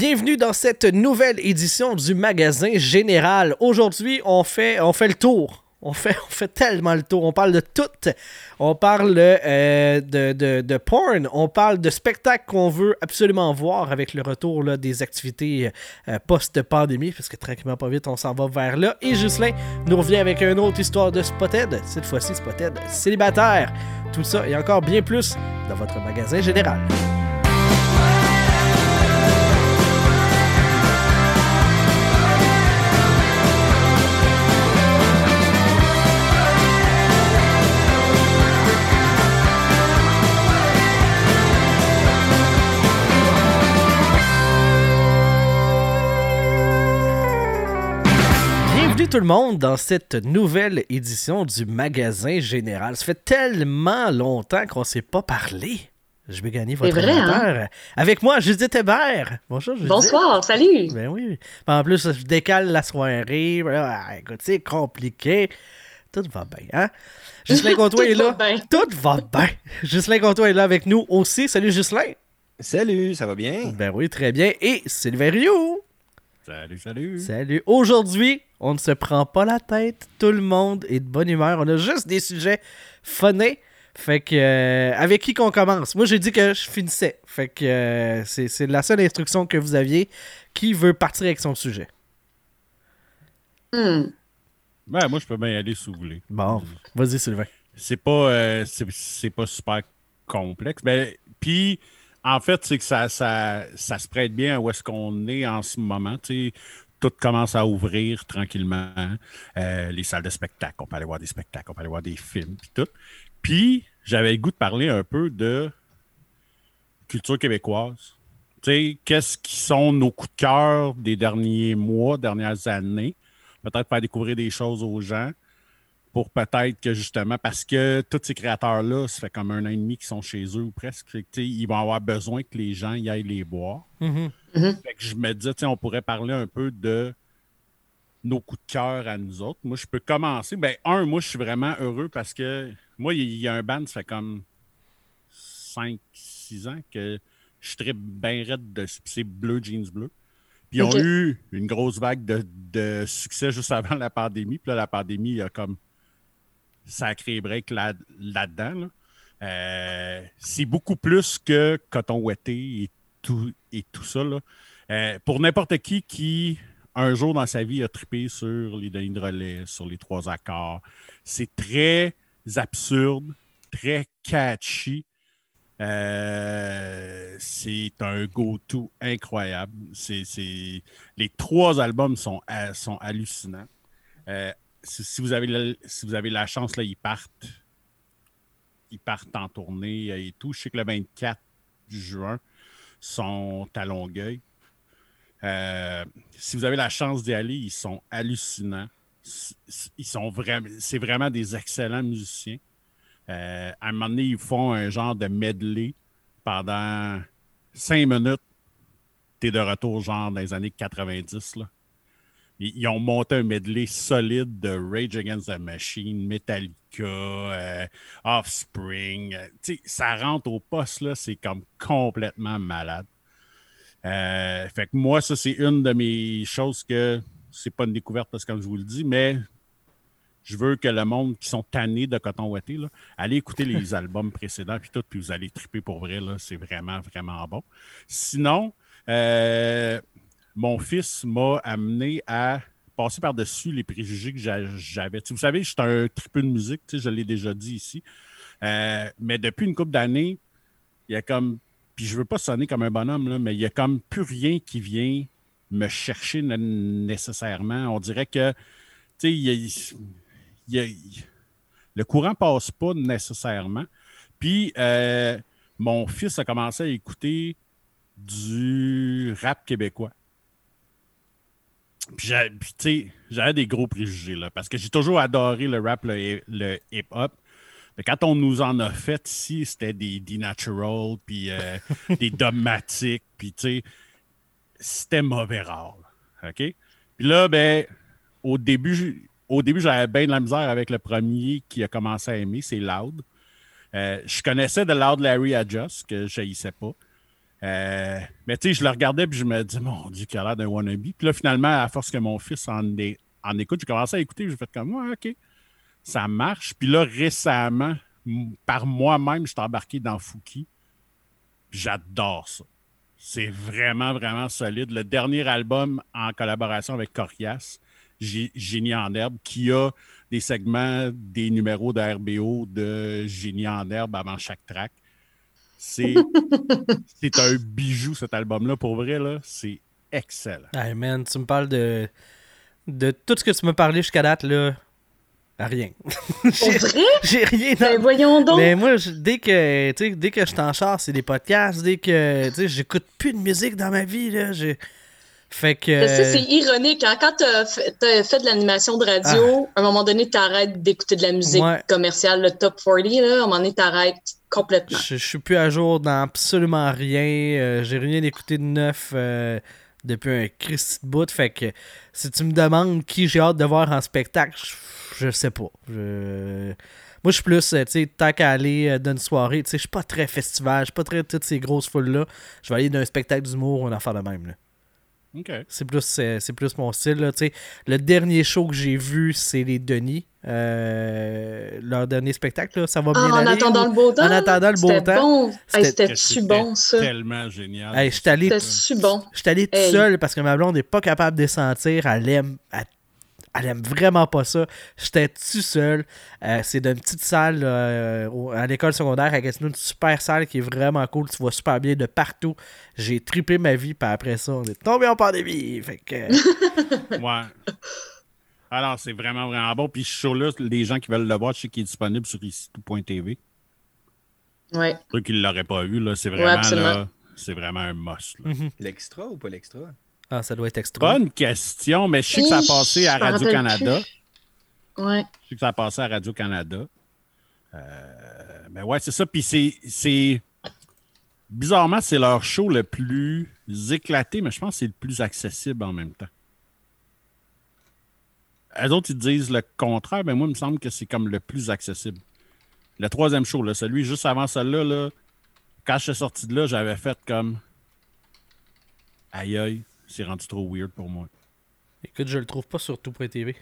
Bienvenue dans cette nouvelle édition du magasin général. Aujourd'hui, on fait, on fait le tour. On fait, on fait tellement le tour. On parle de tout. On parle euh, de, de, de, porn. On parle de spectacles qu'on veut absolument voir avec le retour là, des activités euh, post-pandémie. Parce que tranquillement, pas vite, on s'en va vers là. Et Ghislain nous revient avec une autre histoire de Spotted. Cette fois-ci, Spotted célibataire. Tout ça et encore bien plus dans votre magasin général. Tout le monde dans cette nouvelle édition du magasin général. Ça fait tellement longtemps qu'on ne s'est pas parlé. Je vais gagner votre vrai, hein? Avec moi, Judith Hébert. Bonjour, Judith. Bonsoir, salut. Ben oui. En plus, je décale la soirée. Ah, écoute, c'est compliqué. Tout va bien, hein? Ghislain Comtois est là. Tout va bien. Ghislain Comtois est là avec nous aussi. Salut, Ghislain. Salut, ça va bien? Ben oui, très bien. Et Sylvain Rioux. Salut, salut. Salut. Aujourd'hui, on ne se prend pas la tête. Tout le monde est de bonne humeur. On a juste des sujets funnés. Fait que, euh, avec qui qu'on commence? Moi, j'ai dit que je finissais. Fait que euh, c'est la seule instruction que vous aviez. Qui veut partir avec son sujet? Hmm. Ben, moi, je peux bien y aller si vous voulez. Bon, vas-y, Sylvain. C'est pas, euh, c'est pas super complexe. Ben, puis, en fait, c'est que ça, ça, ça, se prête bien à où est-ce qu'on est en ce moment. tout commence à ouvrir tranquillement. Euh, les salles de spectacle, on peut aller voir des spectacles, on peut aller voir des films, puis tout. Puis, j'avais le goût de parler un peu de culture québécoise. Qu'est-ce qui sont nos coups de cœur des derniers mois, dernières années? Peut-être faire découvrir des choses aux gens pour peut-être que justement, parce que tous ces créateurs-là, ça fait comme un an et demi qu'ils sont chez eux ou presque, ils vont avoir besoin que les gens y aillent les boire. Mm-hmm. Mm-hmm. je me disais, on pourrait parler un peu de nos coups de cœur à nous autres. Moi, je peux commencer. Ben, un, moi, je suis vraiment heureux parce que moi, il y, a un band, ça fait comme 5-6 ans que je tripe bien raide de c'est Bleu Jeans Bleu. Puis ils ont eu une grosse vague de, de, succès juste avant la pandémie. Puis là, la pandémie, il y a comme sacré break là, là-dedans. Euh, c'est beaucoup plus que coton ouetté et tout, et tout ça. Euh, pour n'importe qui qui, un jour dans sa vie, a trippé sur les Denis de relais, sur les trois accords, c'est très absurde, très catchy. Euh, c'est un go-to incroyable. C'est, Les trois albums sont, sont hallucinants si, vous avez la, si vous avez la chance, là, ils partent. Ils partent en tournée et tout. Je sais que le 24 juin sont à Longueuil. Euh, si vous avez la chance d'y aller, ils sont hallucinants. Ils sont vraiment, c'est vraiment des excellents musiciens. Euh, à un moment donné, ils font un genre de medley pendant cinq minutes. Tu es de retour, genre dans les années 90. Là. Ils, ont monté un medley solide de Rage Against the Machine, Metallica, euh, Offspring. Euh, ça rentre au poste, là, c'est comme complètement malade. Euh, fait que moi, ça, c'est une de mes choses que c'est pas une découverte parce que comme je vous le dis, mais je veux que le monde qui sont tannés de coton ouaté, là, allez écouter les albums précédents puis tout, puis vous allez triper pour vrai. Là, c'est vraiment, vraiment bon. Sinon, euh, mon fils m'a amené à passer par-dessus les préjugés que j'avais. Vous savez, je suis un triple de musique, je l'ai déjà dit ici. Euh, mais depuis une couple d'années, il y a comme. Puis je veux pas sonner comme un bonhomme, mais il y a comme plus rien qui vient me chercher nécessairement. On dirait que le courant passe pas nécessairement. Puis euh, mon fils a commencé à écouter du rap québécois. Puis, tu sais, j'avais des gros préjugés, là, parce que j'ai toujours adoré le rap, le, hip-hop. Mais quand on nous en a fait ici, c'était des D-Natural, puis euh, des dogmatiques, puis tu sais, c'était mauvais rare. OK? Puis là, ben, au début, au début j'avais bien de la misère avec le premier qui a commencé à aimer, c'est Loud. Euh, je connaissais de Loud Larry Adjust, que je haïssais pas. Euh, mais tu sais, je le regardais puis je me dis, mon Dieu, qu'il a l'air d'un wannabe. Puis là, finalement, à force que mon fils en, en écoute, j'ai commencé à écouter. J'ai fait comme, OK, ça marche. Puis là, récemment, par moi-même, je suis embarqué dans Fouki. J'adore ça. C'est vraiment, vraiment solide. Le dernier album en collaboration avec Corias, Génie en herbe, qui a des segments, des numéros de RBO de Génie en herbe avant chaque track. C'est un bijou, cet album-là. Pour vrai, là, c'est excellent. Hey man, tu me parles de, de tout ce que tu m'as parlé jusqu'à date, là. Rien. j'ai, vrai? J'ai rien. Ben voyons donc. Mais moi, dès que, dès que je t'en charge, c'est des podcasts. Dès que, j'écoute plus de musique dans ma vie, là. J'ai... Fait que. c'est ironique. Hein? Quand tu as fait, de l'animation de radio, ah. à un moment donné, tu arrêtes d'écouter de la musique commerciale, le top 40, là, à un moment donné, tu arrêtes complètement. Je, je, suis plus à jour dans absolument rien. Euh, j'ai rien écouté de neuf euh, depuis un Christ de bout. Fait que si tu me demandes qui j'ai hâte de voir en spectacle, je, sais pas. Moi, je suis plus, euh, tu sais, tant qu'à aller d'une soirée, tu sais, je suis pas très festival, je suis pas très toutes ces grosses foules-là. Je vais aller d'un spectacle d'humour ou un affaire de même, là. C'est plus, c'est plus mon style. Là, le dernier show que j'ai vu, c'est les Denis. Euh, leur dernier spectacle, là, ça va bien ah, en attendant le beau temps? En attendant le beau temps. C'était bon, ça? tellement génial. Bon? J'étais allé tout seul parce que ma blonde n'est pas capable de sentir. Elle aime, elle aime vraiment pas ça. J'étais tout seul. Euh, c'est d'une petite salle euh, à l'école secondaire avec une super salle qui est vraiment cool. Tu vois super bien de partout. J'ai triplé ma vie, puis après ça, on est tombé en pandémie. Fait que. ouais. Alors, c'est vraiment, vraiment bon. Puis ce show-là, les gens qui veulent le voir, je sais qu'il est disponible sur ici.tv. Ouais. Ceux qui ne l'auraient pas vu, là, c'est vraiment, c'est vraiment un must. Mhm. L'extra ou pas l'extra? Ah, ça doit être extra. Bonne question, mais je sais que ça a passé à Radio-Canada. Ouais. Je sais que ça a passé à Radio-Canada. Euh, mais ouais, c'est ça. Puis c'est. Bizarrement, c'est leur show le plus éclaté, mais je pense que c'est le plus accessible en même temps. Les autres, ils disent le contraire, mais moi, il me semble que c'est comme le plus accessible. Le troisième show, là, celui juste avant celui-là, là, quand je suis sorti de là, j'avais fait comme. Aïe aïe, c'est rendu trop weird pour moi. Écoute, je le trouve pas sur tout TV.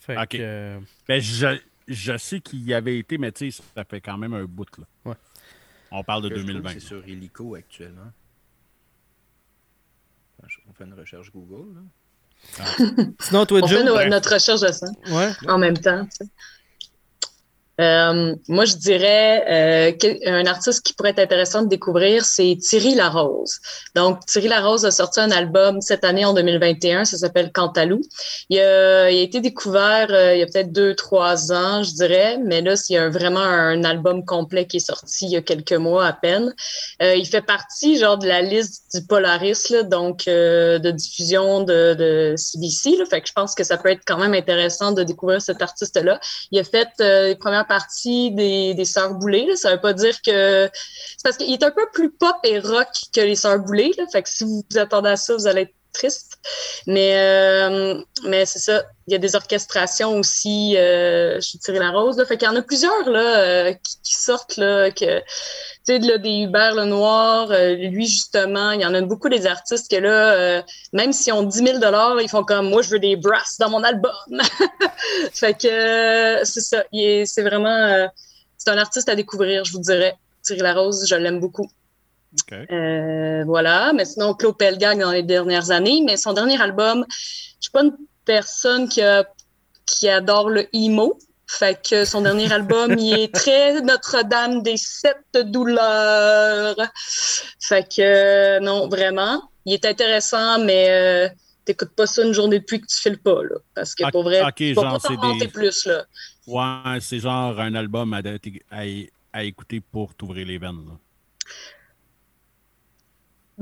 Fait que, euh, ben, je, je, sais qu'il y avait été, mais tu sais, ça fait quand même un bout. Là. Ouais. On parle de 2020. C'est sur Helico actuellement. On fait une recherche Google. Là. Ah. Sinon, toi, On Joe, fait notre recherche de ça ouais. en même temps. Euh, moi, je dirais euh, un artiste qui pourrait être intéressant de découvrir, c'est Thierry Larose. Donc, Thierry Larose a sorti un album cette année en 2021, ça s'appelle Cantalou. Il a, été découvert euh, il y a peut-être deux, trois ans, je dirais, mais là, a vraiment un album complet qui est sorti il y a quelques mois à peine. Euh, il fait partie, genre, de la liste du Polaris, là, donc de diffusion de, de CBC. Là, fait que je pense que ça peut être quand même intéressant de découvrir cet artiste-là. Il a fait les premières partie des, des Sœurs Boulay. Là. Ça veut pas dire que. C'est parce qu'il est un peu plus pop et rock que les Sœurs Boulay. Là. Fait que si vous vous attendez à ça, vous allez être triste. Mais, euh, mais c'est ça. Il y a des orchestrations aussi euh, chez Thierry Larose. Là. Fait qu'il y en a plusieurs là, euh, qui, sortent. Là, tu sais, là, des Hubert Lenoir, lui, justement, il y en a beaucoup des artistes que là, même s'ils ont 10 000 ils font comme moi, je veux des brasses dans mon album. fait que c'est ça. C'est vraiment. c'est un artiste à découvrir, je vous dirais. Thierry Larose, je l'aime beaucoup. Euh, voilà, mais sinon, Claude Pelgag dans les dernières années, mais son dernier album, je suis pas une personne qui, qui adore le emo. Fait que son dernier album, il est très Notre-Dame des sept douleurs. Fait que non, vraiment. Il est intéressant, mais euh, t'écoutes pas ça une journée depuis que tu files pas, là. Parce que pour vrai, okay, genre, pas des... plus, là. Ouais, c'est genre un album à, à, à écouter pour t'ouvrir les veines, là.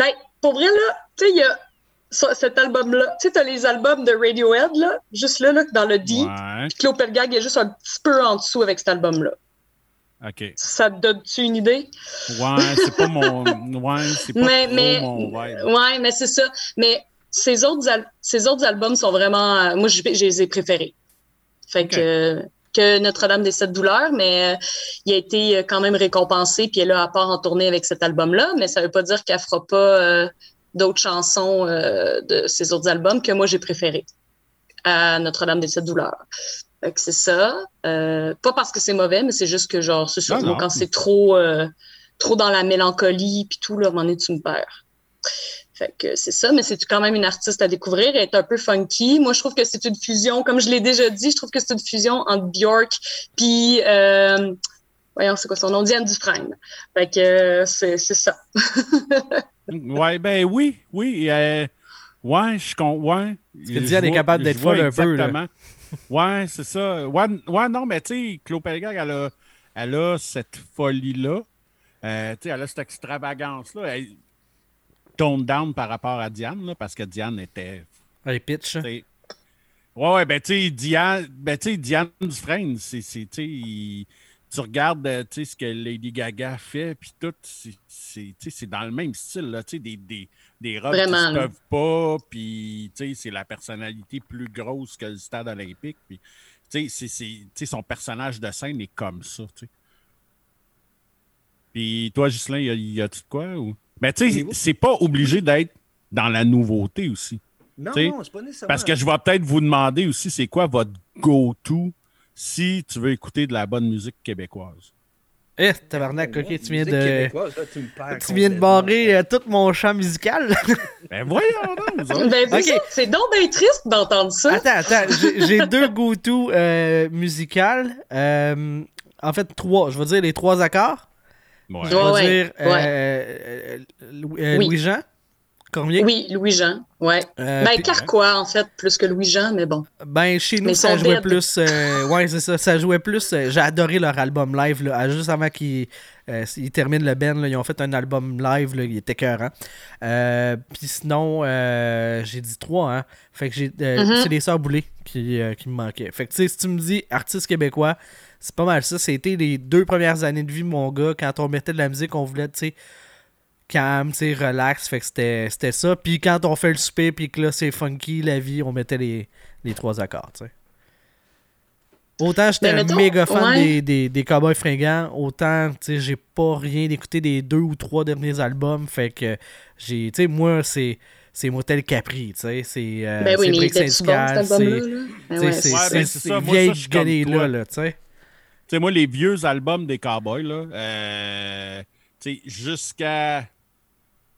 Ben, pour vrai, là, tu sais, il y a cet album-là. Tu sais, t'as les albums de Radiohead, là, juste là, là dans le D. Ouais. Puis Claude Pelgag est juste un petit peu en dessous avec cet album-là. OK. Ça te donne-tu une idée? Ouais, c'est pas mon. Ouais, c'est pas mais, trop mais, mon vibe. Ouais, mais c'est ça. Mais ces autres, al ces autres albums sont vraiment. Euh, moi, je, je, les ai préférés. Fait okay. que, que Notre-Dame des Sept Douleurs, mais euh, il a été euh, quand même récompensé, puis elle a à part en tournée avec cet album-là, mais ça veut pas dire qu'elle fera pas euh, d'autres chansons de ses autres albums que moi j'ai préférés à Notre-Dame des Sept Douleurs. Fait que c'est ça. Euh, pas parce que c'est mauvais, mais c'est juste que genre, c'est moi, non. quand c'est trop, euh, trop dans la mélancolie puis tout, là, à un moment donné, tu me perds. Fait que c'est ça, mais c'est quand même une artiste à découvrir. Elle est un peu funky. Moi, je trouve que c'est une fusion, comme je l'ai déjà dit, je trouve que c'est une fusion entre Bjork puis, euh, voyons, c'est quoi son nom? Diane Dufresne. Fait que euh, c'est c'est ça. Ouais, ben oui, oui. euh, ouais, je con. Ouais. que Diane est capable d'être folle un peu, là. Ouais, c'est ça. Ouais, ouais, non, mais tu sais, Claude Pelgag, elle a, elle a cette folie-là. Euh, tu sais, elle a cette extravagance-là. Elle tone down par rapport à Diane, là, parce que Diane était Allez, pitch. tu sais. Ouais, ouais, ben, tu sais, Diane, ben, tu sais, Diane Dufresne, c'est, c'est, tu sais, il- tu regardes, euh, tu sais, ce que Lady Gaga fait, puis tout, c'est, c'est, tu sais, c'est dans le même style, là, tu sais, des, des, des robes Vraiment, qui se là. peuvent pas, puis, tu sais, c'est la personnalité plus grosse que le stade olympique, puis, tu sais, c'est, c'est- tu sais, son personnage de scène est comme ça, tu sais. Puis, toi, Ghislain, y a-tu de quoi, ou... Ben, tu sais, c'est pas obligé d'être dans la nouveauté aussi. Non, T'sais, non, c'est pas nécessairement. Parce que je vais peut-être vous demander aussi, c'est quoi votre go-to si tu veux écouter de la bonne musique québécoise? Eh, tabarnak, ok, tu viens de. là, tu viens de barrer euh, tout mon champ musical. Ben voyons donc. Ben, c'est Ok. ça. c'est donc bien triste d'entendre ça. attends, attends, j'ai- j'ai deux go-to euh, musicales. Euh, en fait, trois. Je vais dire les trois accords. Ouais. Je vais Ouais, dire euh, ouais. euh, euh, Oui. Louis-Jean Cormier? Oui, Louis-Jean. Ouais. Euh, ben, puis- Carquois, en fait, plus que Louis-Jean, mais bon. Ben, chez nous, Mais ça jouait plus. euh, ouais, c'est ça. Ça jouait plus. J'ai adoré leur album live. Là, juste avant qu'ils euh, ils terminent le band, là, ils ont fait un album live. Là, il était écœurant. Euh, Puis sinon, euh, j'ai dit trois. Hein, fait que j'ai. Mhm. C'est les Sœurs Boulay qui, euh, qui me manquaient. Fait que, tu sais, si tu me dis artiste québécois, c'est pas mal ça. C'était les deux premières années de vie, mon gars. Quand on mettait de la musique, on voulait, tu sais calme, tu sais, relax. Fait que c'était c'était ça. Puis quand on fait le souper, puis que là, c'est funky, la vie, on mettait les, les trois accords, tu sais. Autant j'étais un méga fan ouais. des, des, des Cowboys fringants, autant, tu sais, j'ai pas rien écouté des deux ou trois derniers albums. Fait que j'ai, tu sais, moi, c'est c'est Motel Capri, tu sais. C'est euh, ben oui, c'est cet Syndical, c'est- là? C'est Ouais, c'est- ben, c'est ces ça. Moi, vieilles ça, je suis comme guenilles-là, toi. là, tu sais. Tu sais, moi, les vieux albums des Cowboys, là, euh, tu sais, jusqu'à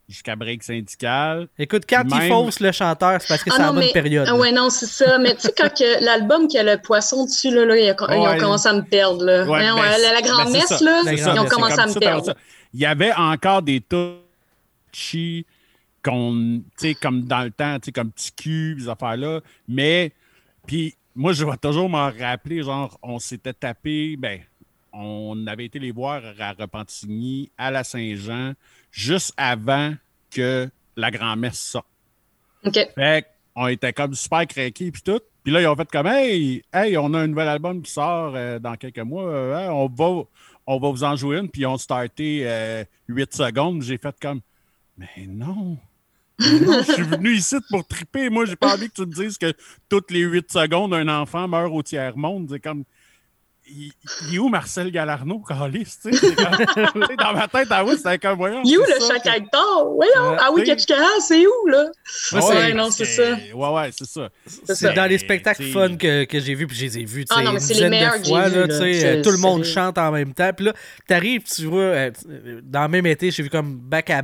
jusqu'à Break Syndical, Écoute, quand Même- ils faussent le chanteur, c'est parce que Ah c'est la bonne mais- période. Ah ouais, non, c'est ça. Mais tu sais, quand que l'album qui a le poisson dessus, là, là, ils, ont, ils ont Ouais. commencé à me perdre. Là. Ouais, Voyons, ben, la, la ben, grande c'est messe, ça. là, La ils grande ont commencé à me perdre. ça. Il y avait encore des touchy qu'on, tu sais, comme dans le temps, tu sais, comme petit cul, ces affaires-là. Mais, puis moi, je vais toujours m'en rappeler, genre, on s'était tapé, ben, on avait été les voir à Repentigny, à la Saint-Jean, juste avant que la grand-messe sorte. OK. Fait on était comme super craqués puis tout. Puis là, ils ont fait comme Hey, hey, on a un nouvel album qui sort euh, dans quelques mois. euh, hein, on, va, on va vous en jouer une. Puis ils ont starté euh, 8 secondes. J'ai fait comme Mais non. Non, je suis venu ici pour triper. Moi, j'ai pas envie que tu me dises que toutes les 8 secondes, un enfant meurt au tiers-monde. C'est comme. Il, il est où Marcel Galarno, Calis? Tu sais, dans ma tête, ah oui, c'était comme voyons. You, c'est le ça chaque que- acteur? Voyons. Ouais. Ah oui, c'est où, là? Ouais, c'est- non, c'est ça. Ouais, ouais, c'est ça. C'est dans les spectacles fun que, que j'ai vus, puis je les ai vus, tu Ah non, mais c'est les meilleurs de que j'ai fois, vus, là, euh, tout le monde chante en même temps. Puis là, t'arrives, tu vois, euh, dans le même été, j'ai vu comme back à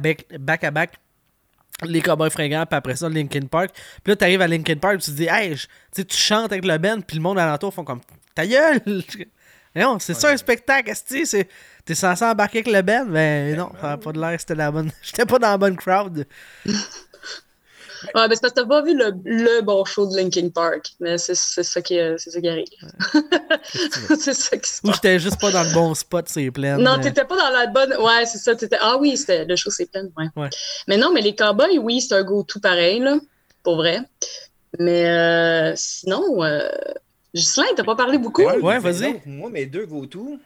les Cowboys fringants, puis après ça, Linkin Park. Puis là, t'arrives à Linkin Park, tu te dis, hey, je- tu chantes avec le band, puis le monde alentour font comme, ta gueule! Non, c'est ça un spectacle, c'est T'es censé embarquer avec le band, mais non, ça n'a pas de l'air, c'était la bonne. J'étais pas dans la bonne crowd. Ouais, ben c'est parce que t'as pas vu le, le bon show de Linkin Park. Mais c'est c'est ça, qui, euh, c'est ça qui arrive. c'est ça qui se Ou passe. j'étais juste pas dans le bon spot, c'est plein. Non, t'étais pas dans la bonne. Ouais, c'est ça. T'étais... Ah oui, c'était le show, c'est plein. Ouais. Ouais. Mais non, mais les cowboys, oui, c'est un go-to pareil, là. Pour vrai. Mais euh, sinon, euh... Ghislain, t'as pas parlé beaucoup? Ouais, vas-y. Moi, mes deux go-to,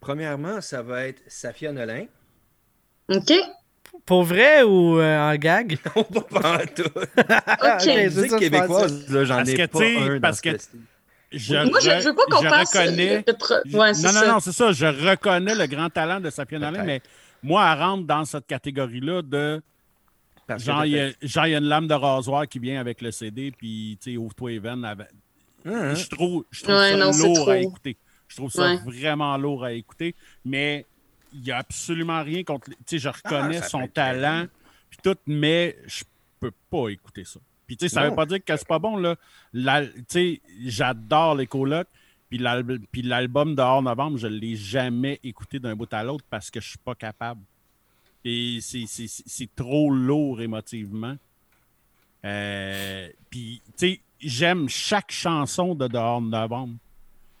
premièrement, ça va être Safia Nolin. OK. Pour vrai ou euh, en gag? On va pas en tout. OK. c'est ça, québécoise, là, j'en Parce ai que, pas un parce ce que- je Moi, je, je veux pas qu'on reconnais- le pro- Je- Ouais, non, non, ça. non, c'est ça. Je reconnais le grand talent de Nolin, Peut-être. mais moi, elle rentre dans cette catégorie-là de. Parce Genre, il y, a, peut-être- genre, il y a une lame de rasoir qui vient avec le CD, puis, tu sais, ouvre-toi les veines. avec- Hein, Je trouve, je trouve Ouais, ça non, lourd trop. à écouter. Je trouve ça Ouais. vraiment lourd à écouter, mais il n'y a absolument rien contre. Tu sais, je reconnais Ah, ça son talent, puis tout, mais je peux pas écouter ça. Puis, tu sais, ça Non. veut pas dire que c'est pas bon, là. Tu sais, j'adore les colocs, puis l'al- puis l'album de Hors Novembre, je l'ai jamais écouté d'un bout à l'autre parce que je suis pas capable. Et c'est- trop lourd émotivement. Euh, puis, tu sais, j'aime chaque chanson de Dehors de Novembre,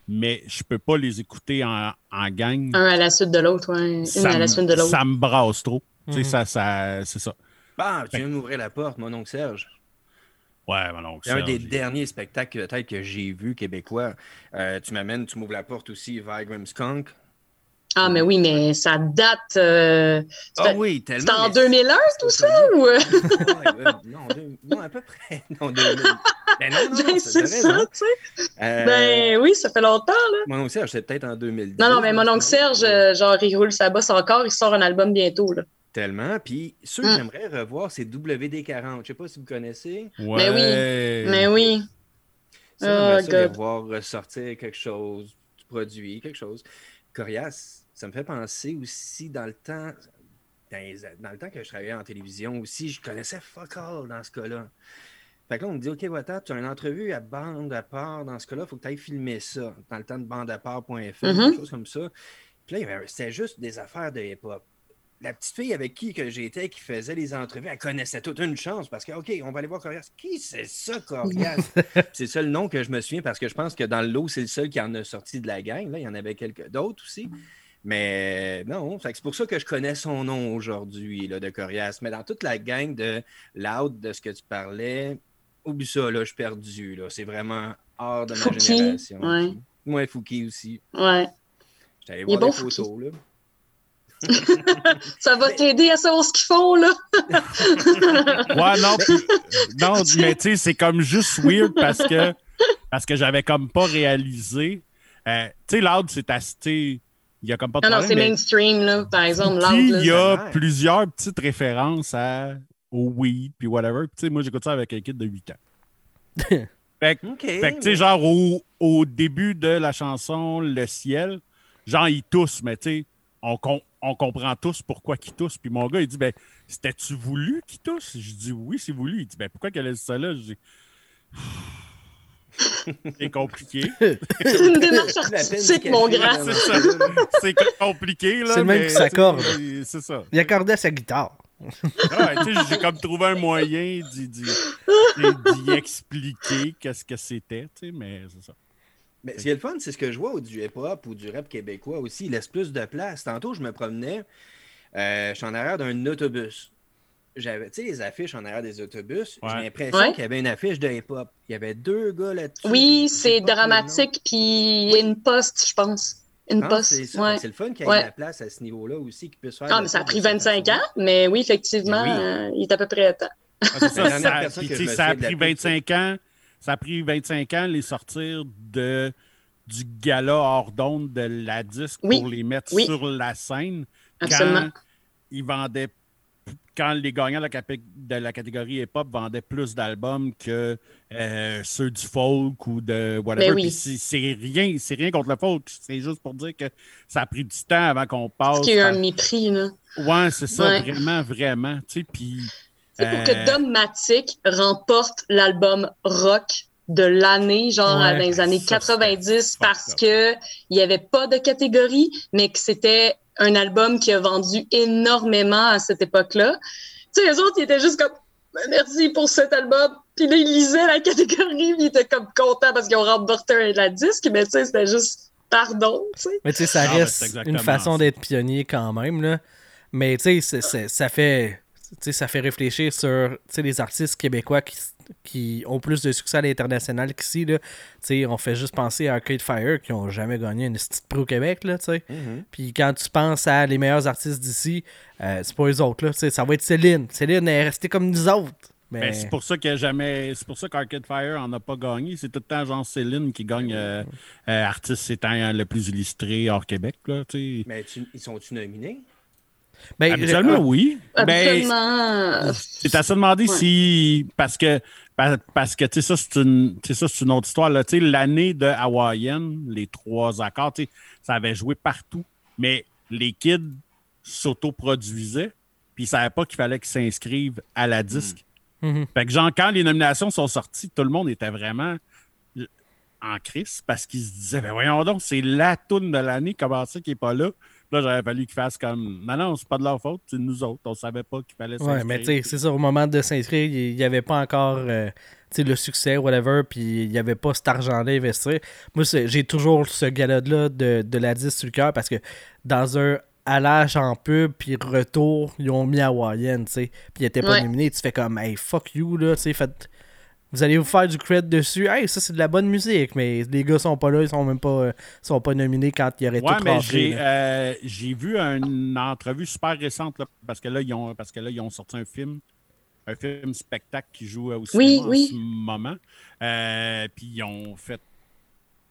mais je peux pas les écouter en, en gang. Un à la suite de l'autre, ouais. Une Ça à la me- suite de l'autre. Ça me brasse trop. Tu sais, Mhm. ça, ça, c'est ça. Bah, tu viens de m'ouvrir la porte, mon oncle Serge. Ouais, ben donc, C'est un Serge, des derniers spectacles peut-être que j'ai vu québécois. Euh, tu m'amènes, tu m'ouvres la porte aussi, Vigram Skunk. Ah, mais oui, mais ça date. euh, Ah oui, tellement. C'était en mais 2001, tout ça? Ou... Ouais, ouais, non, deux- non, à peu près. Non, 2000. Ben non, non, Ben, c'est ça, tu sais. Euh, Ben oui, ça fait longtemps, là. Mon oncle Serge, c'est peut-être en 2010. Non, non, mais mon oncle Serge, euh, genre, il roule sa bosse encore, il sort un album bientôt, là. Tellement. Puis ceux Mm. que j'aimerais revoir, c'est WD40. Je sais pas si vous connaissez. Mais oui, Ouais. Mais oui. Ça, j'aimerais Oh, ça les voir ressortir quelque chose, du produit, quelque chose. Corias, ça me fait penser aussi dans le temps, dans, les- dans le temps que je travaillais en télévision aussi, je connaissais fuck all dans ce cas-là. Fait que là, on me dit, OK, Wata, tu as une entrevue à bande à part dans ce cas-là, il faut que tu ailles filmer ça dans le temps de bandeapart.fr, Mhm. quelque chose comme ça. Puis là, c'était juste des affaires de hip-hop. La petite fille avec qui que j'étais, qui faisait les entrevues, elle connaissait toute une chance parce que, OK, on va aller voir Corias. Qui c'est ça, Corias? c'est le seul nom que je me souviens parce que je pense que dans le lot, c'est le seul qui en a sorti de la gang. Là, il y en avait quelques d'autres aussi. Mais non, c'est pour ça que je connais son nom aujourd'hui, de Corias. Mais dans toute la gang de Loud, de ce que tu parlais, oublie ça, là, je suis perdu. Là. C'est vraiment hors de ma Fouki, génération. ouais. Moi, Fouki aussi. Ouais. J'étais allé voir bon, des photos, là. Ça va t'aider à savoir ce qu'ils font, là. Ouais, non, non mais tu sais, c'est comme juste weird parce que, parce que j'avais comme pas réalisé. Euh, tu sais, Loud, c'est assez. Il y a comme pas de Non, c'est mainstream, là, par exemple. Il y a Ouais. plusieurs petites références à, au weed, puis whatever. Puis, tu sais, moi, j'écoute ça avec un kid de 8 ans. fait que, OK. fait que, tu sais, genre, au, au début de la chanson Le ciel, genre, il tousse, mais tu sais, on, com- on comprend tous pourquoi qu'il tousse. Puis mon gars, il dit, ben, c'était-tu voulu qu'il tousse? Je dis, oui, c'est voulu. Il dit, ben, pourquoi qu'elle a dit ça là? Je dis, c'est compliqué. C'est une démarche artistique, mon grand. C'est compliqué, là. C'est le même mais, qui s'accorde. C'est ça. Il accordait sa guitare. Sais, j'ai comme trouvé un moyen d'y, expliquer qu'est-ce que c'était, tu sais, mais c'est ça. Mais ce qui est le fun, c'est ce que je vois au du hip-hop ou du rap québécois aussi. Il laisse plus de place. Tantôt, je me promenais, euh, je suis en arrière d'un autobus. J'avais, tu sais, les affiches en arrière des autobus. Ouais. J'ai l'impression Ouais. qu'il y avait une affiche de hip-hop. Il y avait deux gars là-dessus. Oui, c'est dramatique, puis une poste, je pense. Une Ah, poste. c'est ça. ouais. C'est le fun qu'il y ait Ouais. de la place à ce niveau-là aussi, puisse faire. Ah, mais ça a pris de cette 25 façon. ans, mais oui, effectivement, oui. euh, il est à peu près à temps. Ah, c'est ça, ça- puis, a pris pub, 25 ans. Ça a pris 25 ans les sortir de du gala hors d'onde de la disque Oui, pour les mettre oui. sur la scène. Absolument. Quand ils vendaient quand les gagnants de la, capi- de la catégorie hip-hop vendaient plus d'albums que euh, ceux du folk ou de whatever. Ben oui. C'est- rien, c'est rien contre le folk. C'est juste pour dire que ça a pris du temps avant qu'on passe. Parce qu'il y a eu par- un mépris, là. Ouais, c'est ça, Ouais. vraiment, vraiment. Tu sais, puis. C'est pour euh, que Dom Matic remporte l'album rock de l'année, genre Ouais, dans les années ça, 90, c'était parce fucked que il n'y avait pas de catégorie, mais que c'était un album qui a vendu énormément à cette époque-là. Tu sais, les autres, ils étaient juste comme Ben, merci pour cet album. Puis là, ils lisaient la catégorie, puis ils étaient comme contents parce qu'ils ont remporté la disque, mais tu sais, c'était juste pardon, tu sais. Mais tu sais, ça Ah, ben, reste une façon d'être pionnier quand même, là. Mais tu sais, ça fait... tu sais, ça fait réfléchir sur tu sais, les artistes québécois qui, qui ont plus de succès à l'international qu'ici. là. Tu sais, On fait juste penser à Arcade Fire qui ont jamais gagné une petite pro au Québec. Là, tu sais. Mhm. Puis quand tu penses à les meilleurs artistes d'ici, euh, c'est pas eux autres. Là, tu sais, ça va être Céline. Céline est restée comme nous autres. Mais Ben, c'est pour ça que jamais. C'est pour ça qu'Arcade Fire en a pas gagné. C'est tout le temps Jean Céline qui gagne euh, euh, artiste étant le plus illustré hors Québec. Là, tu sais. Mais tu- ils sont-tu nominés? Ben, Habituellement, oui. Ben, Absolument. c'est à se demander Ouais. si. Parce que, pa- parce que tu sais, ça, c'est une, ça, c'est une autre histoire. là. Tu sais, L'année de Hawaïenne, les trois accords, tu sais, ça avait joué partout. Mais les kids s'autoproduisaient, puis ils ne savaient pas qu'il fallait qu'ils s'inscrivent à la disque. Mhm. Fait que, genre, quand les nominations sont sorties, tout le monde était vraiment euh, en crise parce qu'ils se disaient, ben voyons donc, c'est la toune de l'année, comment ça qui n'est pas là? Là, j'aurais fallu qu'ils fassent comme, non, non, c'est pas de leur faute, c'est nous autres, on savait pas qu'il fallait Ouais, s'inscrire. mais tu sais, c'est ça, au moment de s'inscrire, il n'y avait pas encore euh, tu sais, le succès, whatever, puis il n'y avait pas cet argent-là à investir. Moi, c'est- j'ai toujours ce galade-là de, de la 10 sur le cœur parce que dans un allage en pub, puis retour, ils ont mis Hawaïenne, tu sais, puis il était pas Ouais. nominé. Tu fais comme, hey, fuck you, là, tu sais, faites- Vous allez vous faire du credit dessus. Hey, ça, c'est de la bonne musique, mais les gars sont pas là, ils sont même pas, euh, sont pas nominés quand il y aurait Ouais, tout mais rentré, j'ai, euh, j'ai vu une entrevue super récente là, parce que là ils ont parce que là ils ont sorti un film un film spectacle qui joue au cinéma Oui, en oui. ce moment. Euh, puis ils ont fait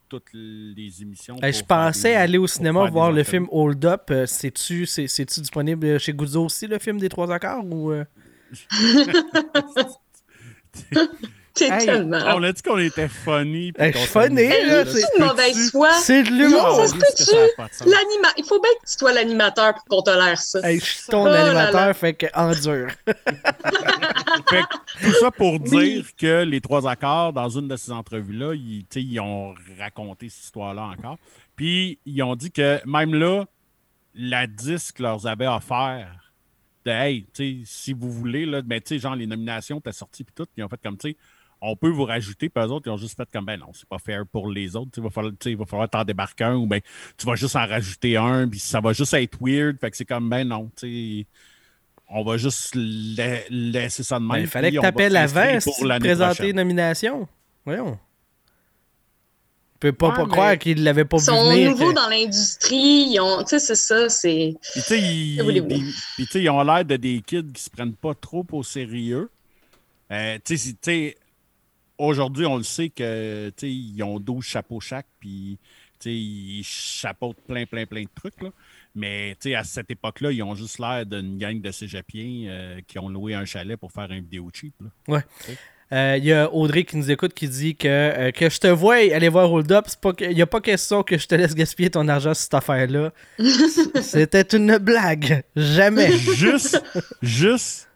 toutes les émissions. Je pensais des- aller au cinéma voir le film Hold Up. C'est-tu c'est, c'est-tu disponible chez Guzzo aussi, le film des trois accords? Ou, C'est Hey, tellement. on a dit qu'on était funny. puis Hey, funny, là, c'est- une mauvaise foi. C'est de Non, l'humour! ça se peut-tu? Il faut bien que tu sois l'animateur pour qu'on tolère ça. Hey, je suis ton Oh animateur, là. fait que endure. Fait que tout ça pour dire que les trois accords, dans une de ces entrevues-là, ils, tu sais, ils ont raconté cette histoire-là encore. Puis ils ont dit que même là, la disque leur avait offert de Hey, tu sais, si vous voulez, là, ben, tu sais, genre les nominations étaient sorties puis tout, ils ont fait comme tu sais, on peut vous rajouter, puis eux autres, ils ont juste fait comme ben non, c'est pas fair pour les autres. Il va falloir, tu sais, il va falloir t'en débarquer un ou ben tu vas juste en rajouter un, puis ça va juste être weird. Fait que c'est comme ben non, tu sais. On va juste la- laisser ça de même. Ben, il fallait que t'appelles avant pour présenter prochaine. une nomination. Voyons. Tu peux pas, Ouais, pas croire qu'il l'avait pas Ils vu sont venir. nouveaux dans l'industrie. Ils ont... Tu sais, c'est ça. C'est... Puis, tu sais, ils, ils- puis, tu sais, ils ont l'air de des kids qui se prennent pas trop au sérieux. Euh, tu sais, si- tu sais, aujourd'hui, on le sait que, tu sais, ils ont 12 chapeaux chaque, puis, tu sais, ils chapeautent plein, plein, plein de trucs, là. Mais, tu sais, à cette époque-là, ils ont juste l'air d'une gang de cégepiens euh, qui ont loué un chalet pour faire une vidéo cheap, là. Euh, Il y a Audrey qui nous écoute qui dit que, euh, que je te vois aller voir Hold Up. Il n'y a pas question que je te laisse gaspiller ton argent sur cette affaire-là. C'était une blague. Jamais. juste, juste,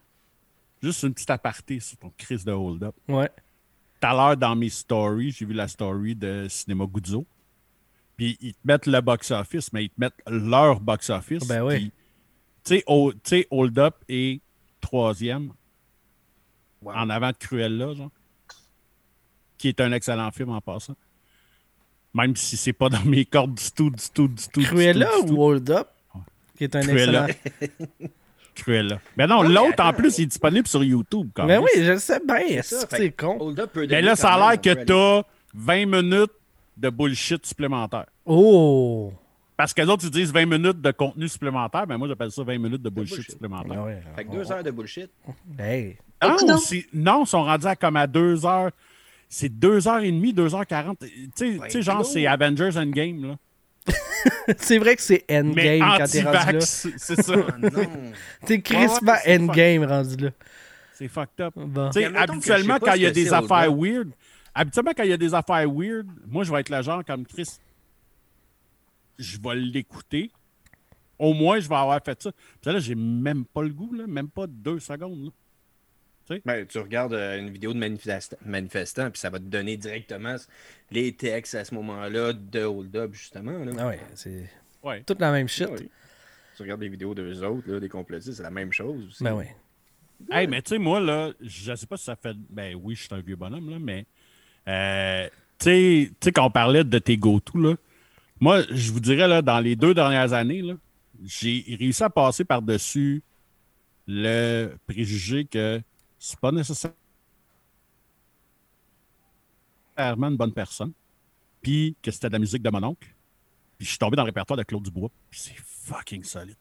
juste une petite aparté sur ton crise de hold-up. Ouais. Tout à l'heure dans mes stories, j'ai vu la story de Cinéma Guzzo. Puis ils te mettent le box-office, mais ils te mettent leur box-office. Ben oui. Puis, Tu sais, Hold Up est troisième Wow. en avant de Cruella, genre. Qui est un excellent film en passant. Même si c'est pas dans mes cordes du tout, du tout, du tout. du Cruella tout, du tout. ou Hold Up? Qui est un Cruella. excellent. Cruella. Mais non, mais l'autre en plus, il est disponible sur YouTube. Quand Mais même. oui, je le sais bien. C'est con. Mais là, ça a l'air que t'as 20 minutes de bullshit supplémentaire. Oh! Parce que les autres, ils disent 20 minutes de contenu supplémentaire, mais moi, j'appelle ça 20 minutes de bullshit, bullshit. supplémentaire. Ah ouais. Fait que deux heures de bullshit. Hey. Ah, non, ils sont rendus à comme à 2 heures. C'est 2h30, 2h40. Tu sais, tu sais, genre, c'est Avengers Endgame, là. c'est vrai que c'est Endgame quand t'es rendu là. c'est ça. Oh non. T'es c'est Endgame rendu là. c'est fucked up. Bon. Tu sais, habituellement, quand il y a des affaires weird, habituellement, quand il y a des affaires weird, moi, je vais être le genre comme Chris. Je vais l'écouter. Au moins, je vais avoir fait ça. Puis là, j'ai même pas le goût, là, même pas deux secondes. là. Ben, tu regardes euh, une vidéo de manifesta- manifestants, puis ça va te donner directement les textes à ce moment-là de Hold Up, justement. Là. Ah ouais, c'est Ouais. toute la même shit. Tu regardes des vidéos d'eux autres, là, des complotistes, c'est la même chose aussi. Ben ouais. Hey, mais tu sais, moi, là, je sais pas si ça fait. Ben oui, je suis un vieux bonhomme, là, mais. euh, tu sais- tu sais, quand on parlait de tes go-to, là, moi, je vous dirais, là, dans les deux dernières années, là, j'ai réussi à passer par-dessus le préjugé que c'est pas nécessairement une bonne personne, puis que c'était de la musique de mon oncle, puis je suis tombé dans le répertoire de Claude Dubois, puis c'est fucking solide.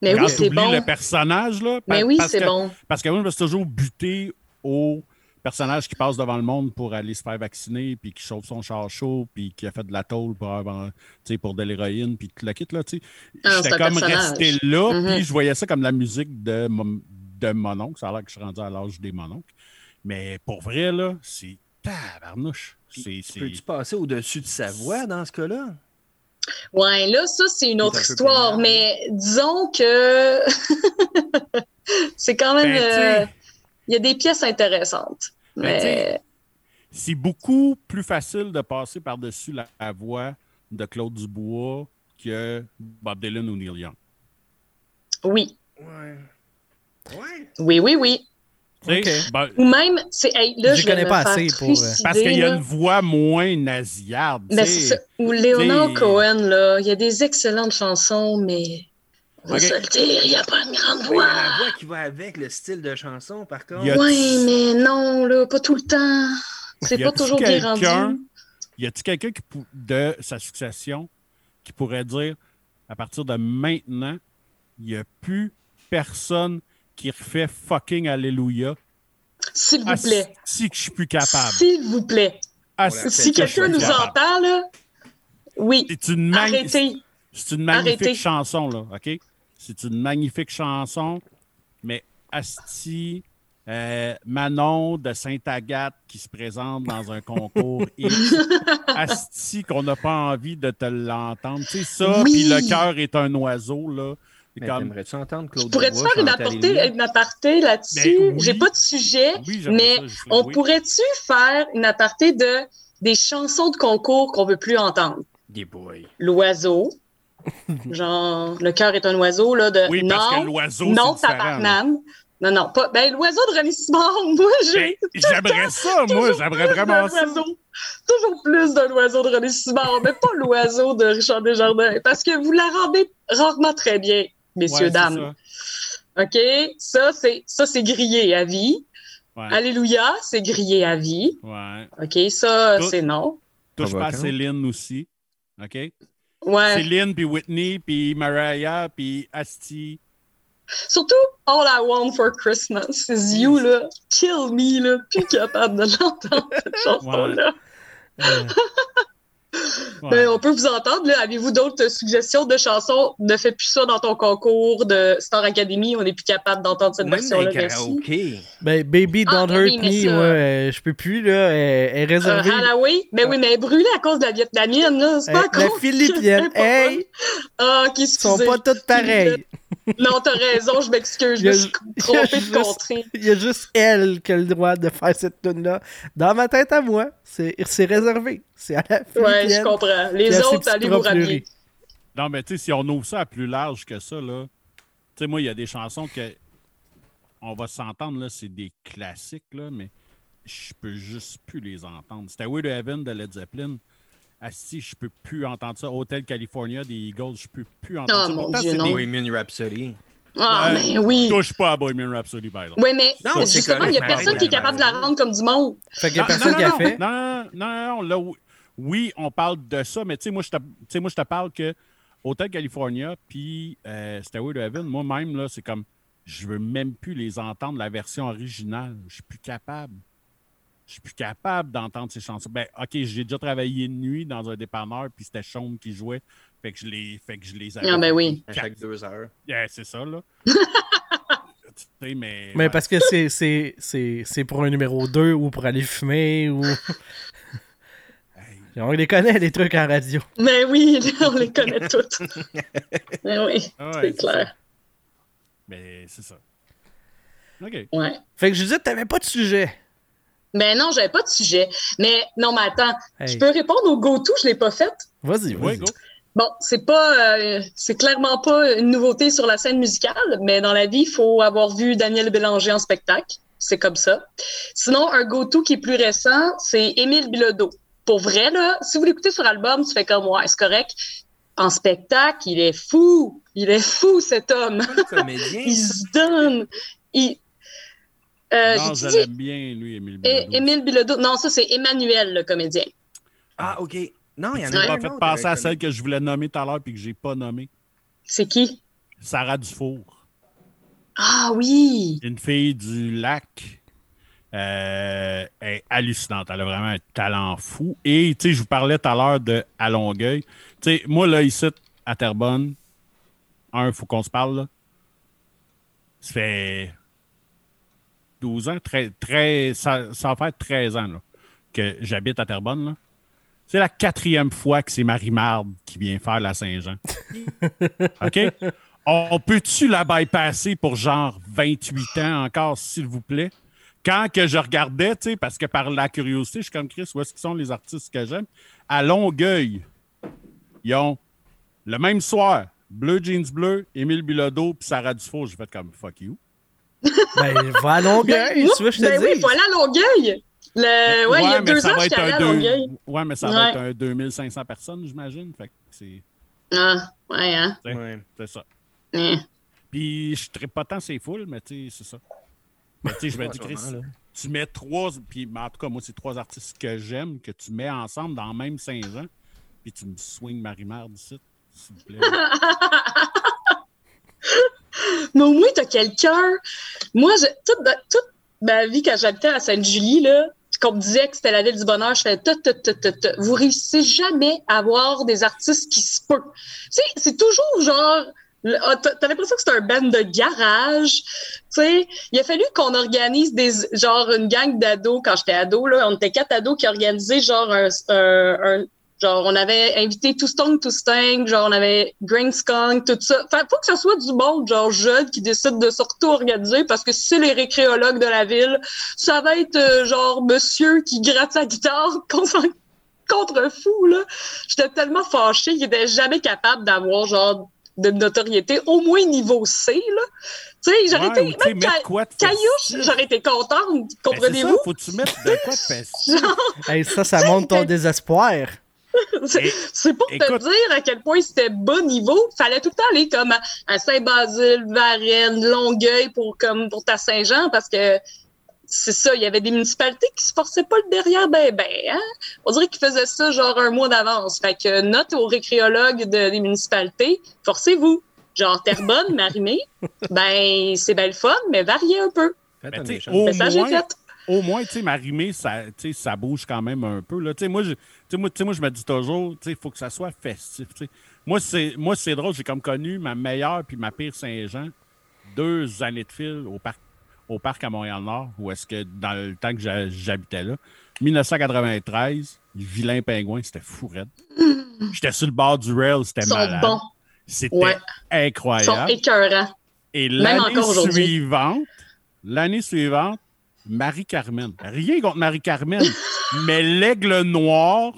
Mais Quand oui, c'est bon. le personnage, là, Mais oui, c'est bon. parce que moi, je me suis toujours buté au personnage qui passe devant le monde pour aller se faire vacciner, puis qui chauffe son char chaud, puis qui a fait de la tôle pour, avoir, pour de l'héroïne, puis tout le kit, là, tu sais. Ah, J'étais comme personnage. resté là, Mhm. puis je voyais ça comme la musique de de mon oncle. Ça a l'air que je suis rendu à l'âge des mononcles. Mais pour vrai, là, c'est tabarnouche. Peux-tu passer au-dessus de sa voix dans ce cas-là? Ouais, là, ça, c'est une autre histoire, mais disons que c'est quand même. Ben, euh. Il y a des pièces intéressantes. Ben, mais c'est beaucoup plus facile de passer par-dessus la, la voix de Claude Dubois que Bob Dylan ou Neil Young. oui, Ouais. Oui, oui, oui. Ben, Ou même, c'est. Hey, là, J'y je connais pas assez pour, euh, trucider, parce qu'il y a une voix moins nasillarde. Ben, sais. c'est ça. Ou Léonard Cohen, là, il y a des excellentes chansons, mais. On va Ok. se le dire, il n'y a pas une grande Ouais, il y voix. a la voix qui va avec le style de chanson, par contre. Oui, mais non, là, pas tout le temps. C'est Y pas toujours bien quelqu'un- rendu. Y a-t-il quelqu'un pou- de sa succession qui pourrait dire à partir de maintenant, il n'y a plus personne qui refait fucking Alléluia? S'il vous plaît. Si que je suis plus capable. S'il vous plaît. Ah. Si quelqu'un nous capable. entend, là, oui, C'est une, c'est une magnifique Arrêtez. chanson, là, OK? C'est une magnifique chanson, mais Asti, euh, Manon de Sainte-Agathe qui se présente dans un concours X, Asti qu'on n'a pas envie de te l'entendre. Tu sais, ça, Oui. puis le cœur est un oiseau, là. Comme... entendre Claude Pourrais-tu faire une aparté, Alléluia? une aparté là-dessus? Ben oui. J'ai pas de sujet, Oui, mais ça, je on oui. pourrait-tu faire une aparté de des chansons de concours qu'on veut plus entendre? Des boys. L'oiseau. Genre, le cœur est un oiseau, là, de Oui, parce que non, l'oiseau, non, tabarnane. Non, non, pas. Ben, l'oiseau de René Simard, moi, Ben, j'ai. J'aimerais ça, moi, toujours j'aimerais plus vraiment d'un ça. oiseau. Toujours plus d'un oiseau de René Simard, mais pas l'oiseau de Richard Desjardins. Parce que vous la rendez rarement très bien, messieurs, Ouais, dames. ça. OK? Ça, c'est, ça, c'est grillé à vie. Ouais, Alléluia, c'est grillé à vie. ouais. OK? Ça, Tout- c'est non. Touche pas. Céline aussi. OK? Ouais. Céline, puis Whitney, puis Mariah, puis Asti. Surtout All I Want for Christmas is You, là. Kill me, là. Plus capable de l'entendre, cette chanson-là. Euh, Ouais. Ben, on peut vous entendre, là. Avez-vous d'autres suggestions de chansons? Ne fais plus ça dans ton concours de Star Academy. On n'est plus capable d'entendre cette version-là. karaokés. ben, Baby Ah, Don't Hurt oui, mais Me, euh, je peux plus, là. Elle, est Euh, réservée. Halloween? Ben oui, mais elle est brûlée à cause de la vietnamienne, là. C'est Euh, pas la à cause. philippienne, hey, Ah, qui ils sont pas toutes pareilles. Non, t'as raison, je m'excuse. Je me suis trompée de contrée. Il y a juste elle qui a le droit de faire cette tune-là. Dans ma tête à moi, c'est réservé. C'est à la Ouais, je comprends. Les autres, allez vous rhabiller. Non, mais tu sais, si on ouvre ça à plus large que ça, là. Tu sais, moi, il y a des chansons que. On va s'entendre, là, c'est des classiques, là, mais je peux juste plus les entendre. C'était Way to Heaven de Led Zeppelin. Asti, je peux plus entendre ça. Hotel California des Eagles, je peux plus entendre Ah, ça. mon Pourtant, Dieu, c'est non. Bohemian Rhapsody. Ah, mais oui. Touche pas à Bohemian Rhapsody, exemple. Oui, mais Non, justement, il n'y a personne qui est capable de la rendre comme du monde. Fait qu'il y a Non, personne non, qui a non, fait? Non, non, non, non, là, oui, on parle de ça, mais tu sais, moi, je te- tu sais, moi, je te parle que Hotel California, puis euh, Stairway to Heaven, moi-même, là, c'est comme, je veux même plus les entendre, la version originale. Je suis plus capable. Je suis plus capable d'entendre ces chansons. Ben, OK, j'ai déjà travaillé de nuit dans un dépanneur, puis c'était Sean qui jouait. Fait que je les, fait que je les avais. Ah, ben oui. À chaque deux heures. Yeah, c'est ça, là. Tu sais, mais. Mais ouais. parce que c'est- c'est c'est- c'est pour un numéro 2 ou pour aller fumer ou. On les connaît, les trucs en radio. Mais oui, on les connaît toutes. Mais oui, ah ouais, c'est clair. ça. Mais c'est ça. OK. Ouais. Fait que je disais, t'avais pas de sujet. Mais non, j'avais pas de sujet. Mais non, mais attends, Hey, je peux répondre au go-to, je l'ai pas fait. Vas-y, Ouais, vas-y. go. Bon, c'est pas, euh, c'est clairement pas une nouveauté sur la scène musicale, mais dans la vie, il faut avoir vu Daniel Bélanger en spectacle. C'est comme ça. Sinon, un go-to qui est plus récent, c'est Émile Bilodeau. Pour vrai, là, si vous l'écoutez sur album, tu fais comme, ouais, c'est correct. En spectacle, il est fou. Il est fou, cet homme. Pas comédien. Il se donne. Il... Euh, non, je dit l'aime bien, lui, Émile É- Bilodeau. Émile Bilodeau. Non, ça, c'est Emmanuel, le comédien. Ah, OK. Non, il y en a m'as fait autre penser à celle que je voulais nommer tout à l'heure puis que j'ai pas nommée. C'est qui? Sarah Dufour. Ah oui! Une fille du lac euh, est hallucinante. Elle a vraiment un talent fou. Et, tu sais, je vous parlais tout à l'heure de à Longueuil. Tu sais, moi, là, ici, à Terrebonne, un, il faut qu'on se parle, là. Ça fait 12 ans, 13, 13 ça, faire 13 ans là, que j'habite à Terrebonne. C'est la quatrième fois que c'est Marie-Marde qui vient faire la Saint-Jean. OK? On peut-tu la bypasser pour genre 28 ans encore, s'il vous plaît? Quand que je regardais, tu sais, parce que par la curiosité, je suis comme Chris, où est-ce qu'ils sont les artistes que j'aime? À Longueuil, ils ont le même soir, Bleu Jeans Bleu, Émile Bilodeau, puis Sarah Dufault. J'ai fait comme fuck you. Ben, va à Longueuil, Ben, tu veux que je te ben oui, voilà Longueuil. Le... Ouais, il y a mais deux ça ans, j'étais à deux- Longueuil. Ouais, mais ça va Ouais. être un 2500 personnes, j'imagine. Fait que c'est Ah, ouais, hein. Ouais. c'est ça. Puis je ne pas tant c'est full, mais tu sais, c'est ça. Mais tu sais, je me dis, Chris, tu mets trois, puis en tout cas, moi, c'est trois artistes que j'aime, que tu mets ensemble dans le même 5 ans, puis tu me swing Marie-Mère d'ici, s'il vous plaît. Mais au moins, t'as quel cœur. Moi, je- toute, toute ma vie, quand j'habitais à Sainte-Julie, là, puis qu'on me disait que c'était la ville du bonheur, je fais tout, tout, tout, tout, tout. Vous réussissez jamais à avoir des artistes qui se peuvent. Tu sais, c'est toujours genre. Ah, T'as l'impression que c'est un band de garage. Tu sais, il a fallu qu'on organise des genre une gang d'ados quand j'étais ado là, on était quatre ados qui organisaient genre un, un- genre on avait invité Tout Stone to Sting, genre on avait Green Skunk, tout ça. Fait faut que ce soit du monde genre jeune qui décide de se auto-organiser parce que si c'est les récréologues de la ville, ça va être euh, genre monsieur qui gratte sa guitare qu'on contre fou là. J'étais tellement fâchée qu'il était jamais capable d'avoir genre de notoriété au moins niveau C là. Tu sais, j'aurais Ouais, ou, été même Ca- quoi de Caillouche, j'aurais été contente, Ben, c'est ça, comprenez-vous? faut-tu mettre de quoi de? Hey, ça, ça montre ton désespoir. C'est pour écoute- te dire à quel point c'était bas niveau. Fallait tout le temps aller comme à, à Saint-Basile, Varennes, Longueuil pour, comme pour ta Saint-Jean parce que c'est ça, il y avait des municipalités qui se forçaient pas le derrière, ben, ben, hein? On dirait qu'ils faisaient ça genre un mois d'avance. Fait que note aux récréologues de- des municipalités, forcez-vous. Genre Terrebonne, Marimé, ben, c'est bien le fun, mais variez un peu. Ben, au est moins, fait. au moins, tu sais, Marimé, ça, tu sais, ça bouge quand même un peu. Là. Tu sais, Moi, je, tu sais, moi, tu sais, moi, je me dis toujours, il faut que ça soit festif. tu sais. Moi, c'est, moi, c'est drôle, j'ai comme connu ma meilleure puis ma pire Saint-Jean deux années de fil au parc, au parc à Montréal-Nord, où est-ce que dans le temps que j'habitais là, 1993, le vilain pingouin, c'était fou raide. J'étais sur le bord du rail, c'était malade. bons, C'était Ouais. ils incroyable. sont. Et l'année suivante, l'année suivante, Marie-Carmen. Rien contre Marie-Carmen, mais l'aigle noir,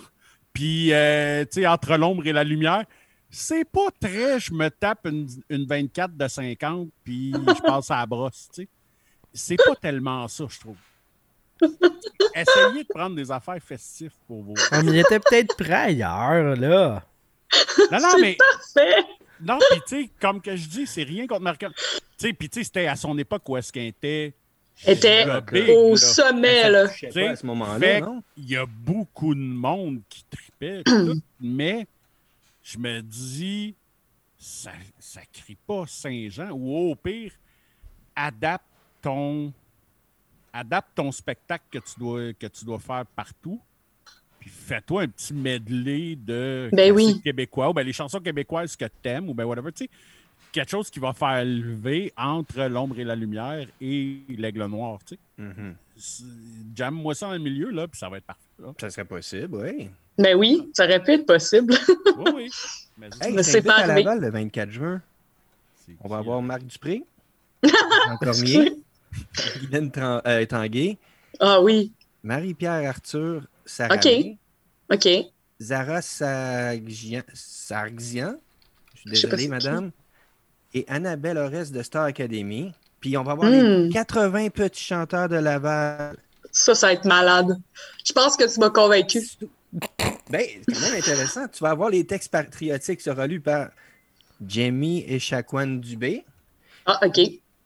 puis, euh, tu sais, entre l'ombre et la lumière, c'est pas très, je me tape une, une 24 de 50, puis je passe à la brosse, tu sais. C'est pas tellement ça, je trouve. Essayez de prendre des affaires festives pour vous. Ah, mais il était peut-être prêt ailleurs, là. Non, non, C'est mais Fait. Non, puis tu sais, comme que je dis, c'est rien contre Marc. Tu sais, puis tu sais, c'était à son époque où est-ce qu'elle était. Était au big, Au là. sommet, là. Je sais Tu sais, pas à ce moment-là? Il y a beaucoup de monde qui tripait, tout, mais je me dis, ça, ça crie pas Saint-Jean, ou au pire, adapte ton, adapte ton spectacle que tu dois, que tu dois faire partout. Puis fais-toi un petit medley de Ben oui. québécois, ou ben les chansons québécoises que t'aimes, ou ben whatever, tu sais. Quelque chose qui va faire lever entre l'ombre et la lumière et l'aigle noir, tu sais. Mhm. C'est- Jamme-moi ça dans le milieu, là, puis ça va être parfait. là. Ça serait possible, oui. Ben oui, ça aurait pu être possible. Oui, oui. Mais Hey, Mais je c'est pas à. Laval le 24 juin. c'est On va avoir Marc Dupré, Jean Cormier, Guylaine euh, Tanguay, Ah oui, Marie-Pierre Arthur Sarah, OK. OK. Zara Sargsian, Sargsian, je suis désolé, qui. madame, et Annabelle Orest de Star Academy. Puis on va avoir Hmm. les 80 petits chanteurs de Laval. Ça, ça va être malade. Je pense que tu m'as convaincu. Ben, c'est quand même intéressant. Tu vas avoir les textes patriotiques sera lus par Jamie et Chacoan Dubé, Ah, OK.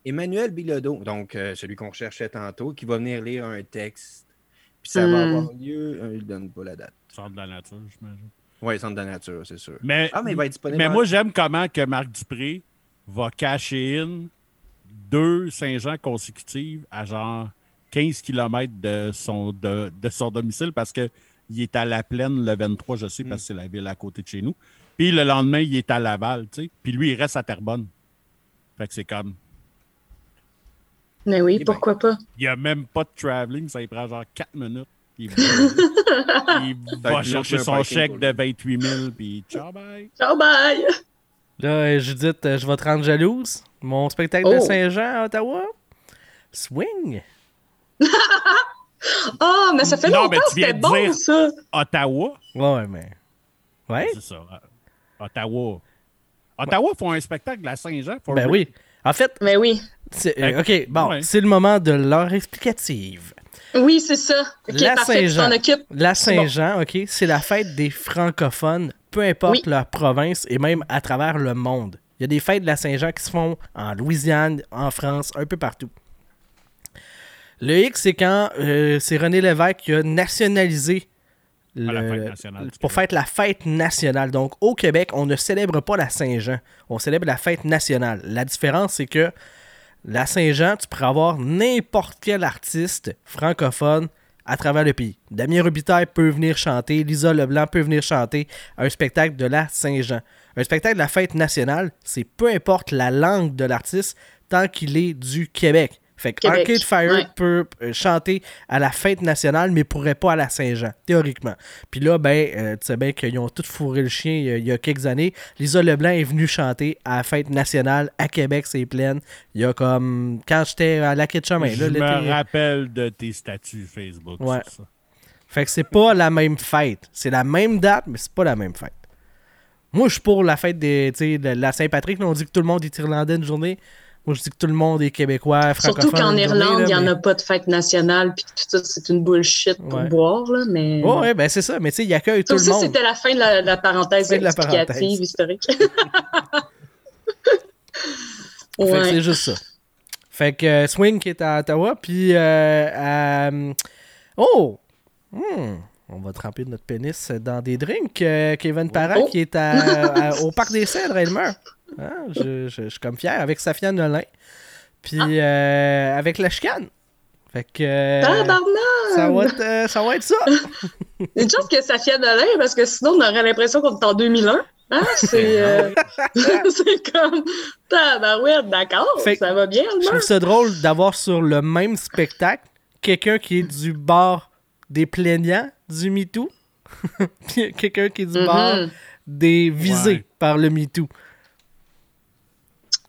Emmanuel Bilodeau, donc euh, celui qu'on cherchait tantôt, qui va venir lire un texte. Puis ça va Hmm. avoir lieu, euh, il donne pas la date. Centre de la nature, j'imagine. Oui, centre de la nature, c'est sûr. Mais, Ah, mais il va être disponible. mais en- moi, j'aime comment que Marc Dupré va cacher in deux Saint-Jean consécutives à genre 15 km de son, de, de son domicile parce qu'il est à la plaine le 23, je sais, parce que c'est la ville à côté de chez nous. Puis le lendemain, il est à Laval, tu sais. Puis lui, il reste à Terrebonne. Fait que c'est comme. Mais oui, Eh ben. pourquoi pas? Il n'y a même pas de traveling, ça il prend genre 4 minutes. Il va, il chercher son chèque de lui. 28 000, puis ciao, bye. Ciao, bye! Là, euh, Judith, euh, je vais te rendre jalouse. Mon spectacle de Oh. Saint-Jean à Ottawa. Swing. Ah, mais ça fait Non, longtemps mais que tu viens c'était de bon, dire- ça! Ottawa, Ouais, mais. Ouais? c'est ça. euh, Ottawa. Ottawa font un spectacle à Saint-Jean. Ben real. oui. En fait, Mais oui. C'est- euh, OK, bon, Ouais. c'est le moment de l'heure explicative. Oui, c'est ça. Ok, La Saint-Jean. La bon. Saint-Jean, OK, c'est la fête des francophones, peu importe Oui. leur province et même à travers le monde. Il y a des fêtes de la Saint-Jean qui se font en Louisiane, en France, un peu partout. Le X, c'est quand euh, c'est René Lévesque qui a nationalisé Ah, la fête pour faire la fête nationale. Donc, au Québec, on ne célèbre pas la Saint-Jean. On célèbre la fête nationale. La différence, c'est que la Saint-Jean, tu pourrais avoir n'importe quel artiste francophone à travers le pays. Damien Robitaille peut venir chanter, Lisa Leblanc peut venir chanter un spectacle de la Saint-Jean. Un spectacle de la fête nationale, c'est peu importe la langue de l'artiste tant qu'il est du Québec. Fait que Québec, Arcade Fire ouais. peut euh, chanter à la fête nationale, mais pourrait pas à la Saint-Jean, théoriquement. Puis là, ben, euh, tu sais bien qu'ils ont tous fourré le chien il y a, il y a quelques années. Lisa Leblanc est venue chanter à la fête nationale à Québec, c'est pleine. Il y a comme. Quand j'étais à la Chemin, là, Je me rappelle de tes statuts Facebook. Ouais. sur ça. Fait que c'est pas la même fête. C'est la même date, mais c'est pas la même fête. Moi, je suis pour la fête des, de la Saint-Patrick. On dit que tout le monde est irlandais une journée. Moi, je dis que tout le monde est québécois. Surtout qu'en Irlande, il n'y en a pas de fête nationale, puis tout ça, c'est une bullshit pour Ouais. boire, là, mais... Ouais, ouais, ben c'est ça. Mais tu sais, il accueille Ça tout le aussi, monde. c'était la fin de la, la parenthèse de la explicative parenthèse. historique. Ouais. c'est juste ça. Fait que euh, Swing qui est à Ottawa, puis euh, euh, oh, Hmm, on va tremper notre pénis dans des drinks. Kevin Parent Oh. qui est à- à- au parc des Cèdres, Elmer. Ah, je, je- je suis comme fier avec Safia Nolin, puis Ah. euh, avec la chicane. Fait que euh, Tabarnak! ça va être euh, ça va être ça. Une chance que ça fienne Alain, parce que sinon, on aurait l'impression qu'on est en 2001. Hein? C'est euh, c'est comme... Tabarouette, d'accord, Fait- ça va bien, Je trouve ça drôle d'avoir sur le même spectacle quelqu'un qui est du bord des plaignants du MeToo, puis quelqu'un qui est du bord Mhm. des visés Ouais. par le MeToo.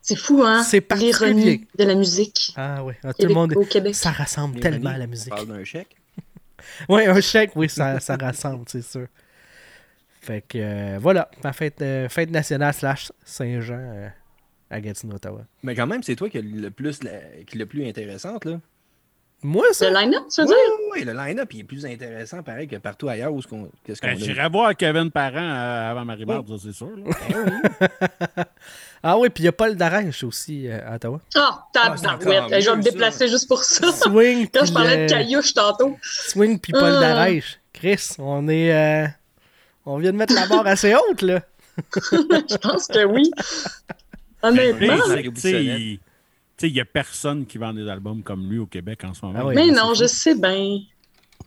C'est fou, hein? C'est particulier. L'ironie de la musique Ah oui, ah, tout le monde. au Québec. Ça rassemble tellement à la musique. On parle d'un chèque? Oui, un chèque, oui, ça, ça rassemble, c'est sûr. Fait que euh, voilà, ma fête, euh, fête nationale slash Saint-Jean euh, à Gatineau, Ottawa. Mais quand même, c'est toi qui est le plus, la- qui est le plus intéressante, là. Moi, ça? Le line-up, tu veux Oui, dire? oui, le line-up il est plus intéressant, pareil, que partout ailleurs où ce qu'on qu'est-ce qu'on Ben. J'irai voir Kevin Parent euh, avant Marie-Marde, ça c'est sûr. là. Ah oui, puis il y a Paul Darèche aussi euh, à Ottawa. Ah, Ah, tabarouette. Je vais me ça. déplacer juste pour ça. Swing, Quand puis je parlais le- de caillouche tantôt. Swing puis Paul Ah. Darèche. Chris, on est. euh, on vient de mettre la barre assez haute, là. Je pense que oui. Honnêtement. tu sais, il n'y a personne qui vend des albums comme lui au Québec en ce moment. Ah oui. Mais non, je sais bien.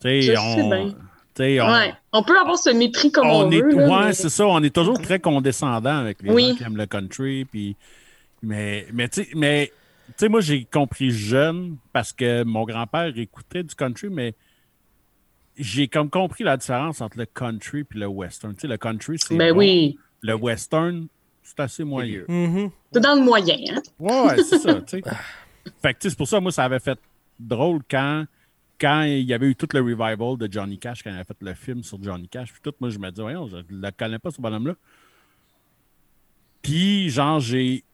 Tu sais, je on, sais bien. On, Ouais. On peut avoir ce mépris comme on, on est, veut. ouais, mais- c'est ça. On est toujours très condescendant avec les Oui. gens qui aiment le country. Puis, mais, mais tu sais, mais, moi, j'ai compris jeune parce que mon grand-père écoutait du country, mais j'ai comme compris la différence entre le country et le western. Tu sais, le country, c'est Ben bon. oui. Le western, c'est assez moyen. Mhm. C'est dans le moyen, hein? Ouais, c'est ça, tu sais. Fait que, tu sais, c'est pour ça, moi, ça avait fait drôle quand, quand il y avait eu tout le revival de Johnny Cash, quand il avait fait le film sur Johnny Cash. Puis tout, moi, je me dis, voyons, je ne connais pas, ce bonhomme-là. Puis, genre, j'ai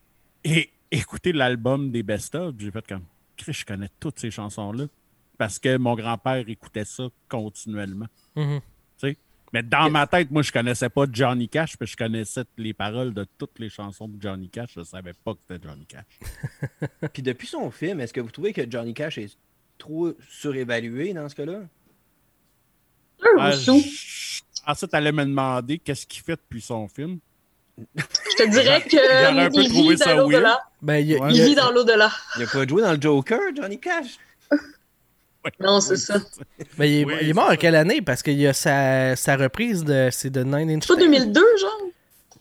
écouté l'album des best-of, puis j'ai fait comme, Chris, je connais toutes ces chansons-là. Parce que mon grand-père écoutait ça continuellement. Tu sais? Mais dans ma tête, moi, je connaissais pas Johnny Cash, puis je connaissais les paroles de toutes les chansons de Johnny Cash. Je savais pas que c'était Johnny Cash. Puis depuis son film, est-ce que vous trouvez que Johnny Cash est trop surévalué dans ce cas-là? Ah, je- Ensuite, tu allais me demander qu'est-ce qu'il fait depuis son film. Je te dirais J'aurais un peu qu'il trouvé vit ça dans l'au-delà. Ben, il Ouais. vit dans l'au-delà. Il a pas joué dans le Joker, Johnny Cash? Non, c'est ça. Mais il est, Oui, il est mort en quelle année? Parce qu'il y a sa, sa reprise de. C'est de Nine Inch C'est pas Nails. 2002, genre?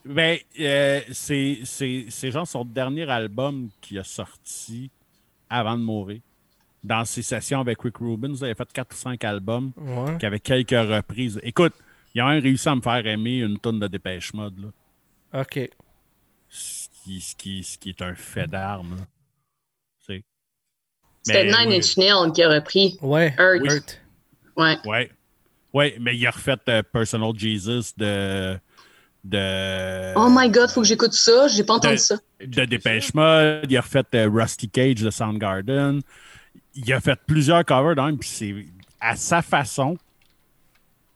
Ben, euh, c'est c'est- c'est genre son dernier album qui a sorti avant de mourir. Dans ses sessions avec Rick Rubin, il a fait 4 ou 5 albums Ouais. qui avaient quelques reprises. Écoute, il a même réussi à me faire aimer une tonne de Dépêche Mode, là. Ok. Ce, qui, ce, qui, ce qui est un fait d'armes. C'est- C'était Nine oui. Inch Nails qui a repris. Ouais. Hurt. Hurt. Ouais. Ouais. Ouais, mais il a refait euh, Personal Jesus de. de Oh my god, faut que j'écoute ça. J'ai pas entendu de- ça. de Dépêche Mode, il a refait euh, Rusty Cage de Soundgarden. Il a fait plusieurs covers dans puis c'est à sa façon.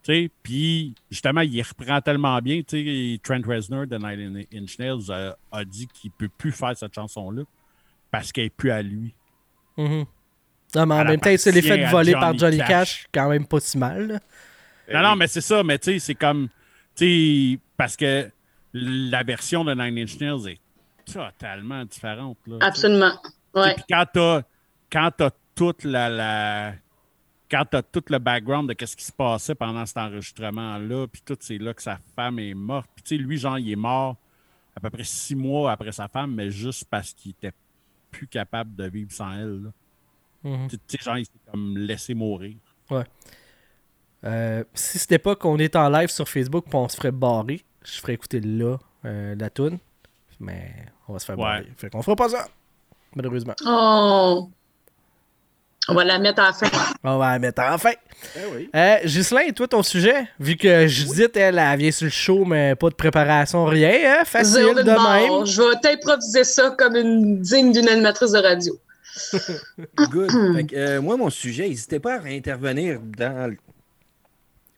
Tu sais, puis justement, il reprend tellement bien. Tu sais, Trent Reznor de Nine Inch Nails a, a dit qu'il peut plus faire cette chanson-là parce qu'elle est plus à lui. Mhm. Non, mais en Elle même temps, appartient fait à voler par Johnny Cash. Cash. quand même pas si mal. là. Non, non, mais c'est ça, mais tu sais, c'est comme. Tu sais, parce que la version de Nine Inch Nails est totalement différente. Là. Absolument. Puis quand t'as quand t'as toute la, la quand t'as tout le background de qu'est-ce qui se passait pendant cet enregistrement-là, puis tout, c'est là que sa femme est morte. Puis tu sais, lui, genre, il est mort à peu près six mois après sa femme, mais juste parce qu'il était plus capable de vivre sans elle. là. Mhm. Tu sais, genre, il s'est comme laissé mourir. Euh, si c'était pas qu'on est en live sur Facebook puis on se ferait barrer, je ferais écouter là euh, la toune. Mais on va se faire Ouais. barrer. Fait qu'on fera pas ça. Malheureusement. Oh. On va la mettre la fin. On va la mettre enfin. Eh oui. Euh, Ghislain, toi, ton sujet, vu que Judith, elle, elle vient sur le show, mais pas de préparation, rien, hein? Facile Zéro de même. Je vais t'improviser ça comme une digne d'une animatrice de radio. Good. Fait que, euh, moi, mon sujet, n'hésitez pas à intervenir dans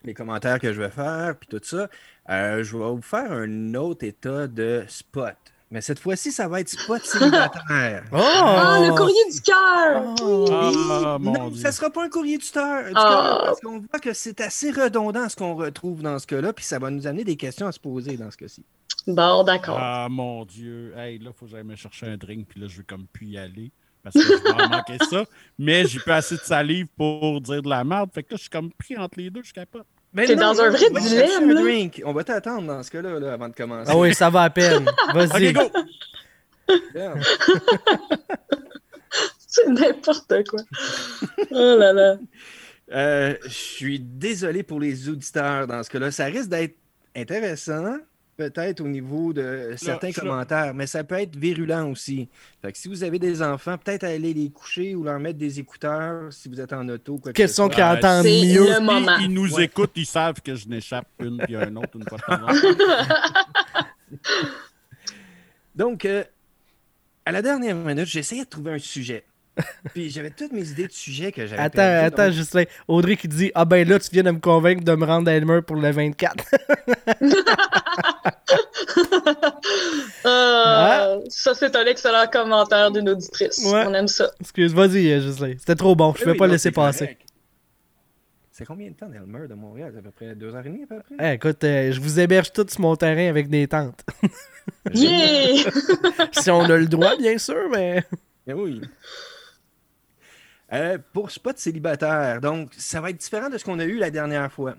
les commentaires que je vais faire, puis tout ça. Euh, je vais vous faire un autre état de spot. Mais cette fois-ci, ça va être spot célibataire. Oh! Ah, le courrier du cœur! Oh. Ah, non, Dieu. ça sera pas un courrier du cœur, Ah. cœur, parce qu'on voit que c'est assez redondant ce qu'on retrouve dans ce cas-là, puis ça va nous amener des questions à se poser dans ce cas-ci. Bon, d'accord. Ah, mon Dieu. Hey, là, faut que j'aille me chercher un drink, puis là, je vais comme plus y aller. Parce que je vais en manquer ça. Mais j'ai pas assez de salive pour dire de la merde. Fait que là, je suis comme pris entre les deux, je capote. Mais T'es dans un vrai dilemme, là. drink. On va t'attendre dans ce cas-là là, avant de commencer. Ah oui, ça va à peine. Vas-y. Go! C'est n'importe quoi. Oh là là. Euh, je suis désolé pour les auditeurs dans ce cas-là. Ça risque d'être intéressant, peut-être au niveau de certains commentaires, mais ça peut être virulent aussi. Fait que si vous avez des enfants, peut-être aller les coucher ou leur mettre des écouteurs si vous êtes en auto. Quoi que ce Question soit. qui entendent mieux. le moment. Ils, ils nous Ouais. écoutent, ils savent que je n'échappe une puis un autre une fois de temps en temps. Donc, euh, à la dernière minute, j'essayais de trouver un sujet. Puis j'avais toutes mes idées de sujets que j'avais Attends, attends, donc- Justin. Audrey qui dit Ah ben là, tu viens de me convaincre de me rendre à Elmer pour le 24. Ah, Ça, c'est un excellent commentaire d'une auditrice. Ouais. On aime ça. Excuse, vas-y, euh, Justin. C'était trop bon. Je Oui, vais oui, pas non, laisser passer. correct. C'est combien de temps d'Elmer de Montréal? C'est à peu près deux heures et demie, à peu près? Eh, écoute, euh, je vous héberge tous sur mon terrain avec des tentes. Yeah! si on a le droit, bien sûr, mais. Eh oui. Euh, pour Spot célibataire, donc ça va être différent de ce qu'on a eu la dernière fois.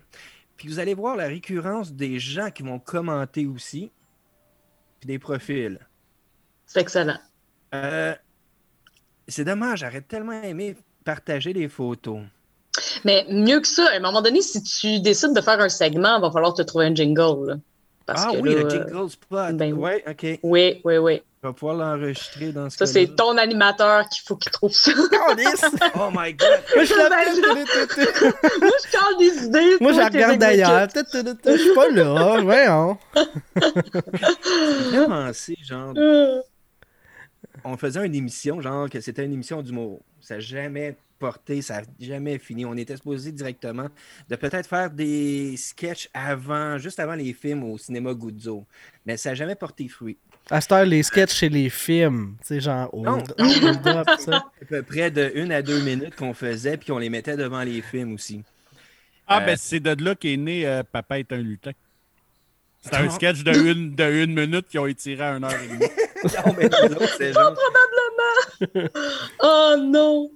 Puis vous allez voir la récurrence des gens qui vont commenter aussi, puis des profils. C'est excellent. Euh, c'est dommage, j'aurais tellement aimé partager les photos. Mais mieux que ça, à un moment donné, si tu décides de faire un segment, il va falloir te trouver un jingle. là. Parce ah que oui, là, le jingle spot. ben oui. ok. Oui, oui, oui. Je vais pouvoir l'enregistrer dans ce Ça, cas-là. c'est ton animateur qu'il faut qu'il trouve ça. Oh my god! Moi, je Ben, l'appelle. Moi, je parle des idées. Moi, je regarde d'ailleurs. Je suis pas là. Voyons. J'ai commencé, genre, on faisait une émission, genre que c'était une émission d'humour. Ça n'a jamais porté, ça n'a jamais fini. On était supposé directement de peut-être faire des sketchs avant, juste avant les films au cinéma Guzzo. Mais ça n'a jamais porté fruit. À cette heure, les sketchs chez les films. Tu sais, genre, Non. hold, hold up, ça. À peu près de une à deux minutes qu'on faisait, puis on les mettait devant les films aussi. Ah, Euh, ben c'est de là qu'est né euh, Papa est un lutin. C'est un sketch de une, de une minute qui ont étiré à une heure et demie. non, mais c'est genre. Oh non!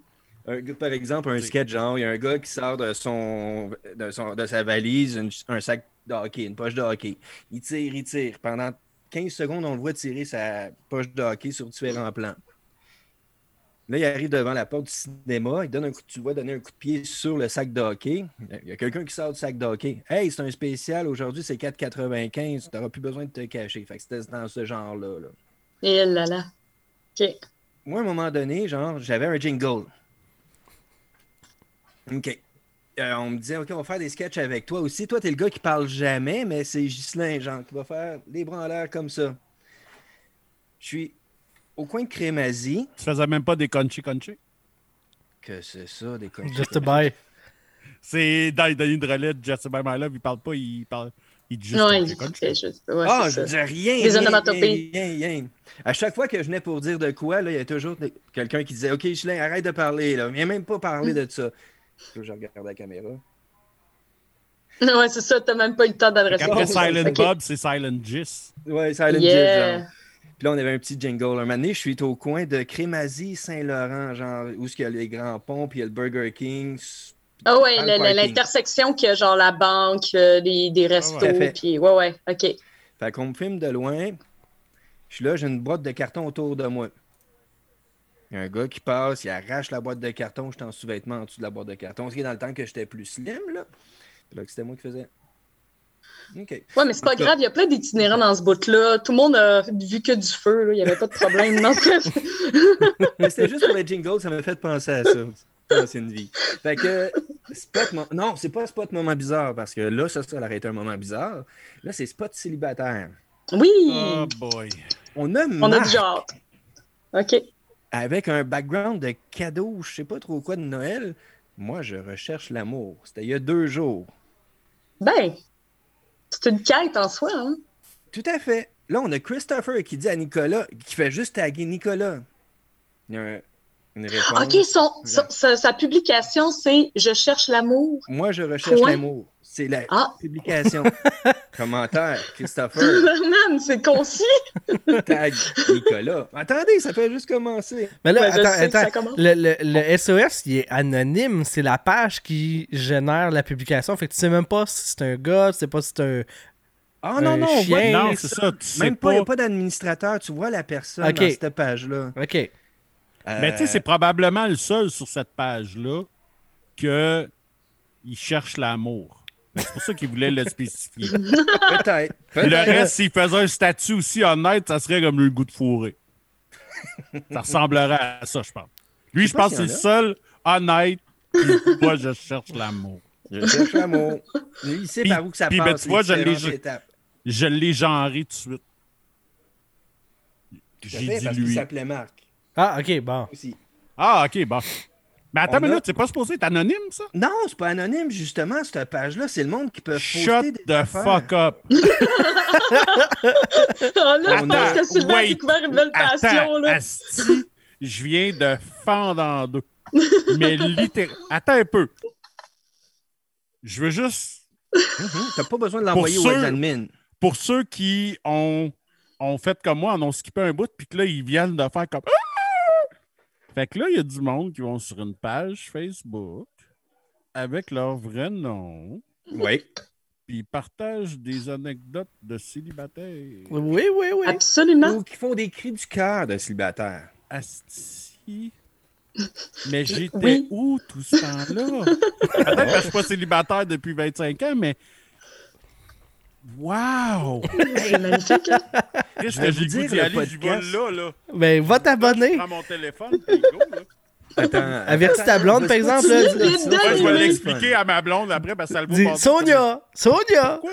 Un par exemple, un sketch genre, il y a un gars qui sort de son de, son, de sa valise une- un sac de hockey, une poche de hockey. Il tire, il tire. Pendant 15 secondes, on le voit tirer sa poche de hockey sur différents plans. Là, il arrive devant la porte du cinéma, il donne un coup, tu vois donner un coup de pied sur le sac de hockey. Il y a quelqu'un qui sort du sac de hockey. Hey, c'est un spécial, aujourd'hui c'est 4,95, tu n'auras plus besoin de te cacher. Fait que c'était dans ce genre-là. là. Et là là. OK. Moi, à un moment donné, genre, j'avais un jingle. OK. Euh, on me disait, OK, on va faire des sketchs avec toi aussi. Toi, t'es le gars qui parle jamais, mais c'est Ghislain, genre, qui va faire des bras en l'air comme ça. Je suis au coin de Crémazie. Tu faisais même pas des country country. Que c'est ça, des coins Just a buy. C'est dans de relais de Just By My Love, il parle pas, il parle. Il dit juste Non, il fait juste. Ouais, Ah, je disais rien. Des rien, onomatopées. rien, rien, rien. À chaque fois que je venais pour dire de quoi, là, il y a toujours quelqu'un qui disait OK, Ghislain, arrête de parler. Là. Viens même pas parler de ça. Là, je regarde la caméra. Ouais, c'est ça, t'as même pas eu le temps d'adresser. Après. Silent OK. Bob, c'est Silent Gis. Ouais, Silent Yeah. Jizz, genre. Puis là, on avait un petit jingle. Un moment donné, je suis au coin de Crémazie, Saint-Laurent, genre, où est-ce qu'il y a les grands ponts, puis il y a le Burger King. Ah ouais, l'intersection qui a genre la banque, euh, des, des restos, puis ouais, ouais, OK. Fait qu'on me filme de loin. Je suis là, j'ai une boîte de carton autour de moi. Il y a un gars qui passe, il arrache la boîte de carton, j'étais en sous-vêtements en dessous de la boîte de carton. Ce qui est dans le temps que j'étais plus slim, là. Puis là, que c'était moi qui faisais. OK. Ouais, mais c'est pas grave, il y a plein d'itinérants dans ce bout-là. Tout le monde a vu que du feu, là. il n'y avait pas de problème. non? Mais c'était juste pour les jingles, ça m'a fait penser à ça. Ça, C'est une vie. Fait que, spot mo- non, c'est pas spot moment bizarre, parce que là, ça, ça aurait été un moment bizarre. Là, c'est spot célibataire. oui, Oh boy. On a on a du genre. OK. Avec un background de cadeau, je sais pas trop quoi de Noël. Moi, je recherche l'amour. C'était il y a deux jours. Ben, c'est une quête en soi, hein? Tout à fait. Là, on a Christopher qui dit à Nicolas, qui fait juste taguer Nicolas. Il y a un- une réponse. OK, son, son- sa, sa publication, c'est Je cherche l'amour. Moi, je recherche l'amour. C'est la Ah. publication. Commentaire, Christopher, Man, c'est concis. tag Nicolas. Attendez, ça fait juste commencer. Mais là, attends, attends. Le, le- le SOS, il est anonyme. C'est la page qui génère la publication. Fait que tu sais même pas si c'est un gars, tu sais pas si c'est un. Ah Un non, non, on voit- chien. Non, c'est ça, tu sais Même pas, il n'y a pas. d'administrateur. Tu vois la personne Ok. dans cette page-là. Ok. Mais tu sais, Euh, c'est probablement le seul sur cette page-là que il cherche l'amour. C'est pour ça qu'il voulait le spécifier. Peut-être. Le reste, s'il faisait un statut aussi honnête, ça serait comme le goût de fourré. ça ressemblerait à ça, je pense. Lui, Je pense que c'est le seul honnête. qui- Moi, je cherche l'amour. Je cherche l'amour. Il sait Puis- par où que ça puis, passe. ben, tu vois, je l'ai genré tout de suite. J'ai dit parce lui. s'appelait Marc Ah, ok, bon. aussi. Ah, ok, bon. Mais attends On une a- minute, c'est pas supposé être anonyme, ça? Non, c'est pas anonyme, justement, cette page-là. C'est le monde qui peut Shut poster des the affaires. fuck up. Ah, là, je On pense a- que Sylvain a wait. découvert une nouvelle passion. Attends, Là. asti, je viens de fendre en deux. Mais littéralement. Attends un peu. Je veux juste. Mhm, T'as pas besoin de l'envoyer Pour au ceux- admin. Pour ceux qui ont, ont fait comme moi, en ont skippé un bout, puis que là, ils viennent de faire comme. Fait que là, il y a du monde qui vont sur une page Facebook avec leur vrai nom, Oui. puis ils partagent des anecdotes de célibataires. Oui, oui, oui. Absolument. Ou qui font des cris du cœur de célibataire. Asti. Mais j'étais Oui. où tout ce temps-là? Peut-être que je suis pas célibataire depuis 25 ans, mais. Wow! C'est magnifique. hein? Qu'est-ce que j'ai goût dire, d'y le aller? Je vais là, là. Ben, va Je t'abonner. prends mon téléphone, puis go, là. Attends. Avertis ta blonde, par exemple, là, Ouais, je vais le l'expliquer à ma blonde après, parce que ça le vaut Dis pas. Sonia! Sonia! Pourquoi.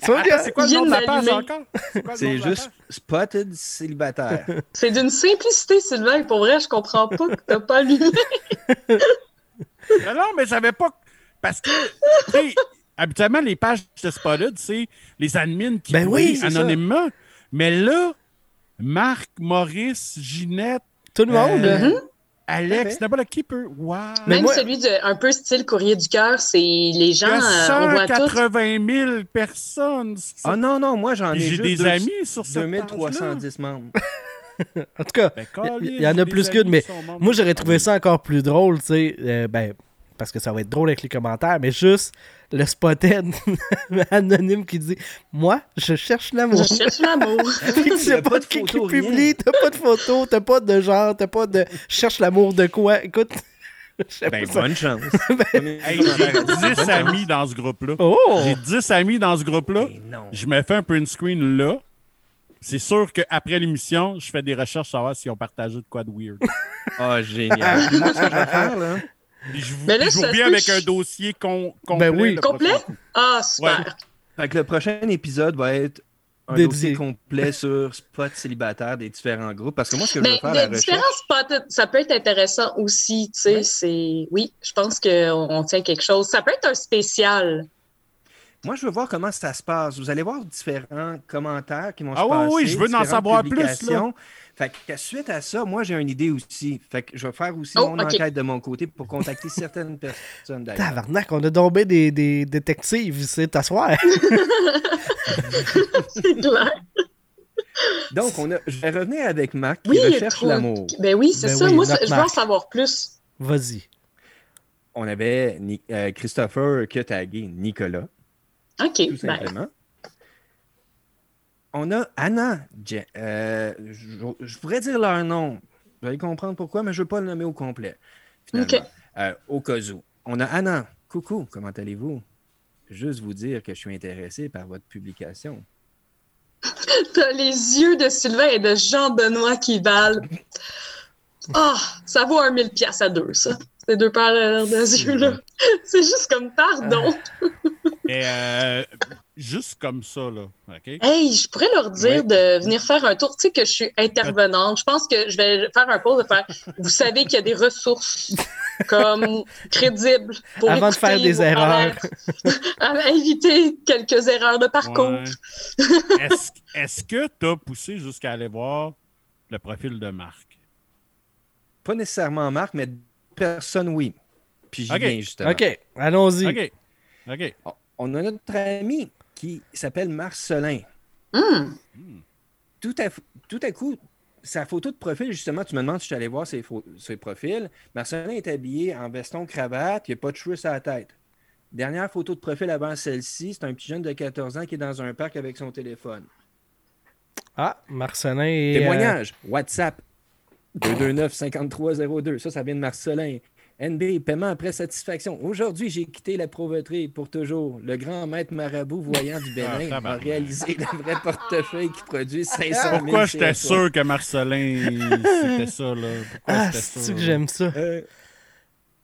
Sonia! Attends, c'est quoi le nom de la page encore? C'est quoi le nom C'est de la juste spotted célibataire. C'est d'une simplicité, Sylvain. Pour vrai, je comprends pas que t'as pas allumé. Non, non, mais j'avais pas. Parce que, habituellement, les pages de Spotted, c'est les admins qui Ben oui, ça. anonymement. Mais là, Marc, Maurice, Ginette, Tout le monde! Euh, Mhm. Alex, n'importe qui peut. Wow! Même moi- celui de un peu style courrier du cœur, c'est les gens, euh, on voit tous. 180 000 personnes. Ah non, non, moi j'en ai J'ai juste des deux- amis sur cette page-là. 2310 membres. en tout cas, Ben, il y en a plus qu'une, mais moi, j'aurais trouvé ça encore plus drôle, tu sais. euh, ben, parce que ça va être drôle avec les commentaires, mais juste le spotted anonyme qui dit Moi, je cherche l'amour. Je cherche l'amour. Puis tu sais a pas pas de qui qui publie, t'as pas de photo, t'as pas de genre, t'as pas de cherche l'amour de quoi. Écoute, je sais Ben, ça. bonne chance. Hey, j'ai 10 amis dans ce groupe-là. Oh! J'ai 10 amis dans ce groupe-là. Non. Je me fais un print screen là. C'est sûr qu'après l'émission, je fais des recherches pour savoir s'ils ont partagé de quoi de weird. Ah, génial. Moi, ce que je vais faire, là, Je vous, Mais là, peut avec un dossier con- complet. Ben oui. Complet? prochain coup. Ah, super. Fait que le prochain épisode va être un Dédié. dossier complet sur spots célibataires des différents groupes. Parce que moi, ce que je veux Mais faire, la recherche, spots, ça peut être intéressant aussi, tu sais, Ouais. c'est... Oui, je pense qu'on on tient quelque chose. Ça peut être un spécial. Moi, je veux voir comment ça se passe. Vous allez voir différents commentaires qui vont Ah se oui, passer. oui, je veux en savoir plus, là. Fait que suite à ça, moi, j'ai une idée aussi. Fait que je vais faire aussi Oh, mon enquête de mon côté pour contacter certaines personnes d'ailleurs. Tabarnak, on a tombé des, des détectives ici, t'asseoir. C'est clair. Donc, on a, je vais revenir avec Marc qui Oui, recherche trop- l'amour. Ben oui, c'est Ben ça. oui, Moi, je veux en savoir plus. Vas-y. On avait Ni- euh, Christopher qui a tagué Nicolas. OK. tout simplement. On a Anna. Je, euh, je, je pourrais dire leur nom. Vous allez comprendre pourquoi, mais je ne veux pas le nommer au complet. Finalement. OK. Euh, au cas où. On a Anna. Coucou, comment allez-vous? Juste vous dire que je suis intéressé par votre publication. T'as les yeux de Sylvain et de Jean-Benoît qui valent. Ah, ça vaut un mille piastres à deux, ça. Ces deux paires de yeux-là. C'est juste comme pardon. Mais euh, juste comme ça, là. OK? Hey, je pourrais leur dire Oui. de venir faire un tour. Tu sais que je suis intervenante. Je pense que je vais faire un pause de faire. Vous savez qu'il y a des ressources comme crédibles pour Avant de faire des erreurs. À éviter quelques erreurs de parcours. Ouais. Est-ce est-ce que tu as poussé jusqu'à aller voir le profil de Marc? Pas nécessairement Marc, mais personne, oui. Puis j'y viens justement. OK, allons-y. OK. OK. On a notre ami qui s'appelle Marcelin. Hum, tout à, tout à coup, sa photo de profil, justement, tu me demandes si je suis allé voir ses, profils. Marcelin est habillé en veston-cravate, il n'y a pas de cheveux sur la tête. Dernière photo de profil avant celle-ci, c'est un petit jeune de 14 ans qui est dans un parc avec son téléphone. Ah, Marcelin et. euh, Témoignage, WhatsApp 229-5302. Ça, ça vient de Marcelin. NB, paiement après satisfaction. Aujourd'hui, j'ai quitté la pauvreté pour toujours. Le grand maître marabout voyant du Bénin a réalisé le vrai portefeuille qui produit 500 000 Pourquoi j'étais sûr que Marcelin, c'était ça, là? Pourquoi Ah, c'était c'est ça? que j'aime ça? Euh,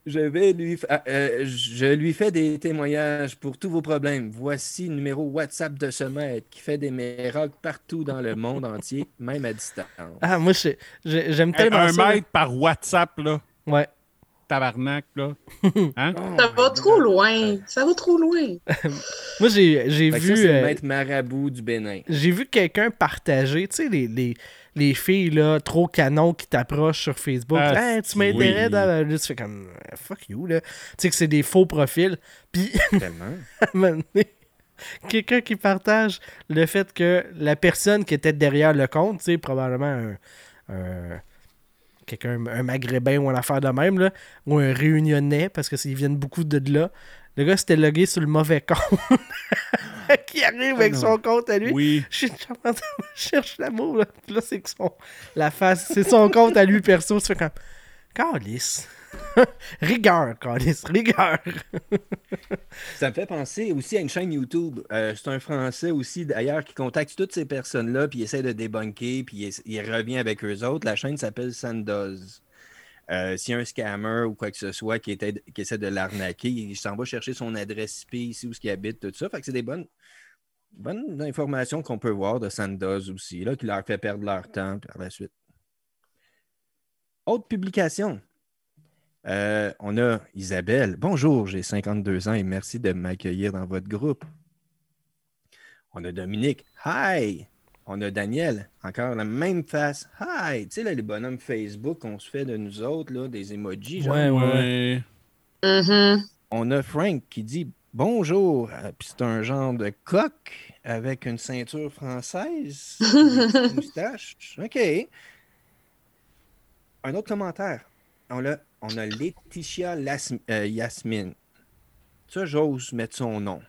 je vais lui fa- ah, euh, je lui fais des témoignages pour tous vos problèmes. Voici le numéro WhatsApp de ce maître qui fait des miracles partout dans le monde entier, même à distance. Ah, moi, j'aime tellement un ça. mètre par WhatsApp, là. Ouais. Tabarnak, là. Hein? Oh ça va trop loin. Ça va trop loin. Moi, j'ai vu. ça, c'est le euh, maître marabout du Bénin. J'ai vu quelqu'un partager, tu sais, les, les, les filles là, trop canon qui t'approchent sur Facebook. Ah, Hey, tu m'intérêtes oui. dans. Là, tu fais comme euh, fuck you, là. Tu sais que c'est des faux profils. Puis, Tellement. quelqu'un qui partage le fait que la personne qui était derrière le compte, tu sais, probablement un. un- quelqu'un, un maghrébin ou une affaire de même, là, ou un réunionnais, parce que ils viennent beaucoup de là. Le gars s'était logué sur le mauvais compte. qui arrive avec non. son compte à lui. Oui. Je suis en train de- je cherche l'amour, là. Puis là, c'est que son. La face, c'est son compte à lui perso. Tu fais comme. Calice. rigueur, Calice, rigueur. Ça me fait penser aussi à une chaîne YouTube. Euh, c'est un Français aussi, d'ailleurs, qui contacte toutes ces personnes-là, puis il essaie de débunker, puis il, revient avec eux autres. La chaîne s'appelle Sandoz. Euh, S'il y a un scammer ou quoi que ce soit qui, essaie de l'arnaquer, il s'en va chercher son adresse IP ici où il habite, tout ça. Fait que c'est des bonnes, bonnes informations qu'on peut voir de Sandoz aussi, là, qui leur fait perdre leur temps par la suite. Autre publication. Euh, on a Isabelle. Bonjour, j'ai 52 ans et merci de m'accueillir dans votre groupe. On a Dominique. Hi. On a Daniel. Encore la même face. Hi. Tu sais, là, les bonhommes Facebook qu'on se fait de nous autres, là, des emojis. genre. Ouais, ouais. Ouais. Mhm. On a Frank qui dit bonjour. Euh, Puis c'est un genre de coq avec une ceinture française. moustaches. OK. un autre commentaire. On a, on a Laetitia euh, Yasmine. Ça, j'ose mettre son nom.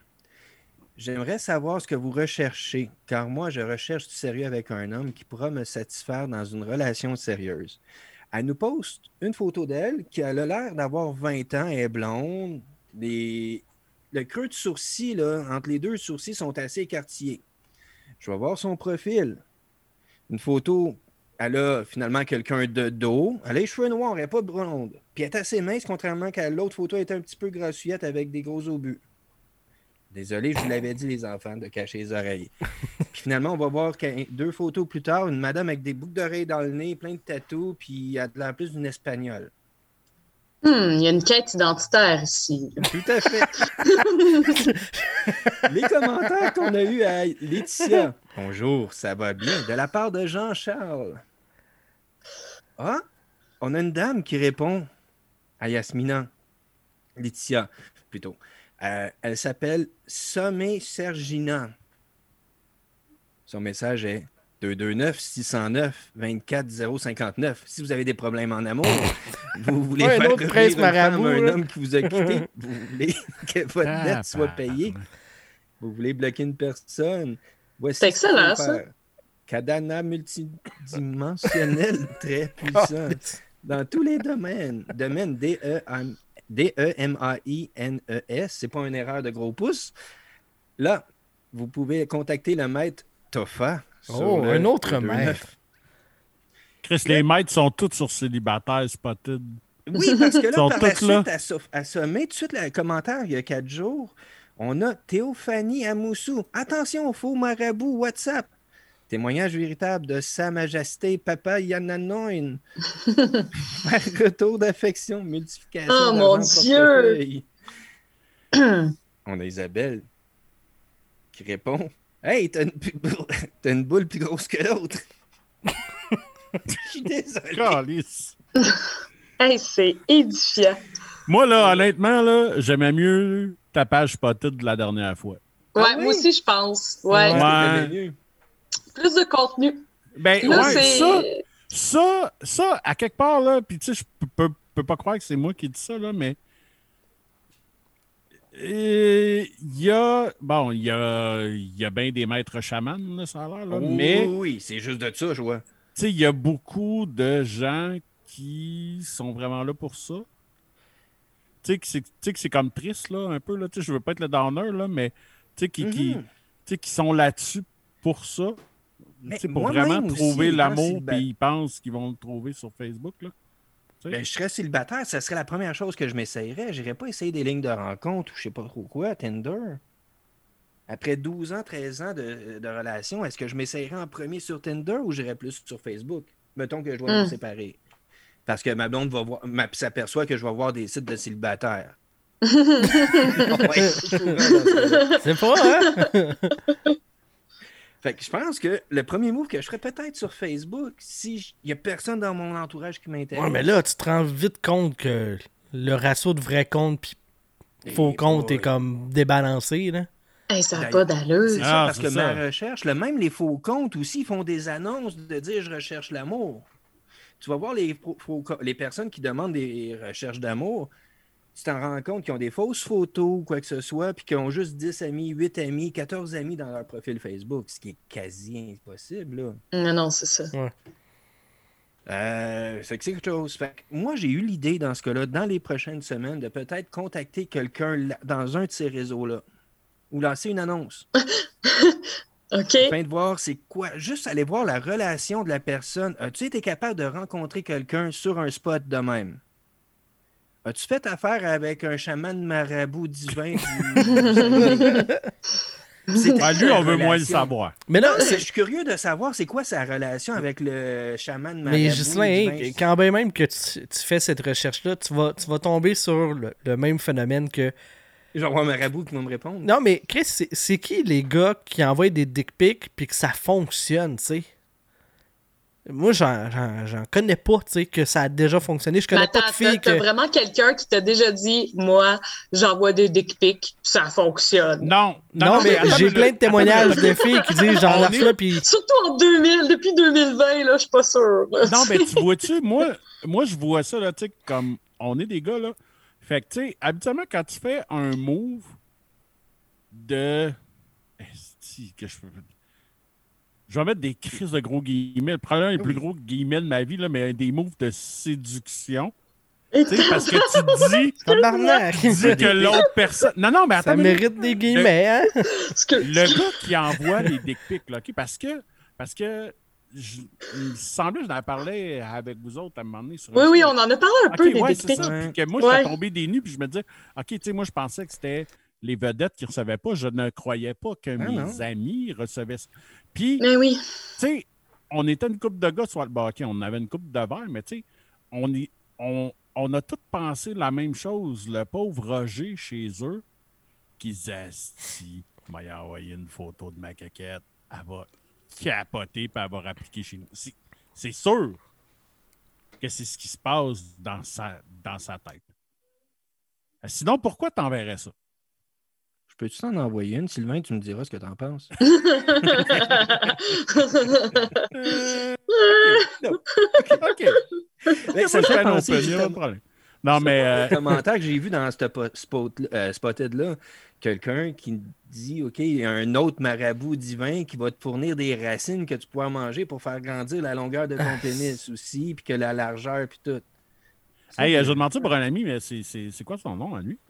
J'aimerais savoir ce que vous recherchez, car moi, je recherche du sérieux avec un homme qui pourra me satisfaire dans une relation sérieuse. Elle nous poste une photo d'elle qui a l'air d'avoir 20 ans, est blonde. Les... Le creux de sourcil, là, entre les deux sourcils, sont assez écartillés. Je vais voir son profil. Une photo, elle a finalement quelqu'un de dos. Elle a les cheveux noirs, elle n'est pas blonde. Puis elle est assez mince, contrairement à l'autre photo, elle est un petit peu grassouillette avec des gros obus. Désolé, je vous l'avais dit, les enfants, de cacher les oreilles. Puis finalement, on va voir deux photos plus tard, une madame avec des boucles d'oreilles dans le nez, plein de tatous, puis elle a l'air plus d'une espagnole. Hmm, il y a une quête identitaire ici. Tout à fait. Les commentaires qu'on a eus à Laetitia. Bonjour, ça va bien? De la part de Jean-Charles. Ah, on a une dame qui répond à Yasmina. Laetitia, plutôt. Euh, elle s'appelle Sommet Sergina. Son message est 229-609-24059. Si vous avez des problèmes en amour, vous voulez Ouais, un faire autre femme marabout, à un là. homme qui vous a quitté, vous voulez que votre Ah, dette soit payée, vous voulez bloquer une personne. C'est excellent, ça. Cadana multidimensionnel très puissant dans tous les domaines. Domaine D-E-M- D-E-M-A-I-N-E-S, c'est pas une erreur de gros pouce. Là, vous pouvez contacter le maître Tofa. Oh, un autre 229. maître. Chris, les maîtres sont tous sur célibataire, spotted. Oui, parce que là, sont par la là. suite, à, so- à sommet, tout de suite, le commentaire, il y a quatre jours, on a Théophanie Amoussou. Attention, faux marabout WhatsApp. Témoignage véritable de Sa Majesté Papa Yananoin. Retour d'affection, multiplication. Oh, mon Dieu! on a Isabelle qui répond Hey, t'as une, t'as une boule plus grosse que l'autre. Je suis désolé. Hey, c'est édifiant. Moi, là, honnêtement, là, j'aimais mieux ta page spotted de la dernière fois. Ouais, Ah oui? moi aussi, je pense. Ouais. Plus de contenu. Ben, Là, ouais, c'est. ça, ça, ça, à quelque part, là, puis tu sais, je peux, peux, peux pas croire que c'est moi qui dis ça, là, mais. Il y a. Bon, il y a, il y a bien des maîtres chamans, là, ça a l'air, là, mais. Oui, c'est juste de ça, je vois. Tu sais, il y a beaucoup de gens qui sont vraiment là pour ça. Tu sais, que c'est- comme triste, là, un peu, là. Tu sais, je veux pas être le downer, là, mais tu sais, qui, qui, Mhm. qui sont là-dessus pour ça. Pour vraiment trouver l'amour, puis ils pensent qu'ils vont le trouver sur Facebook, là. Ben, je serais célibataire, ça serait la première chose que je m'essayerais. J'irais pas essayer des lignes de rencontre ou je sais pas trop quoi, Tinder. Après 12 ans, 13 ans de, de relation, est-ce que je m'essayerais en premier sur Tinder ou j'irais plus sur Facebook? Mettons que je dois me Hmm. séparer. Parce que ma blonde va voir, ma- s'aperçoit que je vais voir des sites de célibataires. Je. C'est pas, hein? Fait que je pense que le premier move que je ferais peut-être sur Facebook, si il y a personne dans mon entourage qui m'intéresse. Ouais, mais là, tu te rends vite compte que le ratio de vrais comptes puis faux Et comptes est comme débalancé, là. Hey, ça n'a Ben, pas d'allure. C'est Ah, ça, parce c'est que ça. ma recherche, le même les faux comptes aussi font des annonces de dire je recherche l'amour. Tu vas voir les, faux- faux les personnes qui demandent des recherches d'amour, tu t'en rends compte qu'ils ont des fausses photos ou quoi que ce soit, puis qu'ils ont juste 10 amis, 8 amis, 14 amis dans leur profil Facebook, ce qui est quasi impossible. Là. Non, non, c'est ça. Euh, fait que c'est quelque chose. Fait que moi, j'ai eu l'idée dans ce cas-là, dans les prochaines semaines, de peut-être contacter quelqu'un dans un de ces réseaux-là ou lancer une annonce. OK. afin de voir c'est quoi. Juste aller voir la relation de la personne. As-tu été capable de rencontrer quelqu'un sur un spot de même? As-tu fait affaire avec un chaman marabout divin? C'est Ah, lui, on veut moins le savoir. Mais là, je suis curieux de savoir c'est quoi sa relation avec le chaman marabout. mais divin. quand bien même que tu, tu fais cette recherche-là, tu vas, tu vas tomber sur le, le même phénomène que. Je vais avoir un marabout qui va me répondre. Non, mais Chris, c'est- c'est qui les gars qui envoient des dick pics puis que ça fonctionne, tu sais? Moi, j'en, connais pas, tu sais, que ça a déjà fonctionné. Je connais pas de filles t'as, t'as que. vraiment quelqu'un qui t'a déjà dit, moi, j'envoie des dick pics, ça fonctionne. Non, Non, mais j'ai plein de témoignages de filles qui disent j'en lâche là, puis. Surtout en 2000, depuis 2020, là, je suis pas sûre. Non, mais tu vois-tu, moi, moi, je vois ça, là, tu sais, comme on est des gars, là. Fait que, tu sais, habituellement, quand tu fais un move de. Esti, que je peux. Je vais mettre des crises de gros guillemets. Probablement les plus gros guillemets de ma vie, là, mais des moves de séduction. Tu sais, parce que tu dis, tu dis que l'autre personne. Non, non, mais attends. Ça mérite des guillemets, hein? Parce que- Le gars qui envoie les dick pics, là, OK? Parce que, parce que je, il me semblait que j'en parlais avec vous autres à un moment donné. Sur Oui, oui, on en a parlé un peu des ouais, dick c'est pics. ça. Puis que moi, Ouais. j'étais tombé des nues, puis je me disais, OK, tu sais, moi, je pensais que c'était les vedettes qui ne recevaient pas. Je ne croyais pas que Ah, mes non. amis recevaient ça. Puis, Mais oui. tu sais, on était une couple de gars sur le hockey, on avait une coupe de verre, mais tu sais, on, est- on, on a tous pensé la même chose. Le pauvre Roger chez eux, qui disait Si, m'a envoyé une photo de ma caquette, elle va capoter puis elle va rappliquer chez nous. C'est- C'est sûr que c'est ce qui se passe dans sa, dans sa tête. Sinon, pourquoi t'enverrais ça? Je peux-tu t'en envoyer une, Sylvain? Tu me diras ce que t'en penses. Euh, Non. OK. Mais ça me fait penser pas de justement- problème. Non, mais. euh, Un commentaire que j'ai vu dans ce po- spot, euh, Spotted-là, quelqu'un qui dit OK, il y a un autre marabout divin qui va te fournir des racines que tu pourras manger pour faire grandir la longueur de ton pénis aussi, puis que la largeur, puis tout. Hey, je demande ça pour un ami, mais c'est- c'est c'est quoi son nom à lui?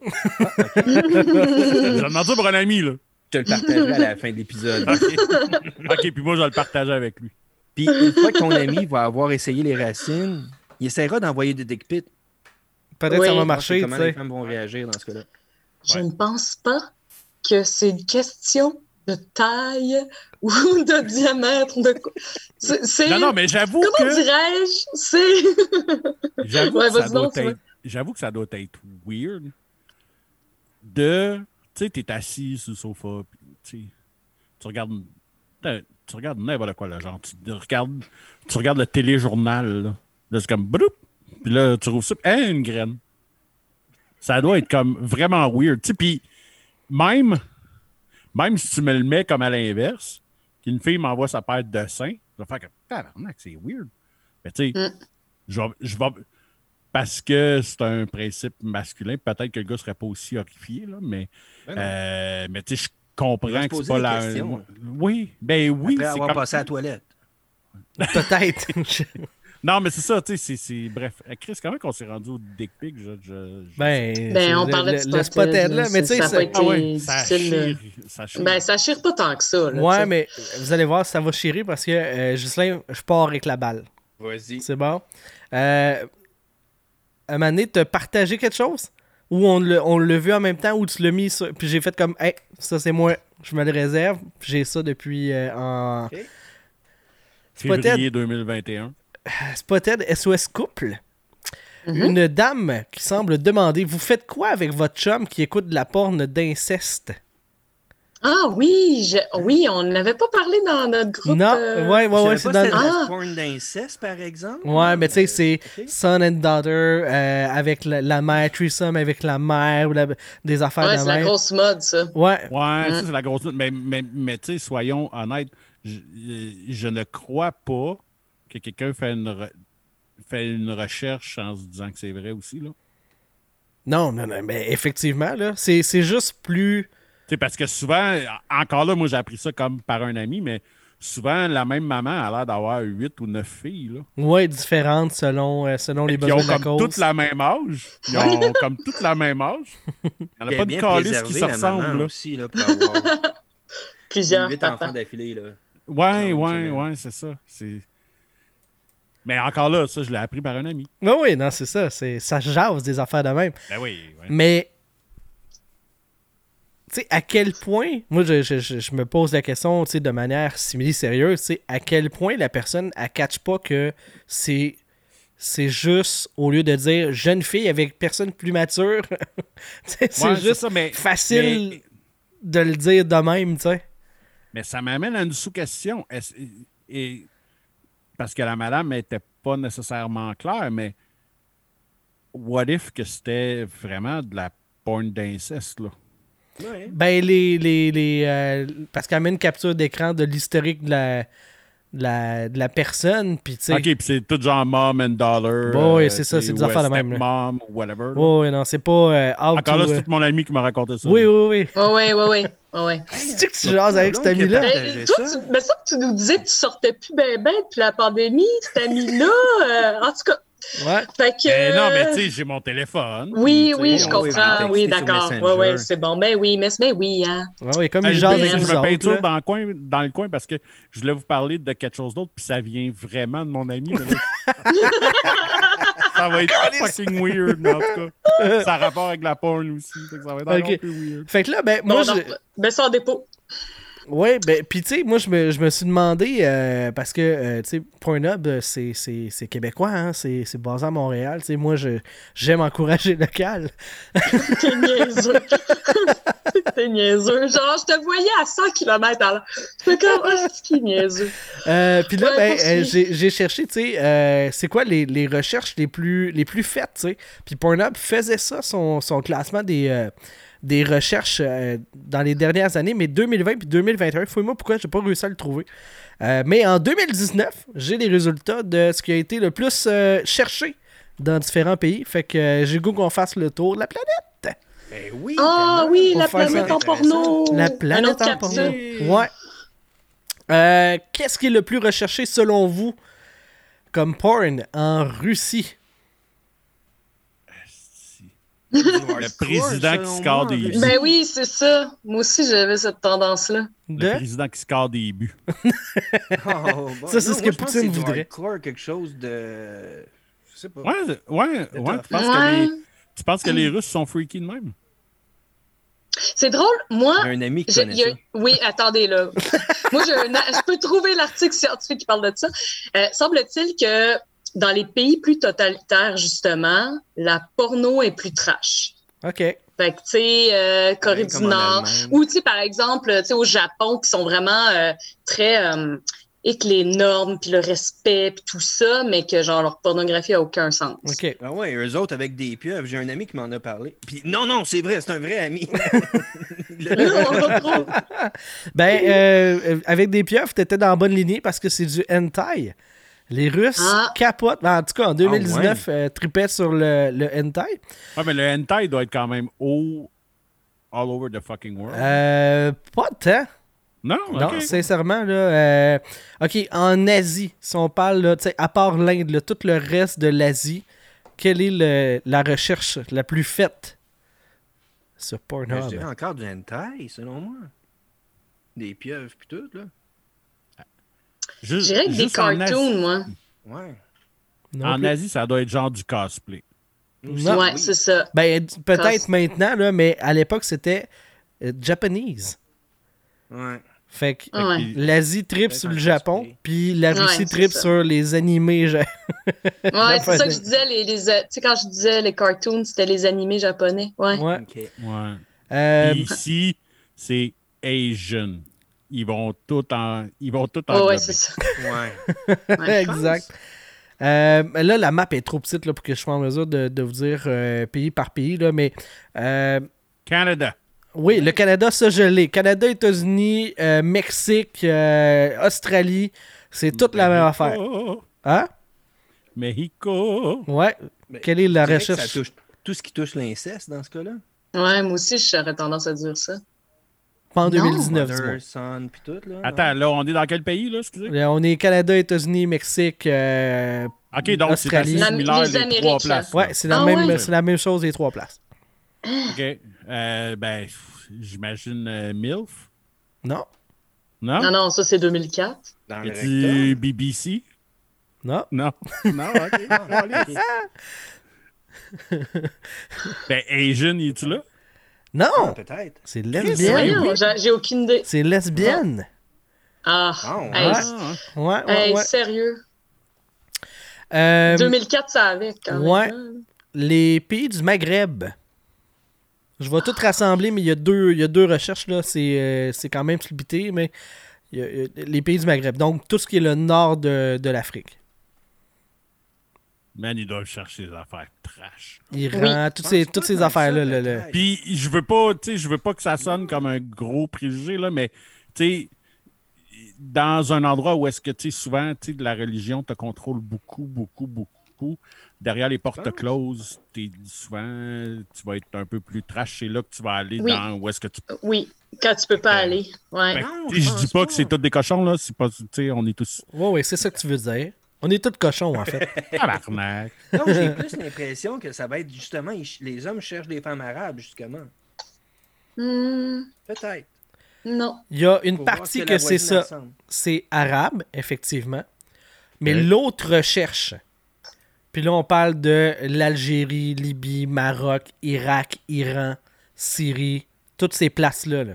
je demande ça pour un ami, là. Je te le partagerai à la fin de l'épisode. OK. OK, puis moi, je vais le partager avec lui. Puis une fois que ton ami va avoir essayé les racines, il essaiera d'envoyer des dick pics. Peut-être Oui. ça va marcher, tu Comment les femmes vont réagir dans ce cas-là. Je Ouais. ne pense pas que c'est une question de taille ou de diamètre. De... Non, non, mais j'avoue Comment que. dirais-je? C'est. J'avoue Ouais, que, ça doit être- j'avoue que ça doit être weird de. Tu sais, t'es assis sur le sofa, puis tu regardes. Tu regardes n'importe quoi, là. Genre, tu regardes, tu regardes le téléjournal, là. Là, c'est comme. Puis là, tu trouves ça. Hein, une graine. Ça doit être comme vraiment weird. Tu sais, puis même, même si tu me le mets comme à l'inverse, qu'une fille m'envoie sa paire de seins, je vais faire comme. Tabarnak, c'est weird. Mais tu sais, Mm. je vais, je vais- parce que c'est un principe masculin, peut-être que le gars serait pas aussi horrifié, là, mais, Ben euh, mais tu sais, je comprends que c'est pas la. questions. Oui, ben oui. Après c'est avoir comme- passé à la toilette. Peut-être. Non, mais c'est ça, tu sais, c'est-. Bref, Euh, Chris, comment qu'on s'est rendu au dick pic? Je, je- je- Ben, Ben, on parlait de spotted, là. Mais tu sais, ça Ah ouais, ça difficile, là. chire, ça chire. Ben, ça chire pas tant que ça. Là, Ouais, mais vous allez voir, ça va chirer parce que, euh, Ghislain, je pars avec la balle. Vas-y. C'est bon? Euh, à un moment donné, t'as partagé quelque chose? Ou on l'a on l'a vu en même temps, ou tu l'as mis sur... Puis j'ai fait comme, hey, ça c'est moi, je me le réserve. Puis J'ai ça depuis euh, en... Ok. Spotted, Février 2021. Spotted SOS Couple. Mhm. Une dame qui semble demander, vous faites quoi avec votre chum qui écoute de la porne d'inceste? Ah oui, je- oui, on n'avait pas parlé dans notre groupe. non, euh, ouais, ouais, ouais, c'est pas dans... de Ah! la porn d'inceste, par exemple. Ouais, mais tu sais, c'est son and daughter euh, avec la, la mère, threesome avec la mère, ou la- des affaires Ouais, de c'est la grosse mode, ça. Ouais, Ouais, Mm. ça, c'est la grosse note. Mais, mais, mais tu sais, soyons honnêtes, je, je ne crois pas que quelqu'un fait une, re- fait une recherche en se disant que c'est vrai aussi. Là? non, non, non, mais effectivement, là, c'est c'est juste plus... Tu sais, parce que souvent, encore là, moi j'ai appris ça comme par un ami, mais souvent, la même maman a l'air d'avoir huit ou neuf filles. Là. Ouais, différente selon, euh, selon les besoins ont de la comme toutes la même âge. Ils ont comme toutes la même âge. Il n'y en a pas de calice qui se ressemblent. là. aussi, là, pour avoir Plusieurs huit enfants d'affilée. Là. Ouais, ouais, ouais, c'est ça. C'est... Mais encore là, ça, je l'ai appris par un ami. Oui, oui, non, c'est ça. c'est Ça jase des affaires de même. Ben oui, ouais. Mais, tu sais, à quel point, moi, je, je- je- je me pose la question, tu sais, de manière simili-sérieuse, tu sais, à quel point la personne, elle catch pas que c'est c'est juste, au lieu de dire jeune fille avec personne plus mature, c'est Ouais, juste ça, mais, facile mais- de le dire de même, tu sais. Mais ça m'amène à une sous-question. Est-ce- Et parce que la madame n'était pas nécessairement claire, mais what if que c'était vraiment de la porn d'inceste, là? Ouais. Ben, les. les, les euh, parce qu'elle met une capture d'écran de l'historique de la, de la, de la personne, puis tu sais. Ok, puis c'est tout genre mom and daughter. Bon, oui, c'est ça, c'est des affaires de euh, même. Mom, whatever. Oh, ouais, non, c'est pas. euh, Encore to, là, euh, c'est tout mon ami qui m'a raconté ça. Oui, oui, oui. Ouais. ouais, ouais. C'est-tu que tu jases avec cet ami-là? Ben, Mais, toi, ça. tu, mais ça que tu nous disais que tu sortais plus ben ben depuis la pandémie, cet ami-là. euh, en tout cas, Ouais. fait que. Ben non, mais tu sais, j'ai mon téléphone. Oui, oui, je oui, comprends. Oui, d'accord. Oui, oui, c'est bon. Ben oui, mais, mais oui, hein. Ouais, ouais, comme jase me- avec je me peinture dans le, coin, dans le coin parce que je voulais vous parler de quelque chose d'autre, puis ça vient vraiment de mon ami. ça va être fucking weird, mais en tout cas. Ça a rapport avec la porn aussi. fait que ça va être encore Ok. plus weird. Fait que là, ben, moi, non, je... ben ça en dépôt. Ouais, ben, pis tu sais, moi, je me, je me suis demandé, euh, parce que, euh, tu sais, Pornhub, euh, c'est, c'est, c'est québécois, hein, c'est, c'est basé à Montréal, tu sais, moi, je, j'aime encourager le local. T'es niaiseux. T'es niaiseux. Genre, je te voyais à 100 km à l'heure. J'étais comme, ah, c'est niaiseux. Euh, puis là, Ouais, ben, euh, j'ai, j'ai cherché, tu sais, euh, c'est quoi les, les recherches les plus, les plus faites, tu sais. Puis Pornhub faisait ça, son, son classement des, des recherches euh, dans les dernières années, mais 2020 puis 2021, fouille-moi pourquoi j'ai pas réussi à le trouver. Euh, mais en 2019, j'ai les résultats de ce qui a été le plus euh, cherché dans différents pays. Fait que euh, j'ai goût qu'on fasse le tour de la planète. Ben oui. Ah oui, la planète en porno. La planète en porno. Ouais. Euh, Qu'est-ce qui est le plus recherché selon vous comme porn en Russie? Le président qui score des buts. Ben oui, c'est ça. Moi aussi, j'avais cette tendance-là. Le De? président qui score des buts. Oh, Ça, c'est ce que moi, je pense Poutine voudrait. hardcore, quelque chose de. Je sais pas. Ouais, ouais, ouais. Tu penses, que les, tu penses que les Russes sont freaky de même? C'est drôle. Moi, J'ai un ami qui Je- connaît ça. Oui, attendez là. Moi, j'ai un a- je peux trouver l'article scientifique qui parle de ça. Euh, Semble-t-il que dans les pays plus totalitaires, justement, la porno est plus trash. OK. Fait que, tu sais, euh, Corée Ouais, du Nord, ou, tu sais, par exemple, tu sais, au Japon, qui sont vraiment euh, très... Euh, et que les normes, puis le respect, puis tout ça, mais que, genre, leur pornographie a aucun sens. OK. Ah ouais, eux autres avec des pieuvres, j'ai un ami qui m'en a parlé. Puis non, non, c'est vrai, c'est un vrai ami. Ben, euh, avec des pieuvres, t'étais dans la bonne lignée parce que c'est du hentai. Les Russes Ah. capotent. Ben, en tout cas, en 2019, euh, tripaient sur le, le hentai. Ouais, mais le hentai doit être quand même haut all over the fucking world. Euh, pas tant. non, Non, ok. sincèrement, là. euh, OK, en Asie, si on parle, là, tu sais, à part l'Inde, là, tout le reste de l'Asie, quelle est le- la recherche la plus faite sur Ben, je Pornhub? dirais encore du hentai, selon moi. Des pieuvres puis tout, là. Juste- Je dirais que des juste en Asie- cartoons, moi. Ouais. Non En plus? Asie, ça doit être genre du cosplay. Non. ouais, oui. c'est ça. Ben, peut-être Cos- maintenant, là, mais à l'époque, c'était euh, Japanese. Ouais. Fait que Ah ouais. L'Asie tripe sur le Japon, puis la Ouais, Russie c'est tripe ça. sur les animés. ja- Ouais, c'est ça que je disais. Les, les, euh, tu sais, quand je disais les cartoons, c'était les animés japonais. Ouais. Ouais. Ouais. Euh, ici, c'est Asian. Ils vont tout en. Ils vont tout en. Ouais, ouais, c'est ça. Ouais. Exact. Euh, là, la map est trop petite là, pour que je sois en mesure de, de vous dire euh, pays par pays, là, mais euh, Canada. oui, le Canada, ça je l'ai. Canada, États-Unis, euh, Mexique, euh, Australie, c'est toute la même affaire. Hein? Mexico. Ouais. Mais Quelle est la recherche? Ça touche tout ce qui touche l'inceste dans ce cas-là. Ouais, moi aussi, j'aurais tendance à dire ça. Pas en Non. 2019, dis-moi. Mother, son, puis tout, là. Attends, là, on est dans quel pays, là, excusez? Là, On est Canada, États-Unis, Mexique. euh, Ok, donc c'est assez similaire les trois places. Ouais, c'est la, Ah même, ouais? c'est la même chose les trois places. Ok. Euh, ben, j'imagine euh, MILF? Non, Non? Non, non, ça, c'est 2004. Dans le. BBC? non. Non. non, ok. Ok. ben, Asian, es-tu là? Ah, Non! peut-être. C'est lesbienne. J'ai aucune idée. C'est lesbienne. Ah, Ah, ouais. hey, Ah, Ouais, ouais, hey, ouais. sérieux. Euh, 2004, ça avait quand même. ouais. hein. les pays du Maghreb. Je vais tout rassembler, mais il y a deux, il y a deux recherches, là. C'est, euh, c'est quand même splitté, mais Il y a- il y a les pays du Maghreb. Donc, tout ce qui est le nord de, de l'Afrique. Man, ils doivent chercher des affaires trash. Iran, toutes ces, toutes ces affaires-là. là, là. Puis je veux pas, tu sais, je veux pas que ça sonne comme un gros préjugé, là, mais tu sais, dans un endroit où est-ce que tu sais, souvent, tu sais, de la religion te contrôle beaucoup, beaucoup, beaucoup. Derrière les portes closes, t'es souvent, tu vas être un peu plus trash. C'est là que tu vas aller Oui. dans où est-ce que tu. Oui, quand tu peux pas Euh, aller. Ouais. Non, sais, je dis pas pas. que c'est tous des cochons, là. C'est pas, tu sais, on est tous. Ouais, ouais, c'est ça que tu veux dire. On est tous cochons, en fait. Tabarnak. Non, j'ai plus l'impression que ça va être justement, les hommes cherchent des femmes arabes, justement. Hmm, Peut-être. non. Il y a une partie que c'est ça. C'est arabe, effectivement. Mais l'autre recherche. Puis là, on parle de l'Algérie, Libye, Maroc, Irak, Iran, Syrie, toutes ces places-là. là.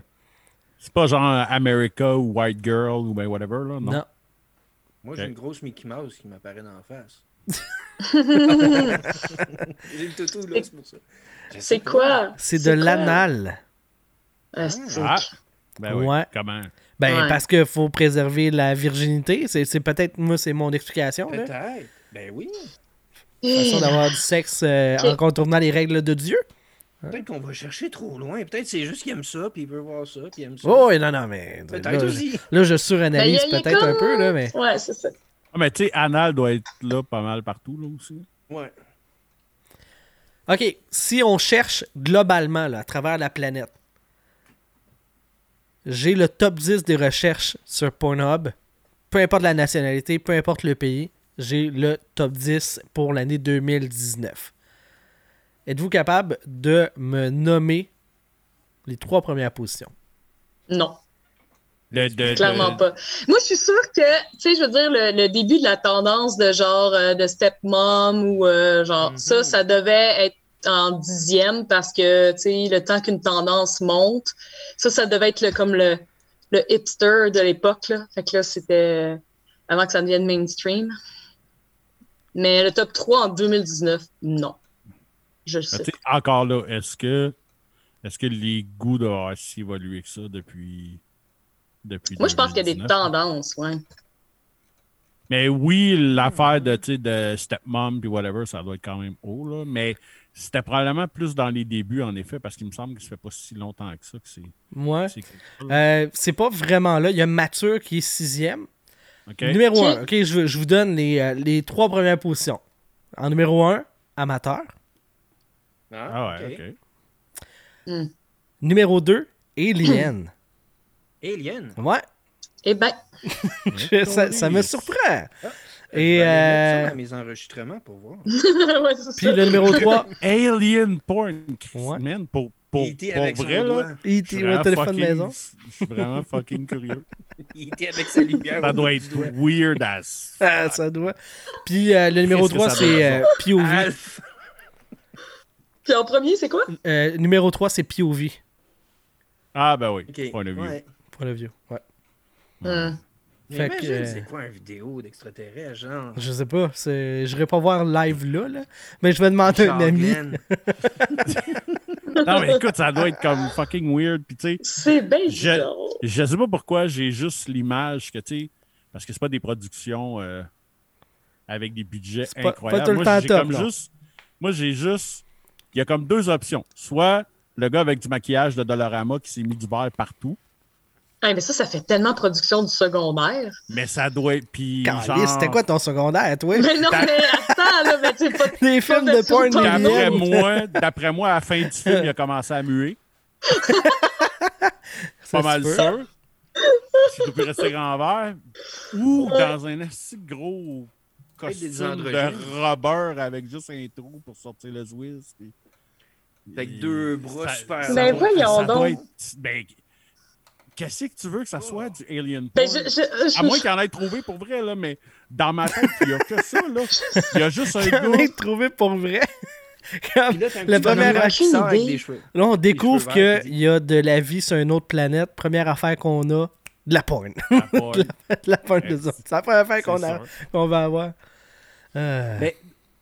C'est pas genre America ou White Girl ou ben whatever, là. Non? Non. Moi, j'ai une grosse Mickey Mouse qui m'apparaît dans la face. j'ai le toutou, là, c'est pour ça. C'est quoi? C'est de l'anal. Ah, c'est- Ah. Ben oui. Ouais. Comment? Ben, Ouais. parce qu'il faut préserver la virginité. C'est c'est peut-être, moi, c'est mon explication. là. Peut-être. Ben oui. Façon d'avoir du sexe euh, en contournant les règles de Dieu. Peut-être qu'on va chercher trop loin. Peut-être c'est juste qu'il aime ça, puis il veut voir ça, puis il aime ça. Oh, ouais, non, non, mais. Peut-être Là, je, aussi. là, je Ben, il suranalyse a peut-être un peu, là, mais. Ouais, c'est ça. Ah, mais tu sais, Anal doit être là pas mal partout, là aussi. Ouais. OK, si on cherche globalement là, à travers la planète, j'ai le top 10 des recherches sur Pornhub. Peu importe la nationalité, peu importe le pays, j'ai le top 10 pour l'année 2019. Êtes-vous capable de me nommer les trois premières positions? Non, Le- de- clairement de- pas. Moi, je suis sûre que, tu sais, je veux dire, le, le début de la tendance de genre euh, de stepmom ou euh, genre Mhm. ça, ça devait être en dixième parce que, tu sais, le temps qu'une tendance monte, ça, ça devait être le, comme le, le hipster de l'époque, là. Fait que là, c'était avant que ça devienne mainstream. Mais le top 3 en 2019, non. Je le sais. encore là, est-ce que est-ce que les goûts doivent si évolué que ça depuis depuis Moi, je pense qu'il y a des 2019? tendances, ouais. Mais oui, l'affaire de, tu sais, de stepmom puis whatever, ça doit être quand même haut, là. Mais c'était probablement plus dans les débuts, en effet, parce qu'il me semble que ça fait pas si longtemps que ça que c'est. Moi, c'est- euh, pas vraiment là. Il y a Mature qui est sixième. Numéro. 1, ok, je, je vous donne les, euh, les trois premières positions. En numéro 1, Amateur. Ah ouais, OK. Numéro 2, Alien. Alien? ouais, Eh ben, je- ça, ça me surprend. Je Et, vais aller mettre euh, ça dans mes enregistrements pour voir. ouais, Puis ça. le numéro 3, Alien porn, Ouais. man, pour, pour, il était pour vrai, là. je E.T. au téléphone fucking- maison. Je suis vraiment fucking curieux. Il était avec sa lumière. Ça doit être weird as. Ah, ça doit. Puis euh, le numéro Qu'est-ce que 3, ça c'est euh, POV. Alf. Puis en premier, c'est quoi? Euh, numéro 3, c'est POV. Ah, ben oui. Point de vue. Ouais. Pour le vieux. Ouais. Mais Fait que, imagine, euh, c'est quoi une vidéo d'extraterrestre, genre? Je sais pas. c'est- Je pas voir live là, là. Mais je vais demander à un ami. Non, mais écoute, ça doit être comme fucking weird. Puis, tu sais, C'est bien Je- je sais pas pourquoi j'ai juste l'image que, tu sais, parce que c'est pas des productions euh, avec des budgets pas- incroyables. pas tout le moi, temps j'ai top, comme là. juste, moi, j'ai juste, il y a comme deux options. Soit le gars avec du maquillage de Dollarama qui s'est mis du verre partout, Ah, mais ça, ça fait tellement production du secondaire. mais ça doit être. Puis, genre, C'était quoi ton secondaire, toi? Mais non, mais attends, là, mais tu sais, pas Des films de porn. D'après moi, d'après moi, à la fin du film, il a commencé à muer. Pas mal peut. sûr. S'il peut rester grand vert. Ou dans un assez gros costume de rubber avec juste un trou pour sortir le Swiss. puis- Avec Et deux bras ça- super ça Ben voyons donc. être- ben, Qu'est-ce que tu veux que ça soit du alien Ben, porn? je, je, je- À moins qu'il y en ait trouvé pour vrai, là, mais dans ma tête, il n'y a que ça. Là. Il y a juste un gars. ai trouvé pour vrai. Comme- là, Le premier blanc qui sort avec idée. des cheveux. Là, on découvre qu'il il y a de la vie sur une autre planète. Première affaire qu'on a, de la porn. Ah, boy, de la porn de Ouais, ça. C'est la première affaire qu'on va avoir. Euh... Mais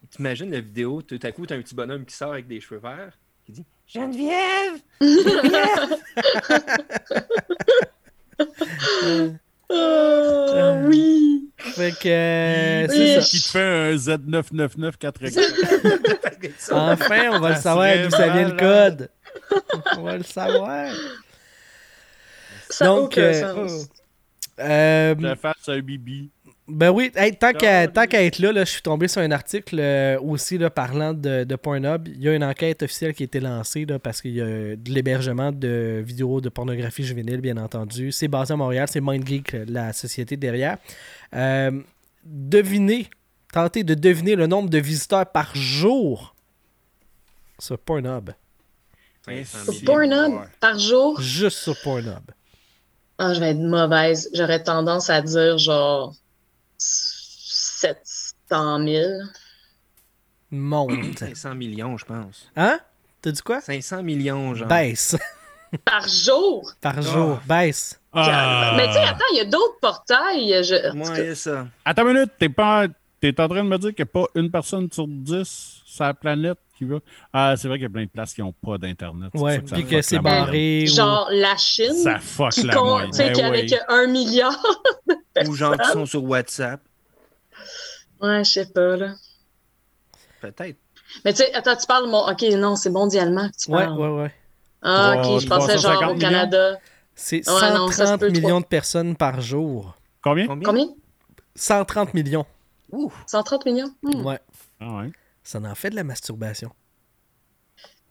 t'imagines la vidéo, tout à coup, t'as un petit bonhomme qui sort avec des cheveux verts, qui dit Geneviève Geneviève euh, euh, oui! Fait que. Euh, c'est ça. Qui te fait un Z999 Enfin, on va le savoir d'où ça vient le code. on va le savoir. Ça Donc, euh, sens. Euh, face à un bibi. Ben oui, hey, tant qu'à être là, là, je suis tombé sur un article euh, aussi là, parlant de, de Pornhub. Il y a une enquête officielle qui a été lancée là, parce qu'il y a de l'hébergement de vidéos de pornographie juvénile, bien entendu. C'est basé à Montréal, c'est MindGeek, la société derrière. Euh, devinez, tentez de deviner le nombre de visiteurs par jour sur Pornhub. 500 Sur. Pornhub, par jour, Juste sur Pornhub. ah, je vais être mauvaise. J'aurais tendance à dire genre 700 000. Monte. 500 millions, je pense. Hein? T'as dit quoi? 500 millions, genre. Baisse. Par jour? Par jour. Baisse. Ah. Mais tu sais, attends, il y a d'autres portails. Je... en tout Moi, cas, ça. Attends une minute, t'es pas. T'es en train de me dire qu'il n'y a pas une personne sur 10 sur la planète Ah, c'est vrai qu'il y a plein de places qui n'ont pas d'Internet. Ouais, que puis fuck que c'est barré. ou- genre la Chine, Ça fuck qui la compte, moyenne. tu sais, Ben oui. avec un milliard. Ou gens qui sont sur WhatsApp. Ouais, je sais pas, là. Peut-être. Mais tu sais, attends, tu parles. Mon... Ok, non, c'est mondialement que tu Ouais, parles. ouais, ouais. Ah, ok, je pensais genre 350 au Canada. C'est Ouais, non, ça se 130 peut, millions de personnes par jour. Combien? Combien? Combien? 130 millions. Ouh. 130 millions? Hmm. Ouais. Ah ouais. Ça en fait de la masturbation.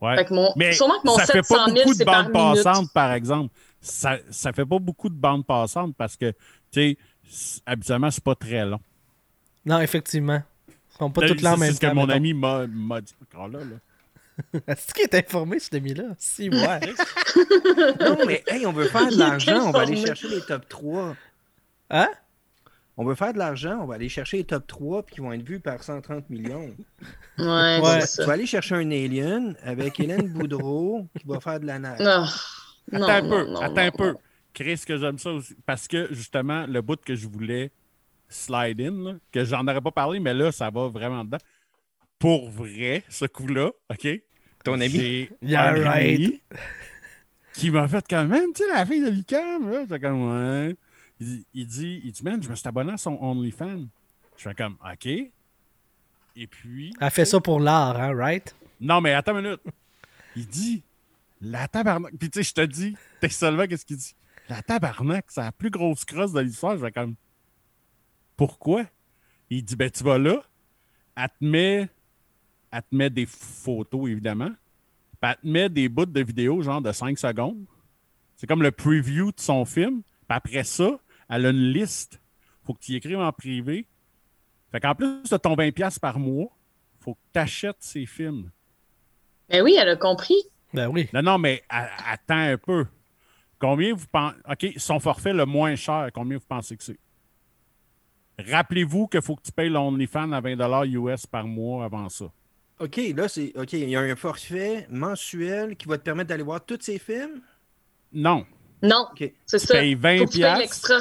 Ouais. Fait que mon... Mais Sûrement que mon ça fait 700 pas 000, beaucoup de par bandes minute. passantes, par exemple. Ça, ça fait pas beaucoup de bandes passantes parce que, tu sais, habituellement, c'est pas très long. Non, effectivement. Ils sont pas Là, toutes là en c'est- même C'est ce que mon ami m'a m'a dit. Encore là, là. Est-ce qu'il est informé, cet ami-là? Si, ouais. Non, mais hey, on veut faire de l'argent, on va aller chercher les top 3. hein? On veut faire de l'argent, on va aller chercher les top 3 puis qui vont être vus par 130 millions. Ouais, Ouais. c'est Tu vas ça. aller chercher un alien avec Hélène Boudreau qui va faire de la nage. Non. Attends Non, un non, peu, non, attends non, un peu. Chris, que j'aime ça aussi. Parce que, justement, le bout que je voulais slide in, là, que j'en aurais pas parlé, mais là, ça va vraiment dedans. Pour vrai, ce coup-là, OK? Ton ami? Yeah, right. ami qui m'a fait quand même, tu sais, la fille de l'UQAM, là, comme, ouais. Il, dit- il dit, il dit, man, je me suis abonné à son OnlyFans. Je fais comme, OK. Et puis, Elle fait ça pour l'art, hein, right? non, mais attends une minute. Il dit, la tabarnak. Puis tu sais, je te dis, t'es seulement qu'est-ce qu'il dit? La tabarnak, c'est la plus grosse crosse de l'histoire. Je vais comme, pourquoi? Il dit, ben tu vas là, elle te met, elle te met des photos, évidemment. Puis elle te met des bouts de vidéo, genre de 5 secondes. C'est comme le preview de son film. Puis après ça, elle a une liste. Faut que tu y écrives en privé. Fait qu'en plus de ton 20$ par mois, faut que tu achètes ses films. Mais oui, elle a compris. Ben oui. Non, non, mais attends un peu. Combien vous pensez. OK, son forfait le moins cher, combien vous pensez que c'est? Rappelez-vous qu'il faut que tu payes l'OnlyFans à 20$ US par mois avant ça. OK, là, c'est. OK, il y a un forfait mensuel qui va te permettre d'aller voir tous ces films? Non. Non, OK. c'est Tu ça. payes 20 Faut que tu payes l'extra.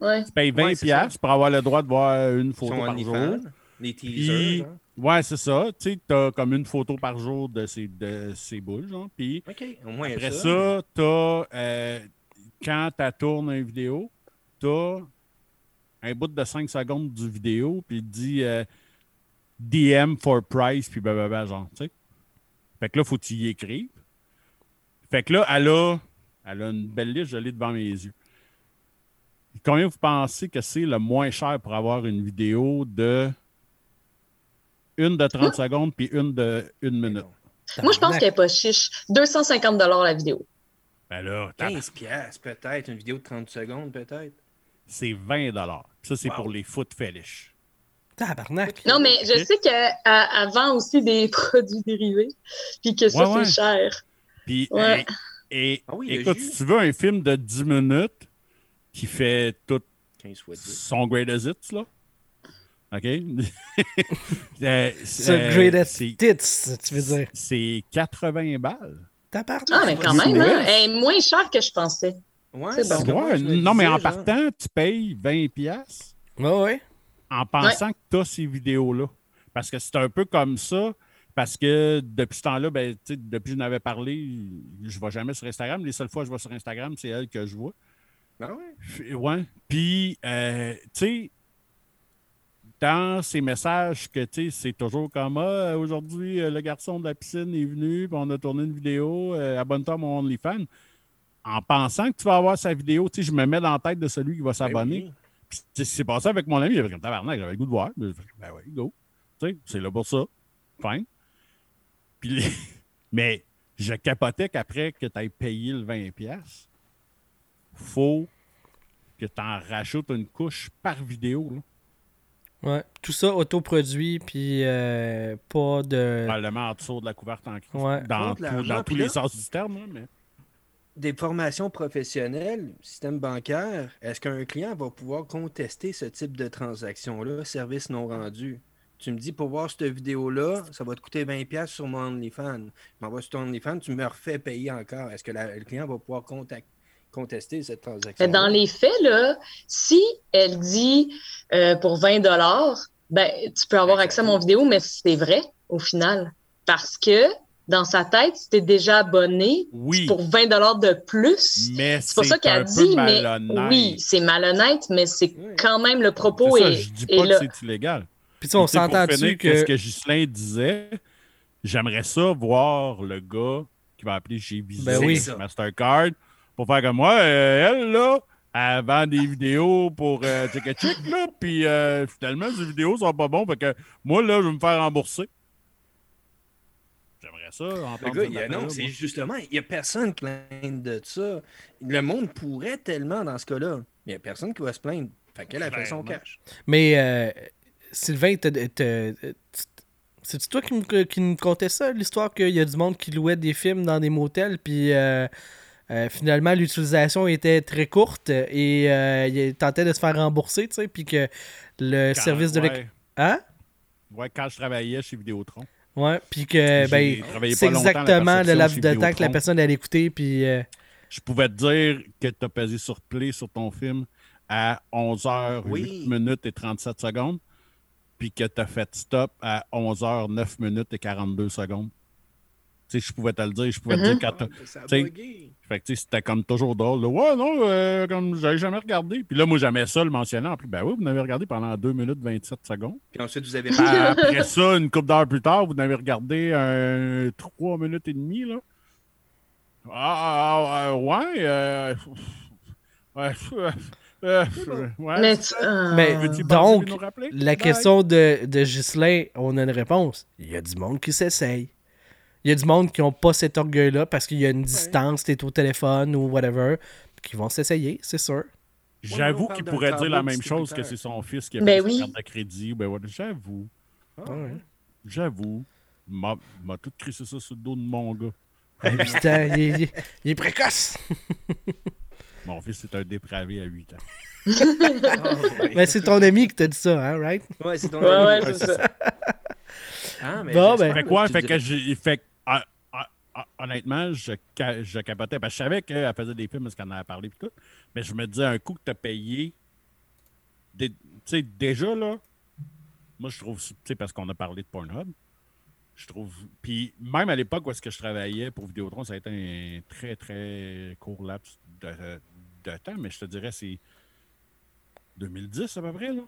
Ouais. Tu payes 20$ Ouais, c'est ça. piastres pour avoir le droit de voir une photo par OnlyFans, jour. les Puis, teasers. hein. ouais, c'est ça. Tu sais, t'as comme une photo par jour de ces, de ces boules, genre. Puis au moins Après ça. ça, t'as, euh, quand tu tournes une vidéo, t'as un bout de 5 secondes du vidéo, puis il dit euh, DM for price, puis blablabla, genre, tu sais. Fait que là, faut que tu y écrives. Fait que là, elle a, elle a une belle liste, je l'ai devant mes yeux. Combien vous pensez que c'est le moins cher pour avoir une vidéo de une de 30 secondes puis une de une minute? Moi, je pense qu'elle n'est pas chiche. 250 la vidéo. Ben là, t'as- 15 piastres, peut-être. Une vidéo de 30 secondes, peut-être. c'est 20 Ça, c'est Wow. pour les foot fetish. Tabarnak. Non, mais je sais qu'elle vend aussi des produits dérivés, puis que ça, Ouais, ouais. c'est cher. Puis, Ouais. et, et- Ah oui, écoute, si tu veux un film de 10 minutes qui fait tout 15 fois 10. son greatest hits, là, OK? Euh, Ce euh, greatest c'est- tits, tu veux dire. C'est 80 balles. Ah, mais quand c'est même, hein? Elle est moins chère que je pensais. Ouais, C'est bon. moi, non, mais en genre, partant, tu payes 20 pièces Ouais, ouais. en pensant que tu as ces vidéos-là. Parce que c'est un peu comme ça. Parce que depuis ce temps-là, ben, depuis que je n'avais parlé, je ne vais jamais sur Instagram. Les seules fois que je vais sur Instagram, c'est elle que je vois. Ah ouais? Puis, euh, tu sais, dans ces messages que tu sais, c'est toujours comme ah, aujourd'hui, euh, le garçon de la piscine est venu, puis on a tourné une vidéo, euh, abonne-toi à mon OnlyFans. En pensant que tu vas avoir sa vidéo, tu sais, je me mets dans la tête de celui qui va s'abonner. Ben oui. Puis tu sais, c'est passé avec mon ami, j'avais comme tabarnak, j'avais le goût de voir. Ben oui, go. Tu sais, c'est là pour ça. Fine. Puis les- Mais je capotais qu'après que tu aies payé le 20$, faut que tu en rajoutes une couche par vidéo. Là. Ouais. Tout ça autoproduit, puis euh, pas de. Probablement en dessous de la couverte en crise. Ouais. Dans, tout- tous les sens du terme. là, mais... Des formations professionnelles, système bancaire, est-ce qu'un client va pouvoir contester ce type de transaction-là, service non rendu? Tu me dis, pour voir cette vidéo-là, ça va te coûter 20$ sur mon OnlyFans. Je m'envoie sur ton OnlyFans, tu me refais payer encore. Est-ce que la- le client va pouvoir contact- contester cette transaction? Dans les faits, là, si elle dit euh, pour 20 ben, tu peux avoir accès à mon vidéo, mais c'est vrai au final. Parce que dans sa tête, si tu es déjà abonné Oui, pour 20 de plus, mais c'est pas ça qu'elle dit, mais malhonnête. oui, c'est malhonnête, mais c'est Oui. quand même le propos C'est ça, est, je dis est pas que c'est illégal. Puis tu sais, on tu pour s'entend dessus qu'est-ce que. que Ghislain disait, j'aimerais ça voir le gars qui va appeler chez Visa Ben oui. C'est ça. Mastercard pour faire comme moi. euh, elle, là, elle vend des vidéos pour euh, Check là, puis euh, finalement, ces vidéos sont pas bonnes, fait que moi, là, je vais me faire rembourser. J'aimerais ça Le entendre gars, il a- non, c'est justement, il n'y a personne qui plaint de ça. Le monde pourrait tellement dans ce cas-là. mais Il n'y a personne qui va se plaindre. Fait qu'elle a fait son cash. Mais euh, Sylvain, c'est-tu toi qui me, qui me contais ça, l'histoire qu'il y a du monde qui louait des films dans des motels, puis euh, finalement l'utilisation était très courte et euh, il tentait de se faire rembourser, tu sais, puis que le Quand- service de ouais, Hein? ouais, quand je travaillais chez Vidéotron. Ouais, puis que, ben, c'est exactement le laps de temps que la personne allait écouter, puis... euh, Je pouvais te dire que tu as pesé sur play sur ton film à 11h, Oui. 8 minutes et 37 secondes, puis que tu as fait stop à 11h, 9 minutes et 42 secondes. Tu sais, je pouvais te le dire, je pouvais te Mhm. dire quand t'as- Ça a bugué. Fait que c'était comme toujours drôle. là. Ouais, non, euh, comme j'avais jamais regardé. Puis là, moi, j'aimais ça le mentionner. En plus, ben oui, vous n'avez regardé pendant 2 minutes 27 secondes. Puis ensuite, vous avez Ben, après ça, une couple d'heures plus tard, vous n'avez regardé un 3 minutes et demie, là. Ah, ah, ah, ouais. euh, ouais, euh, euh, ouais, Mais, donc, passer nous rappeler? La Bye. question de, de Ghislain, on a une réponse. Il y a du monde qui s'essaye. Il y a du monde qui n'ont pas cet orgueil-là parce qu'il y a une distance, t'es au téléphone ou whatever, qui vont s'essayer, c'est sûr. J'avoue qu'il pourrait dire la même chose que c'est son fils qui a Ben oui. sa carte de crédit. Ben j'avoue. Ah, Ouais. J'avoue. M'a m'a tout crissé ça sur le dos de mon gars. À 8 ans, il est, il est- il est précoce. Mon fils est un dépravé à 8 ans. ah, ouais. Mais c'est ton ami qui t'a dit ça, hein, right? Ouais, c'est ton Ouais, ami. ouais, c'est ça. Ah, mais Bon, ben. Fait quoi? Fait dirais- que j'ai. Fait que, ah, ah, ah, honnêtement, je, je capotais. Parce que je savais qu'elle faisait des films parce qu'elle en avait parlé tout. Mais je me disais un coup que t'as payé. des- Tu sais, déjà là, moi je trouve. Tu sais, parce qu'on a parlé de Pornhub. Je trouve. Puis même à l'époque où est-ce que je travaillais pour Vidéotron, ça a été un très très court laps de, de temps, mais je te dirais c'est 2010 à peu près là.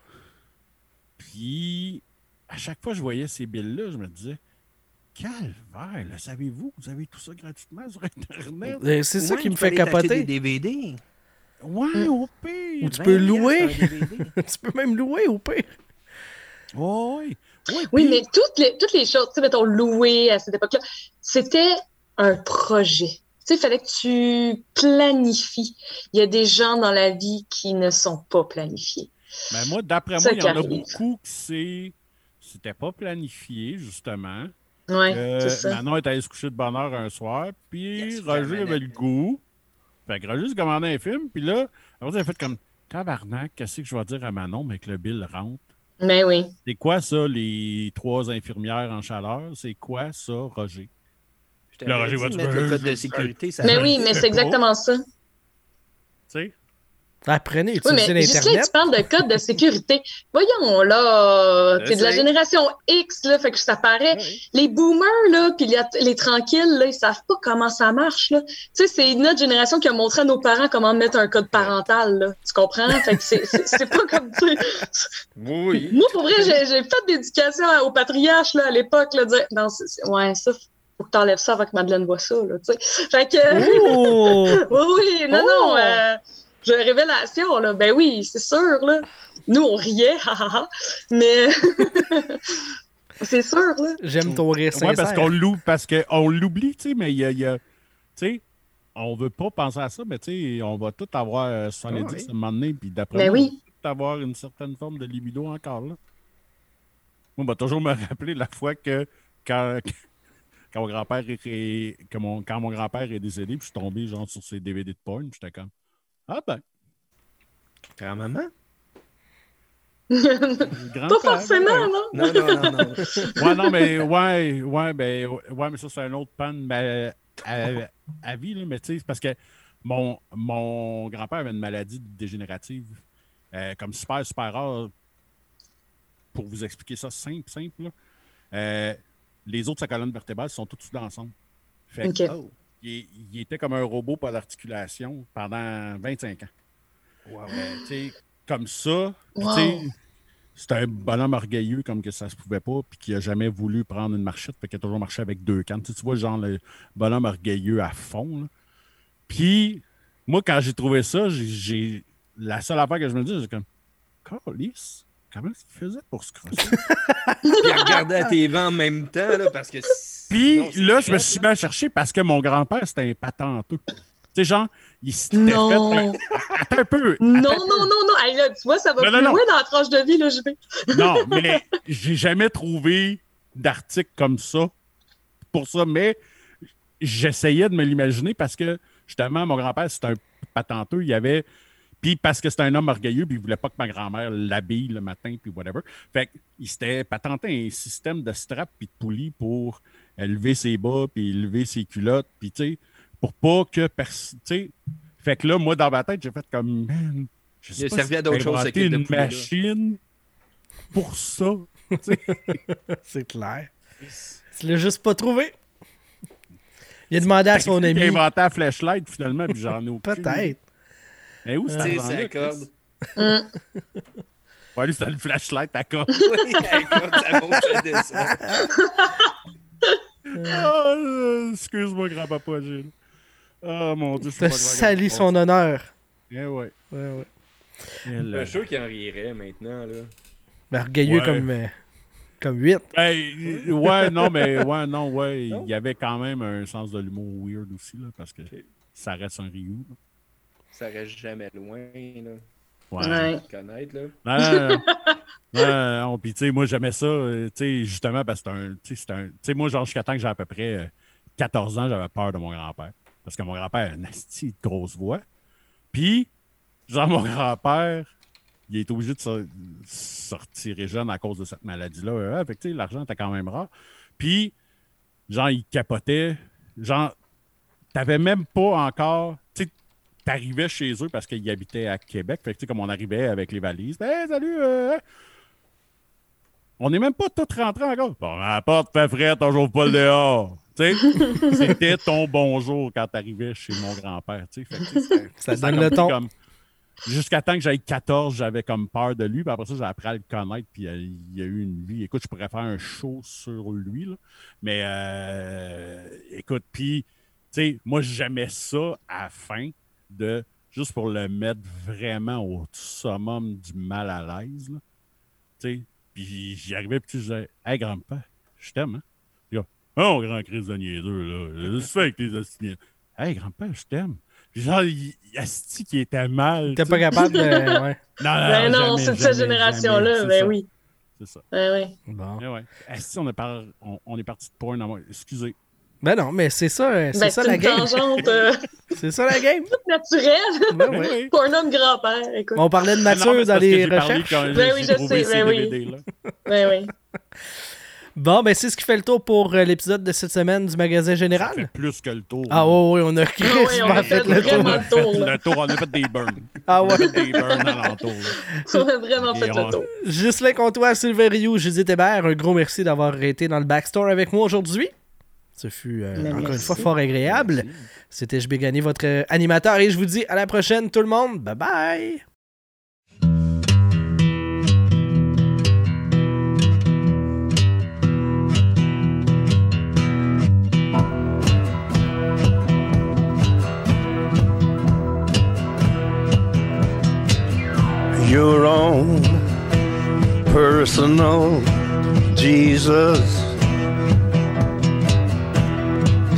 Puis à chaque fois que je voyais ces billes-là, je me disais Calvaire, là, savez-vous, vous avez tout ça gratuitement sur Internet? Euh, C'est ça Ouais, qui me fait capoter. des DVD. Ouais, au pire. Ou tu peux 20 louer. tu peux même louer au pire. Oui, puis- mais toutes les, toutes les choses, tu sais, mettons, louer à cette époque-là, c'était un projet. Tu sais, il fallait que tu planifies. Il y a des gens dans la vie qui ne sont pas planifiés. Ben moi, d'après moi, il y en qui a beaucoup que c'est. C'était pas planifié, justement. Oui, Euh, c'est ça. Manon est allée se coucher de bonne heure un soir, puis Yes, Roger avait le goût. Fait que Roger s'est commandé un film, puis là, après, il a fait comme Tabarnak, qu'est-ce que je vais dire à Manon, mais que le bill rentre? Mais oui. C'est quoi ça, les trois infirmières en chaleur? C'est quoi ça, Roger? Je Roger, va le code de sécurité. ça Mais va. oui, mais c'est exactement ça. Tu sais? Apprenez à Oui, mais l'Internet. tu parles de code de sécurité. Voyons, là, Je t'es de la génération X, là, fait que ça paraît. Les boomers, là, puis les, les tranquilles, là, ils savent pas comment ça marche, là. Tu sais, c'est notre génération qui a montré à nos parents comment mettre un code parental, là. Tu comprends? Fait que c'est- c'est c'est pas comme, tu sais. Oui. Moi, pour vrai, j'ai fait d'éducation au patriarche, là, à l'époque, là, dire, non, c'est- c'est- ouais, ça, faut que t'enlèves ça avant que Madeleine voit ça, là, tu sais. Fait que, Oh! oui, oui, non, Oh! non, euh, j'ai révélation, là. Ben oui, c'est sûr, là. Nous, on riait, ha, ha, ha. mais c'est sûr, là. J'aime ton rire Ouais, sincère. parce qu'on l'oublie, parce qu'on l'oublie, tu sais, mais il y a, il y a- tu sais, on veut pas penser à ça, mais tu sais, on va tout avoir euh, 70 Ah oui. à un moment donné, puis d'après Ben moi, oui. on va tout avoir une certaine forme de libido encore, là. Moi, on va toujours me rappeler la fois que quand, quand mon grand-père est, est- que mon, quand mon grand-père est décédé, puis je suis tombé genre sur ses DVD de porn, j'étais comme Ah ben, Grand-maman? grand Pas forcément, non? Non, non, non, non. Ouais, non, mais ouais, ouais, ben, ouais, mais ça, c'est un autre pan mais, à, à vie, là, mais tu sais, c'est parce que mon, mon grand-père avait une maladie dégénérative, euh, comme super, super rare. Pour vous expliquer ça simple, simple, là, euh, les autres de sa colonne vertébrale sont tous ensemble. Fait que, Ok. Oh. Il, il était comme un robot par l'articulation pendant 25 ans. Wow. Euh, tu sais, comme ça, puis Wow. tu sais, c'est un bonhomme orgueilleux comme que ça se pouvait pas, puis qui a jamais voulu prendre une marchette, fait qu'il a toujours marché avec deux cannes. Tu, vois, genre le bonhomme orgueilleux à fond. là. Puis, moi, quand j'ai trouvé ça, j'ai-. La seule affaire que je me dis, c'est comme. Calice, comment il faisait pour se crosser? Puis regarder à tes vents en même temps, là, parce que. Puis Non, là, je me suis bien cherché parce que mon grand-père, c'était un patenteux. Tu sais, genre, il s'était fait. un- Attends un peu. Non, non, non, non. Hey, là, tu vois, ça va Non, plus non. loin dans la tranche de vie, là, je vais. Non, mais j'ai jamais trouvé d'article comme ça pour ça, mais j'essayais de me l'imaginer parce que justement, mon grand-père, c'était un patenteux. Il y avait. Puis parce que c'était un homme orgueilleux, puis il voulait pas que ma grand-mère l'habille le matin, puis whatever. Fait qu'il s'était patenté un système de strap puis de poulie pour lever ses bas, puis lever ses culottes, puis tu sais, pour pas que personne. Tu sais. Fait que là, moi, dans ma tête, j'ai fait comme. Man, je sais Il a pas servi à d'autres choses, de une machine pour ça. C'est clair. Tu l'as juste pas trouvé. Il a demandé à son ami. inventé la flashlight finalement, puis j'en ai aucune. Peut-être. Mais où c'est ça? ça corde. Ouais, lui, c'était le flashlight à corde. Oui, écoute, ça monte, ça descend. Ah, Excuse-moi, grand-papa Gilles. Oh mon dieu, T'as pas sali son honneur. Eh ouais. Ouais, ouais. Eh Je suis sûr qu'il en rirait maintenant, là. Ben, orgueilleux Ouais. comme, euh, comme 8. Hey, euh, ouais, non, mais ouais, non, ouais. Non? Il y avait quand même un sens de l'humour weird aussi, là, parce que ça reste un Ryu. là. Ça reste jamais loin, là. Ouais. Ouais. Connaître, là. Non, non, non. Puis, tu sais, moi, j'aimais ça, euh, tu sais, justement, parce que c'est un. Tu sais, c'est un- tu sais, moi, genre, jusqu'à temps que j'ai à peu près euh, 14 ans, j'avais peur de mon grand-père. Parce que mon grand-père a une asti de grosse voix. Puis, genre, mon grand-père, il est obligé de se, retirer jeune à cause de cette maladie-là. Euh, fait que, tu sais, l'argent était quand même rare. Puis, genre, il capotait. Genre, t'avais même pas encore. Tu sais, t'arrivais chez eux parce qu'ils habitaient à Québec. Fait que, tu sais, comme on arrivait avec les valises, hey, salut, euh, on n'est même pas tous rentrés encore. Bon, la porte fait frais, toujours pas le dehors. Tu sais, c'était ton bonjour quand t'arrivais chez mon grand-père. Ça donne le ton. comme- Jusqu'à temps que j'aille 14, j'avais comme peur de lui. Puis après ça, j'ai appris à le connaître. Puis euh, il y a eu une vie. Écoute, je pourrais faire un show sur lui. là. Mais euh, écoute, puis, tu sais, moi, j'aimais ça à la fin de juste pour le mettre vraiment au summum du mal à l'aise. là. Tu sais, puis j'y arrivais, puis je disais, Hey, grand-père, je t'aime, hein? Puis, oh, grand Chris de niaiseux, là. Tu fais avec tes hosties? Hey, grand-père, je t'aime. Puis genre, asti qui était mal. T'es tu pas capable de. Ouais. Non, non, Ben non, jamais, c'est de cette génération-là, ben oui. C'est ça. Ben oui. Bon. Eh ouais. Asti, on par- on, on est parti de porn. en- Excusez. Ben non, mais c'est ça, euh, c'est Ben, ça la game. euh, C'est ça la game. naturelle Ben Ben ouais. oui. pour un homme grand-père. Écoute. On parlait de Ah non, c'est dans les recherches. Ben j'ai oui, je sais, ben oui. Ben. Bon, ben c'est ce qui fait le tour pour euh, l'épisode de cette semaine du magasin Ça général. fait plus que le tour. Ah ouais, ouais, on a Ah ouais, on a fait fait le tour. le tour. là. Le tour, on a fait des burns. Ah ouais. Des burns alentour. là. On a vraiment fait le on- tour. Ghislain Comtois, Sylvain Rioux, Judith Hébert, un gros merci d'avoir été dans le backstore avec moi aujourd'hui. Ce fut euh, encore une fois fort agréable. C'était Je Gagné, votre euh, animateur, et je vous dis à la prochaine, tout le monde. Bye bye! your own personal Jesus.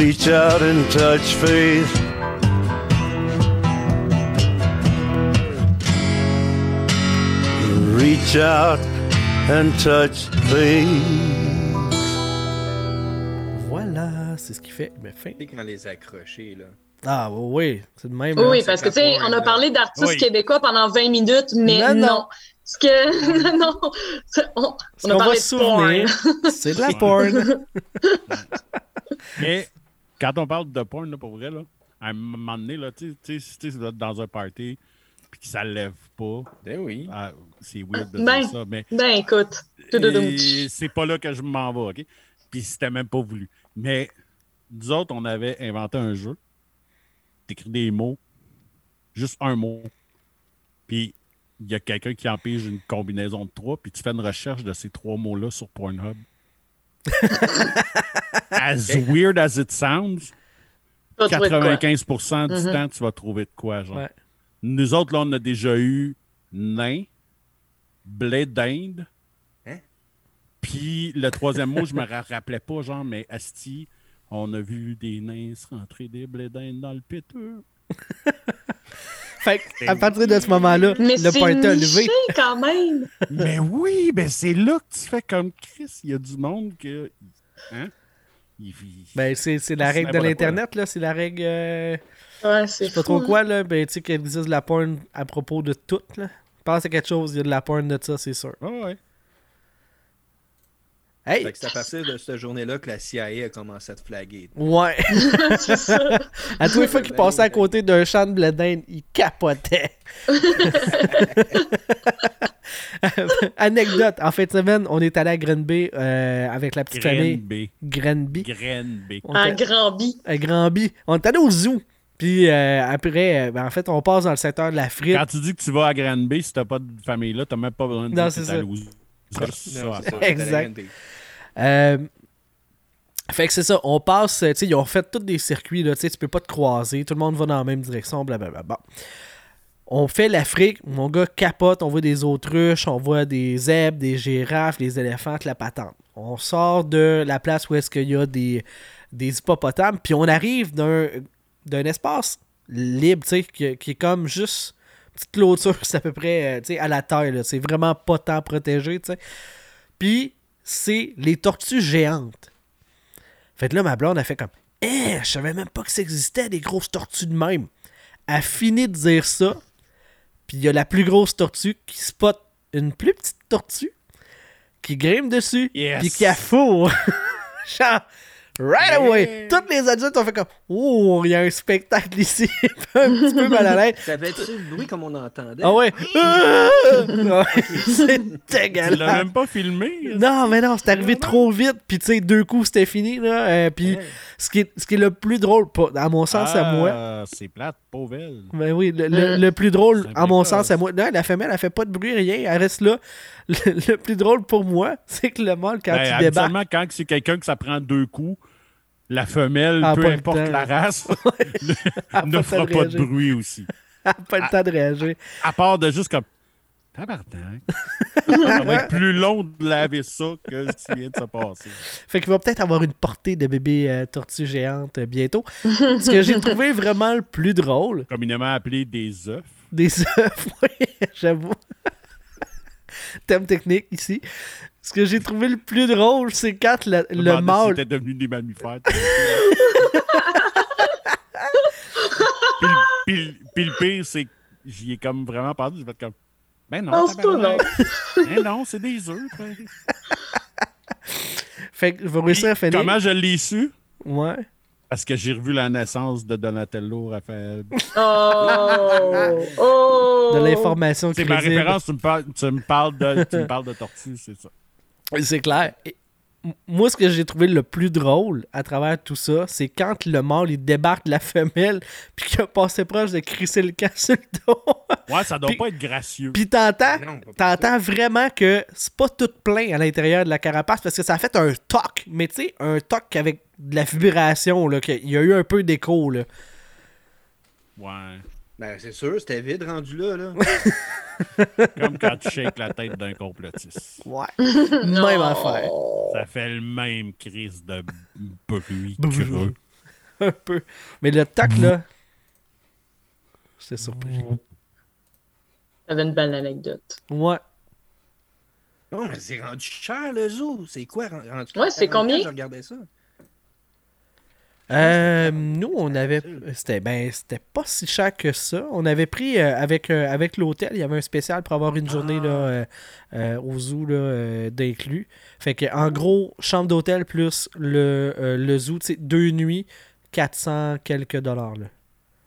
Reach out and touch faith. Reach out and touch faith. Voilà, c'est ce qui fait ben, fin. Quand les accrocher, là. Ah oui, c'est de même. Oui, hein. oui, parce que tu sais, on a parlé d'artistes Oui. québécois pendant 20 minutes, mais Non, non. non. Parce que, non, c'est- on, on a va parlé se de porn. souvenir, c'est de la porn. Mais quand on parle de porn, là, pour vrai, là, à un moment donné, là, tu sais, tu sais, si vous êtes dans un party puis que ça ne lève pas, Ben oui. ah, c'est weird de Ben. dire ça, mais Ben, écoute. C'est pas là que je m'en vais, OK? Puis c'était même pas voulu. Mais nous autres, on avait inventé un jeu. T'écris des mots, juste un mot. Puis il y a quelqu'un qui empêche une combinaison de trois, puis tu fais une recherche de ces trois mots-là sur Pornhub. as weird as it sounds, Tu vas trouver de quoi. 95% du Mhm. temps, tu vas trouver de quoi, genre. Ouais. Nous autres, là, on a déjà eu nain, blé d'Inde. Hein? Puis le troisième mot, je me ra- rappelais pas, genre, mais Asti, on a vu des nains se rentrer des blés d'Inde dans le péteux. Fait que, à partir de ce moment-là, Mais le party a levé. quand même. mais oui, ben c'est là que tu fais comme Chris. Il y a du monde que. Hein? Il- il- Ben, c'est c'est la C'est règle de l'Internet, là. C'est la règle. euh, Ouais, Je c'est sais pas trop quoi, là. Ben, tu sais qu'il existe de la porn à propos de tout, là. Pense à quelque chose, il y a de la porn de ça, c'est sûr. Ouais, ouais. Hey! Fait que c'est à partir de cette journée-là que la CIA a commencé à te flaguer. Ouais. c'est ça. À tous les fois qu'il passait à côté d'un champ de blé d'Inde, il capotait. Anecdote, en fin de semaine, on est allé à Granby euh, avec la petite Graine famille. Granby. Était grand bi. à Granby. On est allé au zoo. Puis euh, après, euh, ben, en fait, on passe dans le secteur de la frite. Quand tu dis que tu vas à Graine B, si t'as pas de famille là, t'as même pas besoin de Non, dire c'est que t'es ça. à à c'est faire. ça, Exact. Euh, fait que c'est ça, on passe, tu sais, ils ont fait tous des circuits, là, tu sais, tu peux pas te croiser, tout le monde va dans la même direction, blablabla. Bon. On fait l'Afrique, mon gars capote, on voit des autruches, on voit des zèbres, des girafes, des éléphants, la patente. On sort de la place où est-ce qu'il y a des, des hippopotames, puis on arrive d'un espace libre, tu sais, qui, qui est comme juste petite clôture, c'est à peu près, euh, tu sais, à la taille, c'est vraiment pas tant protégé, tu sais. Puis, c'est les tortues géantes. Fait que là, ma blonde a fait comme Eh, je savais même pas que ça existait des grosses tortues de même. Elle a fini de dire ça. Puis il y a la plus grosse tortue qui spot une plus petite tortue qui grimpe dessus Yes. puis qui a fourre. Genre, right away. Yeah. Tous les adultes ont fait comme Oh, il y a un spectacle ici. un petit peu mal à l'aise. Ça fait-tu le bruit comme on entendait? Ah ouais. Ouais, c'est Tu dégueulasse. l'as même pas filmé? Non, mais non, c'est arrivé trop vite. Puis, tu sais, deux coups, c'était fini. Là. Euh, puis, Ouais. ce, qui est, ce qui est le plus drôle, pas- à mon sens, à moi. Ah, C'est plate, pauvre elle. Ben oui, le, le- le plus drôle, à mon sens, à moi. Non, la femelle, elle fait pas de bruit, rien. Elle reste là. Le, le plus drôle pour moi, c'est que le mâle, quand Ben, il débarque. quand c'est quelqu'un que ça prend deux coups, la femelle, Ah, peu importe la race, ne fera pas de bruit aussi. Elle a pas le temps de réagir. À part de juste comme. Tabarnak. ça va être plus long de laver ça que ce qui vient de se passer. Fait qu'il va peut-être avoir une portée de bébé euh, tortue géante euh, bientôt. Ce que j'ai trouvé vraiment le plus drôle, Communément appelé des œufs. Des œufs, oui, j'avoue. Thème technique ici. Ce que j'ai trouvé le plus drôle, c'est quand me le mâle. étaient devenus des mammifères. puis, puis- puis le pire, c'est que j'y ai comme vraiment parlé. Je vais être comme. Ben non, non. Ben non, c'est des œufs. Fait que je vais réussir à finir. Comment je l'ai su? Ouais. Parce que j'ai revu la naissance de Donatello Raphaël. Oh! Oh! De l'information C'est ma référence, tu me parles, tu me parles de, tu me parles de tortue, c'est ça. C'est clair. Et moi, ce que j'ai trouvé le plus drôle à travers tout ça, c'est quand le mâle il débarque de la femelle, puis qu'il a passé proche de crisser le camp sur le dos. Ouais, ça doit Puis- pas être gracieux. Puis t'entends, t'entends vraiment que c'est pas tout plein à l'intérieur de la carapace parce que ça a fait un toc, mais tu sais, un toc avec de la vibration, là, qu'il y a eu un peu d'écho, là. Ouais. Ben, c'est sûr, c'était vide rendu là. là. Comme quand tu shakes la tête d'un complotiste. Ouais. Même affaire. Ça fait le même crise de bruit creux. Un peu. Mais le toc, là. J'étais surpris. T'avais une belle anecdote. Ouais. Non, mais c'est rendu cher le zoo. C'est quoi rendu Ouais, c'est Quand combien? Je regardais ça. Euh, nous, on avait. C'était ben, c'était pas si cher que ça. On avait pris euh, avec, euh, avec l'hôtel, il y avait un spécial pour avoir une journée là, euh, euh, au zoo là, d'inclus. Fait que, en gros, chambre d'hôtel plus le, le zoo, deux nuits, 400 quelques dollars. Là.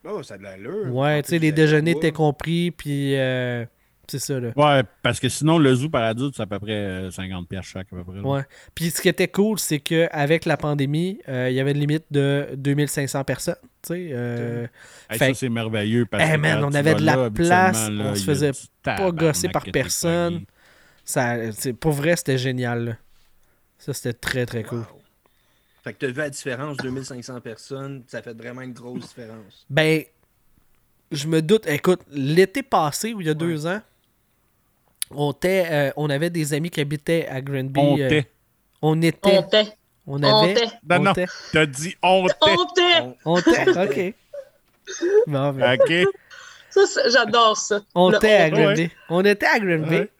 Oh, ça a de l'allure. Ouais, tu sais, les déjeuners étaient compris, puis euh, c'est ça, là. Ouais, parce que sinon, le zoo par adulte, c'est à peu près euh, 50 pièces chaque, à peu près. là. Ouais. Puis ce qui était cool, c'est qu'avec la pandémie, euh, il y avait une limite de 2500 personnes. Tu sais, euh, Hey, Fait- ça, c'est merveilleux. Parce Hey, que man, quand on avait de la là, place, là, on se faisait pas gosser par que personne. ça, c'est- pour vrai, c'était génial. là. Ça, c'était très, très cool. Wow. Fait que tu as vu la différence, 2500 personnes, ça fait vraiment une grosse différence. Ben, je me doute. Écoute, l'été passé, ou il y a deux ans, on, était, euh, on avait des amis qui habitaient à Granby. On euh, on était. On. On avait. Non, on non, t'as dit on t'est. On était. Ok. Bon, ben, OK. Ça, j'adore ça. On Le était à on- Granby. Ouais. On était à Granby. Ouais.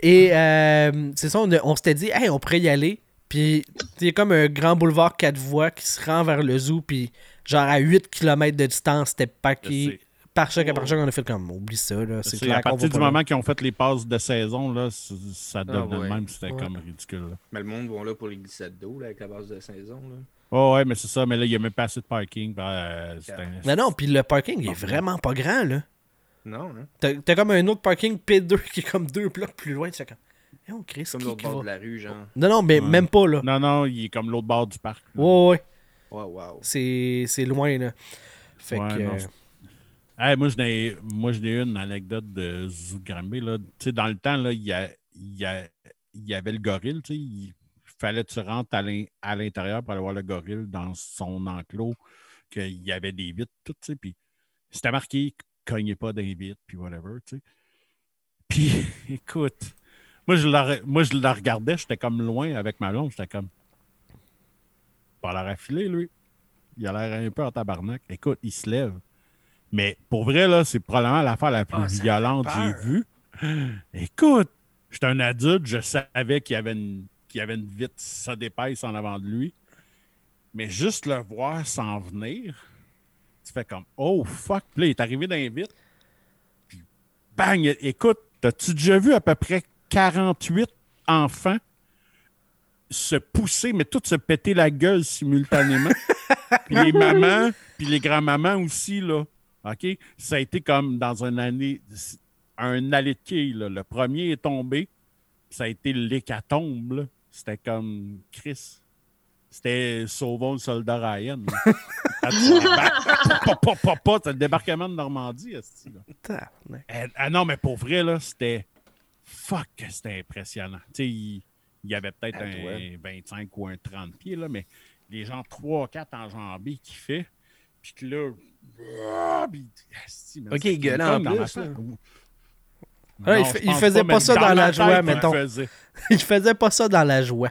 Et euh, c'est ça, on, s'était dit, hey, on pourrait y aller. Puis il y a comme un grand boulevard quatre voies qui se rend vers le zoo. Puis genre à 8 km de distance, c'était paqué. Par choc après choc, on a fait comme oublie ça. là. C'est à partir va du moment qu'ils ont fait les passes de saison, là, ça devenait ouais. le même. C'était Ouais. comme ridicule. là. Mais le monde vont là pour les glissades d'eau, là, avec la base de saison. Là. Oh, ouais, mais c'est ça. Mais là, il n'y a même pas assez de parking. ben, euh, Mais non, puis le parking il est vraiment pas grand. là. Non, hein? T'as comme un autre parking P2 qui est comme deux blocs plus loin. Tu comme. Eh, on Chris, Comme l'autre bord va? de la rue, genre. Non, non, mais Ouais. même pas là. Non, non, il est comme l'autre bord du parc. là. Ouais, ouais. Wow. C'est c'est loin là. Fait Ouais, que. non, euh, Moi, je moi, je n'ai une anecdote de sais, dans le temps, il y, a- y, y avait le gorille. Il fallait que tu rentres à l'in- à l'intérieur pour aller voir le gorille dans son enclos, qu'il y avait des vitres, tout. Puis c'était marqué cognez pas des vitres, puis whatever. Puis, écoute, moi, je la, moi, je la regardais, j'étais comme loin avec ma blonde, j'étais comme. Pas l'air affilé, lui. Il a l'air un peu en tabarnak. Écoute, il se lève. Mais pour vrai, là, c'est probablement l'affaire la plus Ah, violente que j'ai vue. Écoute, j'étais un adulte, je savais qu'il y avait une, qu'il y avait une vitre ça d'épaisse en avant de lui. Mais juste le voir s'en venir, tu fais comme Oh fuck! Puis là, il est arrivé dans les vitres. Puis bang! Écoute, as-tu déjà vu à peu près 48 enfants se pousser, mais tous se péter la gueule simultanément? puis les mamans, puis les grands-mamans aussi, là. OK? Ça a été comme dans une année, un allée de quilles, là. Le premier est tombé, ça a été l'hécatombe. C'était comme Chris. C'était Sauvons le soldat Ryan. C'est le débarquement de Normandie, là. Eh, Ah non, mais pour vrai, c'était. Fuck, que c'était impressionnant. Il, y avait peut-être un toi. 25 ou un 30 pieds, là, mais les gens 3-4 enjambés qui fait. Puis que là. Ok, il faisait pas ça dans la tête, joie, mettons. faisait. Il faisait pas ça dans la joie.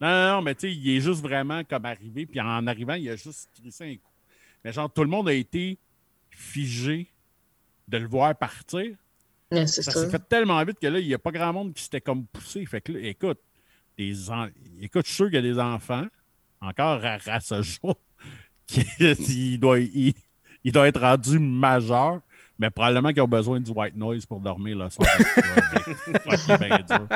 Non, non, non, mais tu sais, il est juste vraiment comme arrivé, puis en arrivant, il a juste crissé un coup. Mais genre, tout le monde a été figé de le voir partir. Ouais, c'est Ça ça. s'est fait tellement vite que là, il n'y a pas grand monde qui s'était comme poussé. Fait que là, écoute, des en- écoute, je suis sûr qu'il y a des enfants, encore à, à ce jour, il doit, il, il doit être rendu majeur, mais probablement qu'ils ont besoin du white noise pour dormir le soir. bien dur.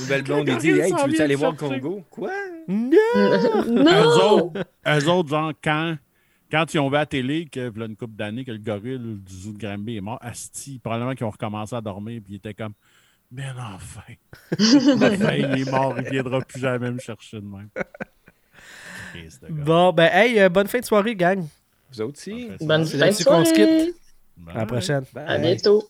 Nouvelle blonde, il dit Hey, tu veux aller voir le. Congo? Quoi? Non! Eux non! autres, eux autres, genre, quand, quand ils ont vu à la télé que, a une couple d'années, que le gorille du zoo de Granby est mort, Asti, probablement qu'ils ont recommencé à dormir, puis ils étaient comme, mais enfin, enfin, il est mort, il viendra plus jamais me chercher de même. Christ de. Bon, ben, hey, euh, bonne fin de soirée, gang. Vous autres aussi. Bonne fin de là-dessus qu'on se quitte. soirée! À la prochaine. Bye. À bientôt!